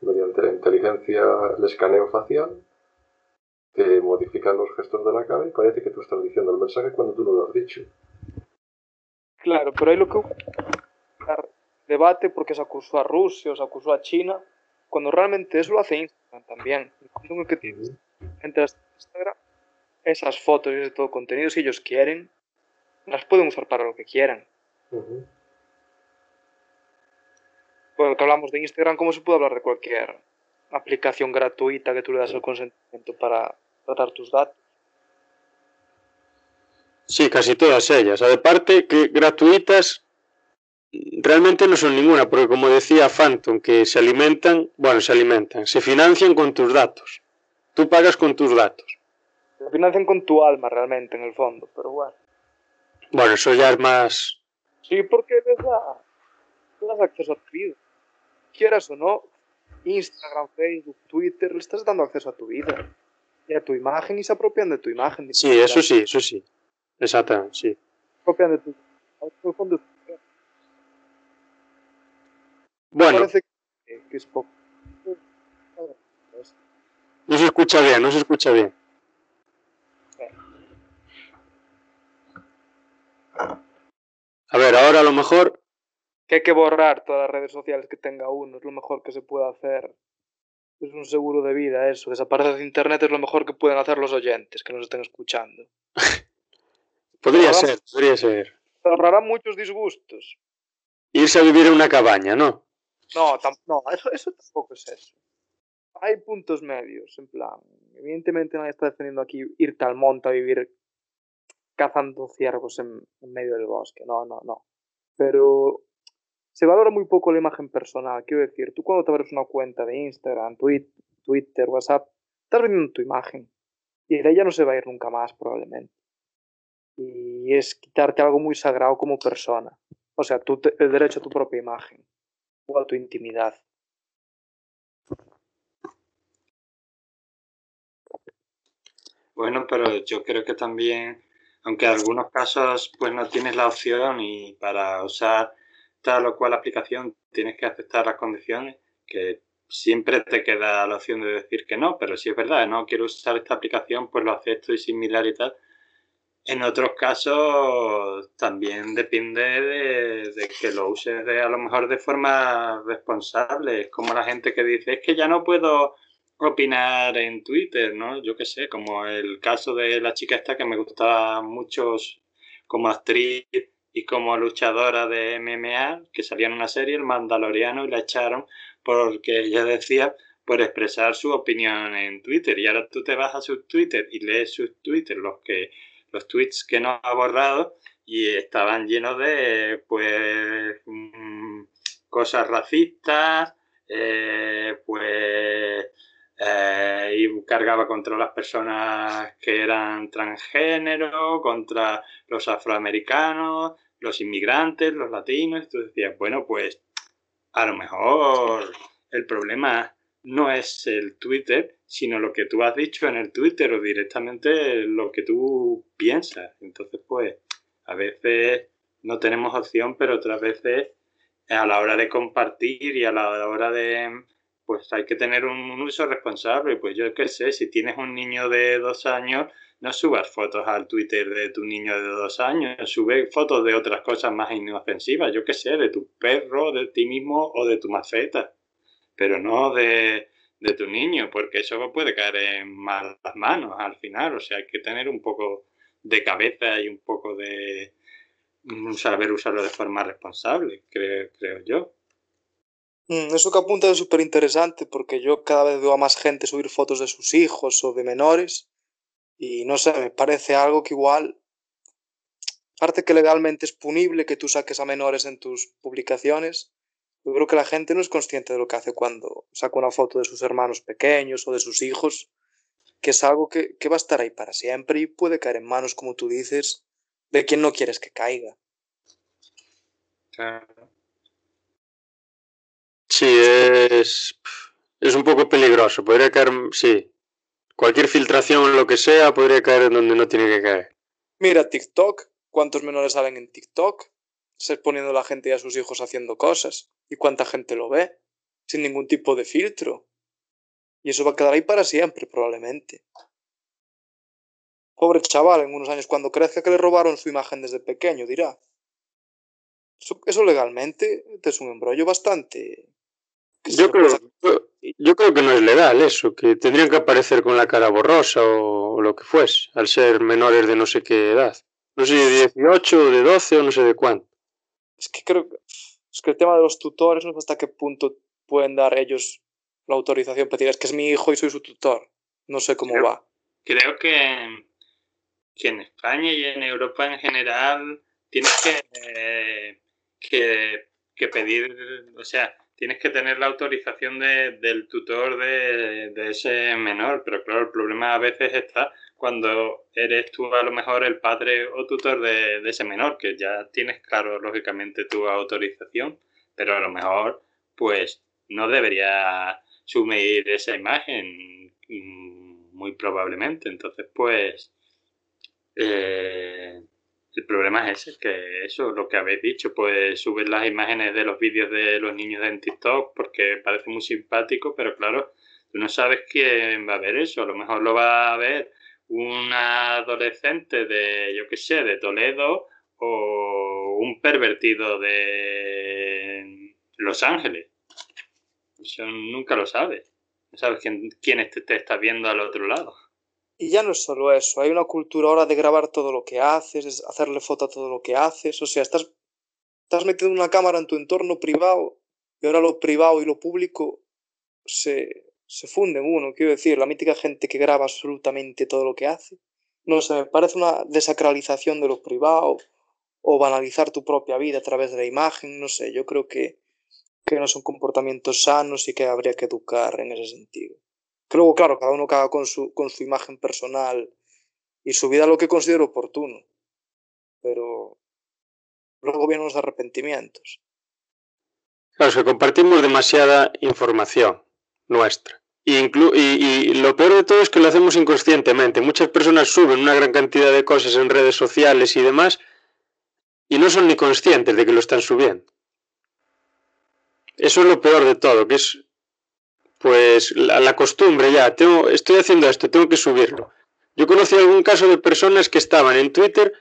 Speaker 4: Mediante la inteligencia, el escaneo facial, que modifican los gestos de la cara y parece que tú estás diciendo el mensaje cuando tú no lo has dicho.
Speaker 2: Claro, pero hay lo que debate porque se acusó a Rusia o se acusó a China, cuando realmente eso lo hace Instagram también. que entre Instagram, esas fotos y ese todo contenido, si ellos quieren, las pueden usar para lo que quieran. Bueno, que hablamos de Instagram, ¿cómo se puede hablar de cualquier aplicación gratuita que tú le das el consentimiento para tratar tus datos?
Speaker 1: Sí, casi todas ellas. Aparte que gratuitas realmente no son ninguna, porque como decía Phantom, que se alimentan, bueno, se alimentan, se financian con tus datos. Tú pagas con tus datos.
Speaker 2: Se financian con tu alma realmente, en el fondo, pero bueno.
Speaker 1: Bueno, eso ya es más...
Speaker 2: Sí, porque les da, das acceso a tu vida. Quieras o no, Instagram, Facebook, Twitter, le estás dando acceso a tu vida. Y a tu imagen y se apropian de tu imagen.
Speaker 1: Sí, eso sí, eso sí. Exactamente, sí.
Speaker 2: Se apropian de tu... En fondo,
Speaker 1: bueno. Parece que es poco. No se escucha bien, no se escucha bien. A ver, ahora a lo mejor...
Speaker 2: Que hay que borrar todas las redes sociales que tenga uno, es lo mejor que se puede hacer. Es un seguro de vida eso, desaparecer de internet es lo mejor que pueden hacer los oyentes que nos estén escuchando. <laughs>
Speaker 1: podría ser, podría ser.
Speaker 2: ahorrará muchos disgustos.
Speaker 1: Irse a vivir en una cabaña, ¿no?
Speaker 2: No, no eso, eso tampoco es eso. Hay puntos medios, en plan. Evidentemente nadie está defendiendo aquí irte al monte a vivir cazando ciervos en, medio del bosque. No, no, no. Pero se valora muy poco la imagen personal. Quiero decir, tú cuando te abres una cuenta de Instagram, Twitter, WhatsApp, estás vendiendo tu imagen. Y de ella no se va a ir nunca más, probablemente. Y es quitarte algo muy sagrado como persona. O sea, tú el derecho a tu propia imagen a tu intimidad.
Speaker 3: Bueno, pero yo creo que también aunque en algunos casos pues no tienes la opción y para usar tal o cual aplicación tienes que aceptar las condiciones, que siempre te queda la opción de decir que no, pero si es verdad, no quiero usar esta aplicación, pues lo acepto y similar y tal. En otros casos también depende de, que lo uses de, a lo mejor de forma responsable. Es como la gente que dice, es que ya no puedo opinar en Twitter, ¿no? Yo qué sé, como el caso de la chica esta que me gustaba mucho como actriz y como luchadora de MMA, que salía en una serie, El Mandaloriano, y la echaron porque ella decía por expresar su opinión en Twitter. Y ahora tú te vas a su Twitter y lees sus Twitter, los que los tweets que no ha borrado, y estaban llenos de pues mm, cosas racistas, eh, pues eh, y cargaba contra las personas que eran transgénero, contra los afroamericanos, los inmigrantes, los latinos. Tú decías, bueno, pues a lo mejor el problema no es el Twitter, sino lo que tú has dicho en el Twitter o directamente lo que tú piensas. Entonces, pues, a veces no tenemos opción, pero otras veces a la hora de compartir y a la hora de, pues hay que tener un uso responsable. Pues yo qué sé, si tienes un niño de dos años, no subas fotos al Twitter de tu niño de dos años, sube fotos de otras cosas más inofensivas, yo qué sé, de tu perro, de ti mismo o de tu maceta, pero no de, de tu niño, porque eso puede caer en malas manos al final, o sea, hay que tener un poco de cabeza y un poco de mm, saber usarlo de forma responsable, creo, creo yo.
Speaker 2: Mm, eso que apunta es súper interesante porque yo cada vez veo a más gente subir fotos de sus hijos o de menores y no sé, me parece algo que igual, aparte que legalmente es punible que tú saques a menores en tus publicaciones, yo creo que la gente no es consciente de lo que hace cuando saca una foto de sus hermanos pequeños o de sus hijos, que es algo que, que va a estar ahí para siempre y puede caer en manos, como tú dices, de quien no quieres que caiga.
Speaker 1: Sí, es, es un poco peligroso. Podría caer, sí. Cualquier filtración, lo que sea, podría caer en donde no tiene que caer.
Speaker 2: Mira TikTok. ¿Cuántos menores salen en TikTok? Se poniendo la gente y a sus hijos haciendo cosas. ¿Y cuánta gente lo ve? Sin ningún tipo de filtro. Y eso va a quedar ahí para siempre, probablemente. Pobre chaval, en unos años cuando crezca que le robaron su imagen desde pequeño, dirá. Eso, eso legalmente es un embrollo bastante
Speaker 1: yo creo, yo, creo que no es legal eso, que tendrían que aparecer con la cara borrosa o, lo que fuese, al ser menores de no sé qué edad. No sé, de 18 de 12 o no sé de cuánto.
Speaker 2: Es que creo es que el tema de los tutores no sé hasta qué punto pueden dar ellos la autorización para decir es que es mi hijo y soy su tutor. No sé cómo va.
Speaker 3: Creo que, que en España y en Europa en general tienes que, eh, que, que pedir, o sea, tienes que tener la autorización de, del tutor de, de, ese menor, pero claro, el problema a veces está cuando eres tú a lo mejor el padre o tutor de, ese menor, que ya tienes claro lógicamente tu autorización, pero a lo mejor pues no debería sumir esa imagen mm, muy probablemente, entonces pues eh, el problema es ese, que eso, lo que habéis dicho, pues subir las imágenes de los vídeos de los niños en TikTok porque parece muy simpático, pero claro, tú no sabes quién va a ver eso. A lo mejor lo va a ver una adolescente de, yo qué sé, de Toledo o un pervertido de Los Ángeles. Eso nunca lo sabes. No sabes quién, quién te está viendo al otro lado.
Speaker 2: Y ya no es solo eso, hay una cultura ahora de grabar todo lo que haces, hacerle foto a todo lo que haces, o sea, estás, estás metiendo una cámara en tu entorno privado y ahora lo privado y lo público se, se funden uno, quiero decir, la mítica gente que graba absolutamente todo lo que hace. No sé, me parece una desacralización de lo privado o banalizar tu propia vida a través de la imagen, no sé, yo creo que, que no son comportamientos sanos y que habría que educar en ese sentido. Que luego, claro, cada uno caga con su, con su imagen personal y su vida lo que considero oportuno. Pero luego vienen los arrepentimientos.
Speaker 1: Claro, es que compartimos demasiada información nuestra. Y, y, lo peor de todo es que lo hacemos inconscientemente. Muchas personas suben una gran cantidad de cosas en redes sociales y demás y no son ni conscientes de que lo están subiendo. Eso es lo peor de todo, que es pues la, la costumbre ya, tengo, estoy haciendo esto, tengo que subirlo. Yo conocí algún caso de personas que estaban en Twitter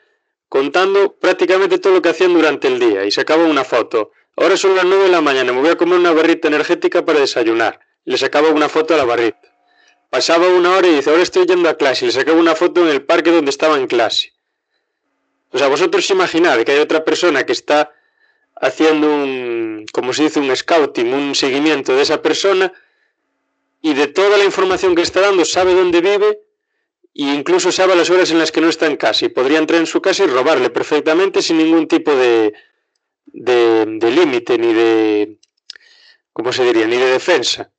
Speaker 1: contando prácticamente todo lo que hacían durante el día y sacaba una foto. Ahora son las 9 de la mañana, me voy a comer una barrita energética para desayunar. Le sacaba una foto a la barrita. pasaba una hora y dice, ahora estoy yendo a clase, y le sacaba una foto en el parque donde estaba en clase. O sea, vosotros imaginad que hay otra persona que está haciendo un, como se dice, un scouting, un seguimiento de esa persona y de toda la información que está dando sabe dónde vive e incluso sabe las horas en las que no está en casa y podría entrar en su casa y robarle perfectamente sin ningún tipo de, de, de límite ni de, ¿cómo se diría?, ni de defensa.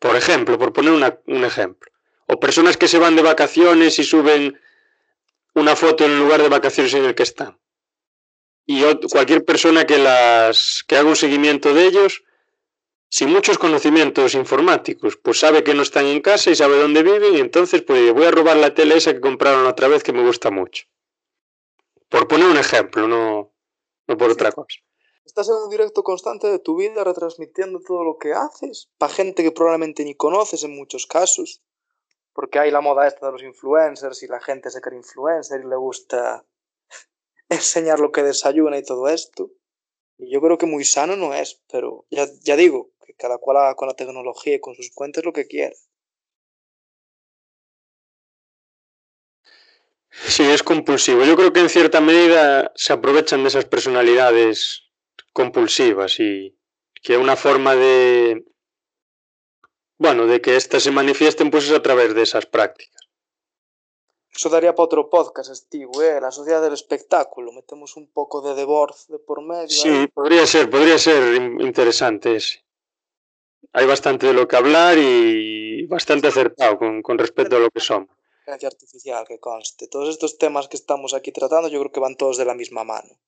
Speaker 1: Por ejemplo, por poner una, un ejemplo. O personas que se van de vacaciones y suben una foto en el lugar de vacaciones en el que están. Y cualquier persona que, las, que haga un seguimiento de ellos, sin muchos conocimientos informáticos, pues sabe que no están en casa y sabe dónde viven y entonces pues voy a robar la tele esa que compraron otra vez que me gusta mucho. Por poner un ejemplo, no, no por otra cosa.
Speaker 2: Estás en un directo constante de tu vida retransmitiendo todo lo que haces para gente que probablemente ni conoces en muchos casos. Porque hay la moda esta de los influencers y la gente se cree influencer y le gusta <laughs> enseñar lo que desayuna y todo esto. Y yo creo que muy sano no es, pero ya, digo, que cada cual haga con la tecnología y con sus cuentas lo que quiera.
Speaker 1: Sí, es compulsivo. Yo creo que en cierta medida se aprovechan de esas personalidades compulsivas y que una forma de, bueno, de que éstas se manifiesten pues es a través de esas prácticas.
Speaker 2: Eso daría para otro podcast, Steve, ¿eh? la sociedad del espectáculo. Metemos un poco de divorce de por medio.
Speaker 1: Sí, ¿eh? podría ser, podría ser interesante ese. Hay bastante de lo que hablar y bastante acertado con, con respecto a lo que somos.
Speaker 2: artificial, que conste. Todos estos temas que estamos aquí tratando yo creo que van todos de la misma mano.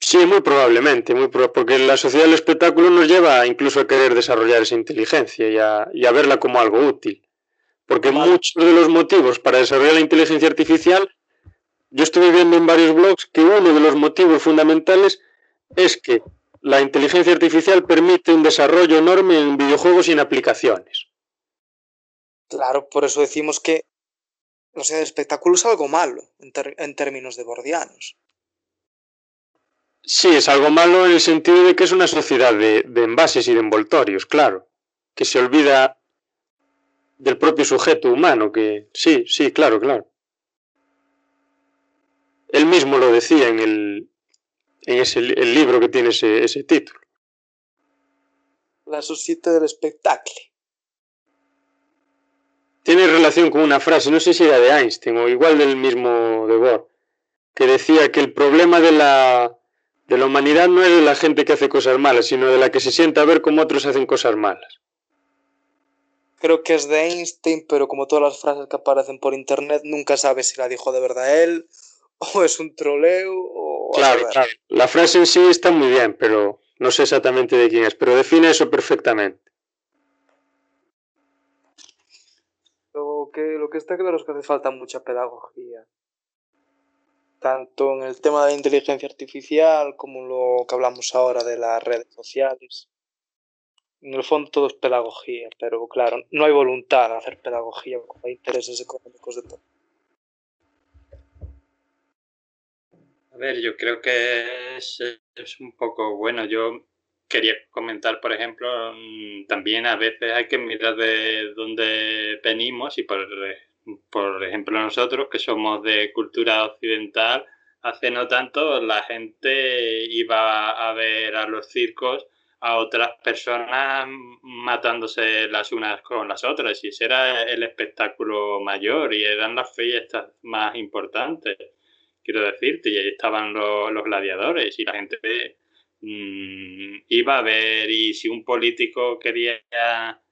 Speaker 1: Sí, muy probablemente, muy porque la sociedad del espectáculo nos lleva incluso a querer desarrollar esa inteligencia y a, y a verla como algo útil. Porque vale. muchos de los motivos para desarrollar la inteligencia artificial, yo estuve viendo en varios blogs que uno de los motivos fundamentales es que la inteligencia artificial permite un desarrollo enorme en videojuegos y en aplicaciones.
Speaker 2: Claro, por eso decimos que o sea, el espectáculo es algo malo en, ter en términos de bordianos.
Speaker 1: Sí, es algo malo en el sentido de que es una sociedad de, de envases y de envoltorios, claro, que se olvida del propio sujeto humano, que sí, sí, claro, claro. Él mismo lo decía en el, en ese el libro que tiene ese, ese título.
Speaker 2: La sociedad del espectáculo.
Speaker 1: Tiene relación con una frase, no sé si era de Einstein o igual del mismo de Bohr, que decía que el problema de la, de la humanidad no es de la gente que hace cosas malas, sino de la que se sienta a ver cómo otros hacen cosas malas.
Speaker 2: Creo que es de Einstein, pero como todas las frases que aparecen por internet, nunca sabes si la dijo de verdad él, <laughs> o es un troleo, o...
Speaker 1: Claro, claro. La frase en sí está muy bien, pero no sé exactamente de quién es, pero define eso perfectamente.
Speaker 2: Lo que, lo que está claro es que hace falta mucha pedagogía tanto en el tema de la inteligencia artificial como lo que hablamos ahora de las redes sociales. En el fondo todo es pedagogía, pero claro, no hay voluntad de hacer pedagogía porque hay intereses económicos de todo.
Speaker 3: A ver, yo creo que es, es un poco bueno. Yo quería comentar, por ejemplo, también a veces hay que mirar de dónde venimos y por por ejemplo nosotros que somos de cultura occidental, hace no tanto la gente iba a ver a los circos a otras personas matándose las unas con las otras y ese era el espectáculo mayor y eran las fiestas más importantes, quiero decirte, y ahí estaban los, los gladiadores y la gente mmm, iba a ver y si un político quería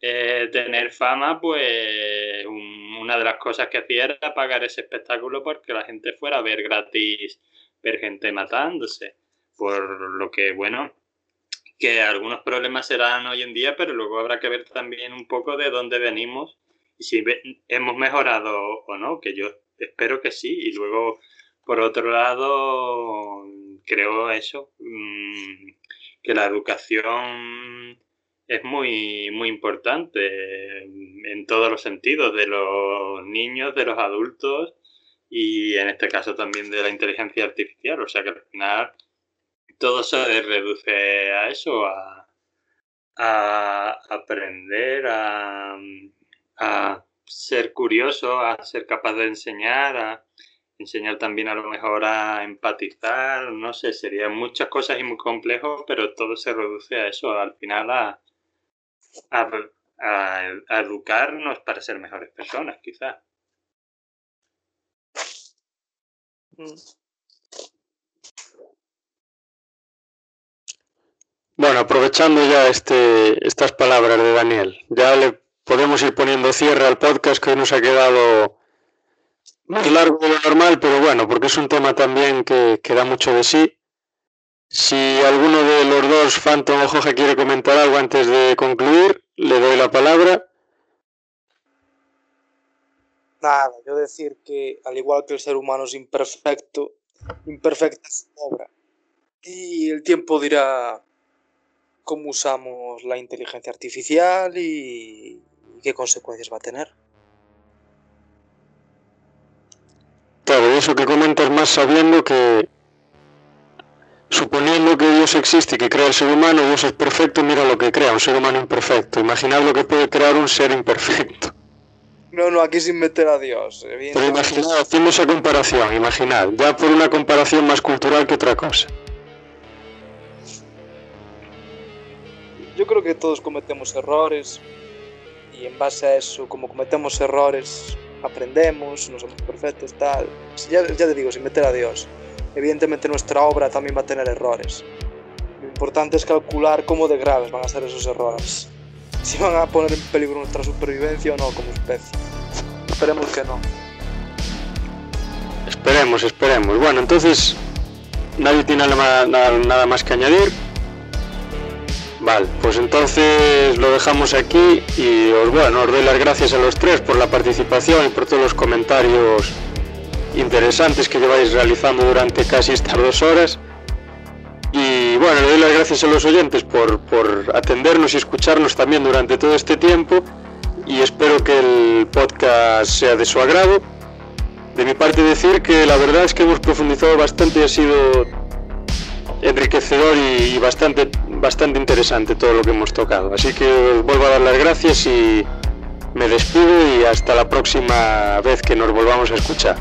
Speaker 3: eh, tener fama, pues un, una de las cosas que hacía era pagar ese espectáculo porque la gente fuera a ver gratis, ver gente matándose. Por lo que, bueno, que algunos problemas serán hoy en día, pero luego habrá que ver también un poco de dónde venimos y si hemos mejorado o no, que yo espero que sí. Y luego, por otro lado, creo eso, mmm, que la educación es muy, muy importante en todos los sentidos, de los niños, de los adultos y en este caso también de la inteligencia artificial. O sea que al final todo se reduce a eso, a, a aprender, a, a ser curioso, a ser capaz de enseñar, a enseñar también a lo mejor a empatizar, no sé, serían muchas cosas y muy complejo, pero todo se reduce a eso, al final a, a, educarnos para ser mejores personas, quizás.
Speaker 1: Bueno, aprovechando ya este, estas palabras de Daniel, ya le podemos ir poniendo cierre al podcast que hoy nos ha quedado más largo de lo normal, pero bueno, porque es un tema también que, que da mucho de sí. Si alguno de los dos, Phantom o Joja, quiere comentar algo antes de concluir, le doy la palabra.
Speaker 2: Nada, yo decir que al igual que el ser humano es imperfecto, imperfecta es obra. Y el tiempo dirá cómo usamos la inteligencia artificial y qué consecuencias va a tener.
Speaker 1: Claro, eso que comentas más sabiendo que, suponiendo que Dios existe y que crea el ser humano, Dios es perfecto, mira lo que crea, un ser humano imperfecto. Imaginad lo que puede crear un ser imperfecto.
Speaker 2: No, no, aquí sin meter a Dios.
Speaker 1: Pero imaginad, haciendo esa comparación, imaginad, ya por una comparación más cultural que otra cosa.
Speaker 2: Yo creo que todos cometemos errores y en base a eso, como cometemos errores, aprendemos, no somos perfectos, tal. Ya, ya te digo, sin meter a Dios. Evidentemente nuestra obra también va a tener errores. Lo importante es calcular cómo de graves van a ser esos errores. Si van a poner en peligro nuestra supervivencia o no como especie. Esperemos que no.
Speaker 1: Esperemos, esperemos. Bueno, entonces, nadie tiene nada, nada más que añadir. Vale, pues entonces lo dejamos aquí y os, bueno, os doy las gracias a los tres por la participación y por todos los comentarios interesantes que lleváis realizando durante casi estas dos horas. Y bueno, le doy las gracias a los oyentes por, por atendernos y escucharnos también durante todo este tiempo y espero que el podcast sea de su agrado. De mi parte decir que la verdad es que hemos profundizado bastante y ha sido enriquecedor y, bastante, bastante interesante todo lo que hemos tocado. Así que vuelvo a dar las gracias y me despido y hasta la próxima vez que nos volvamos a escuchar.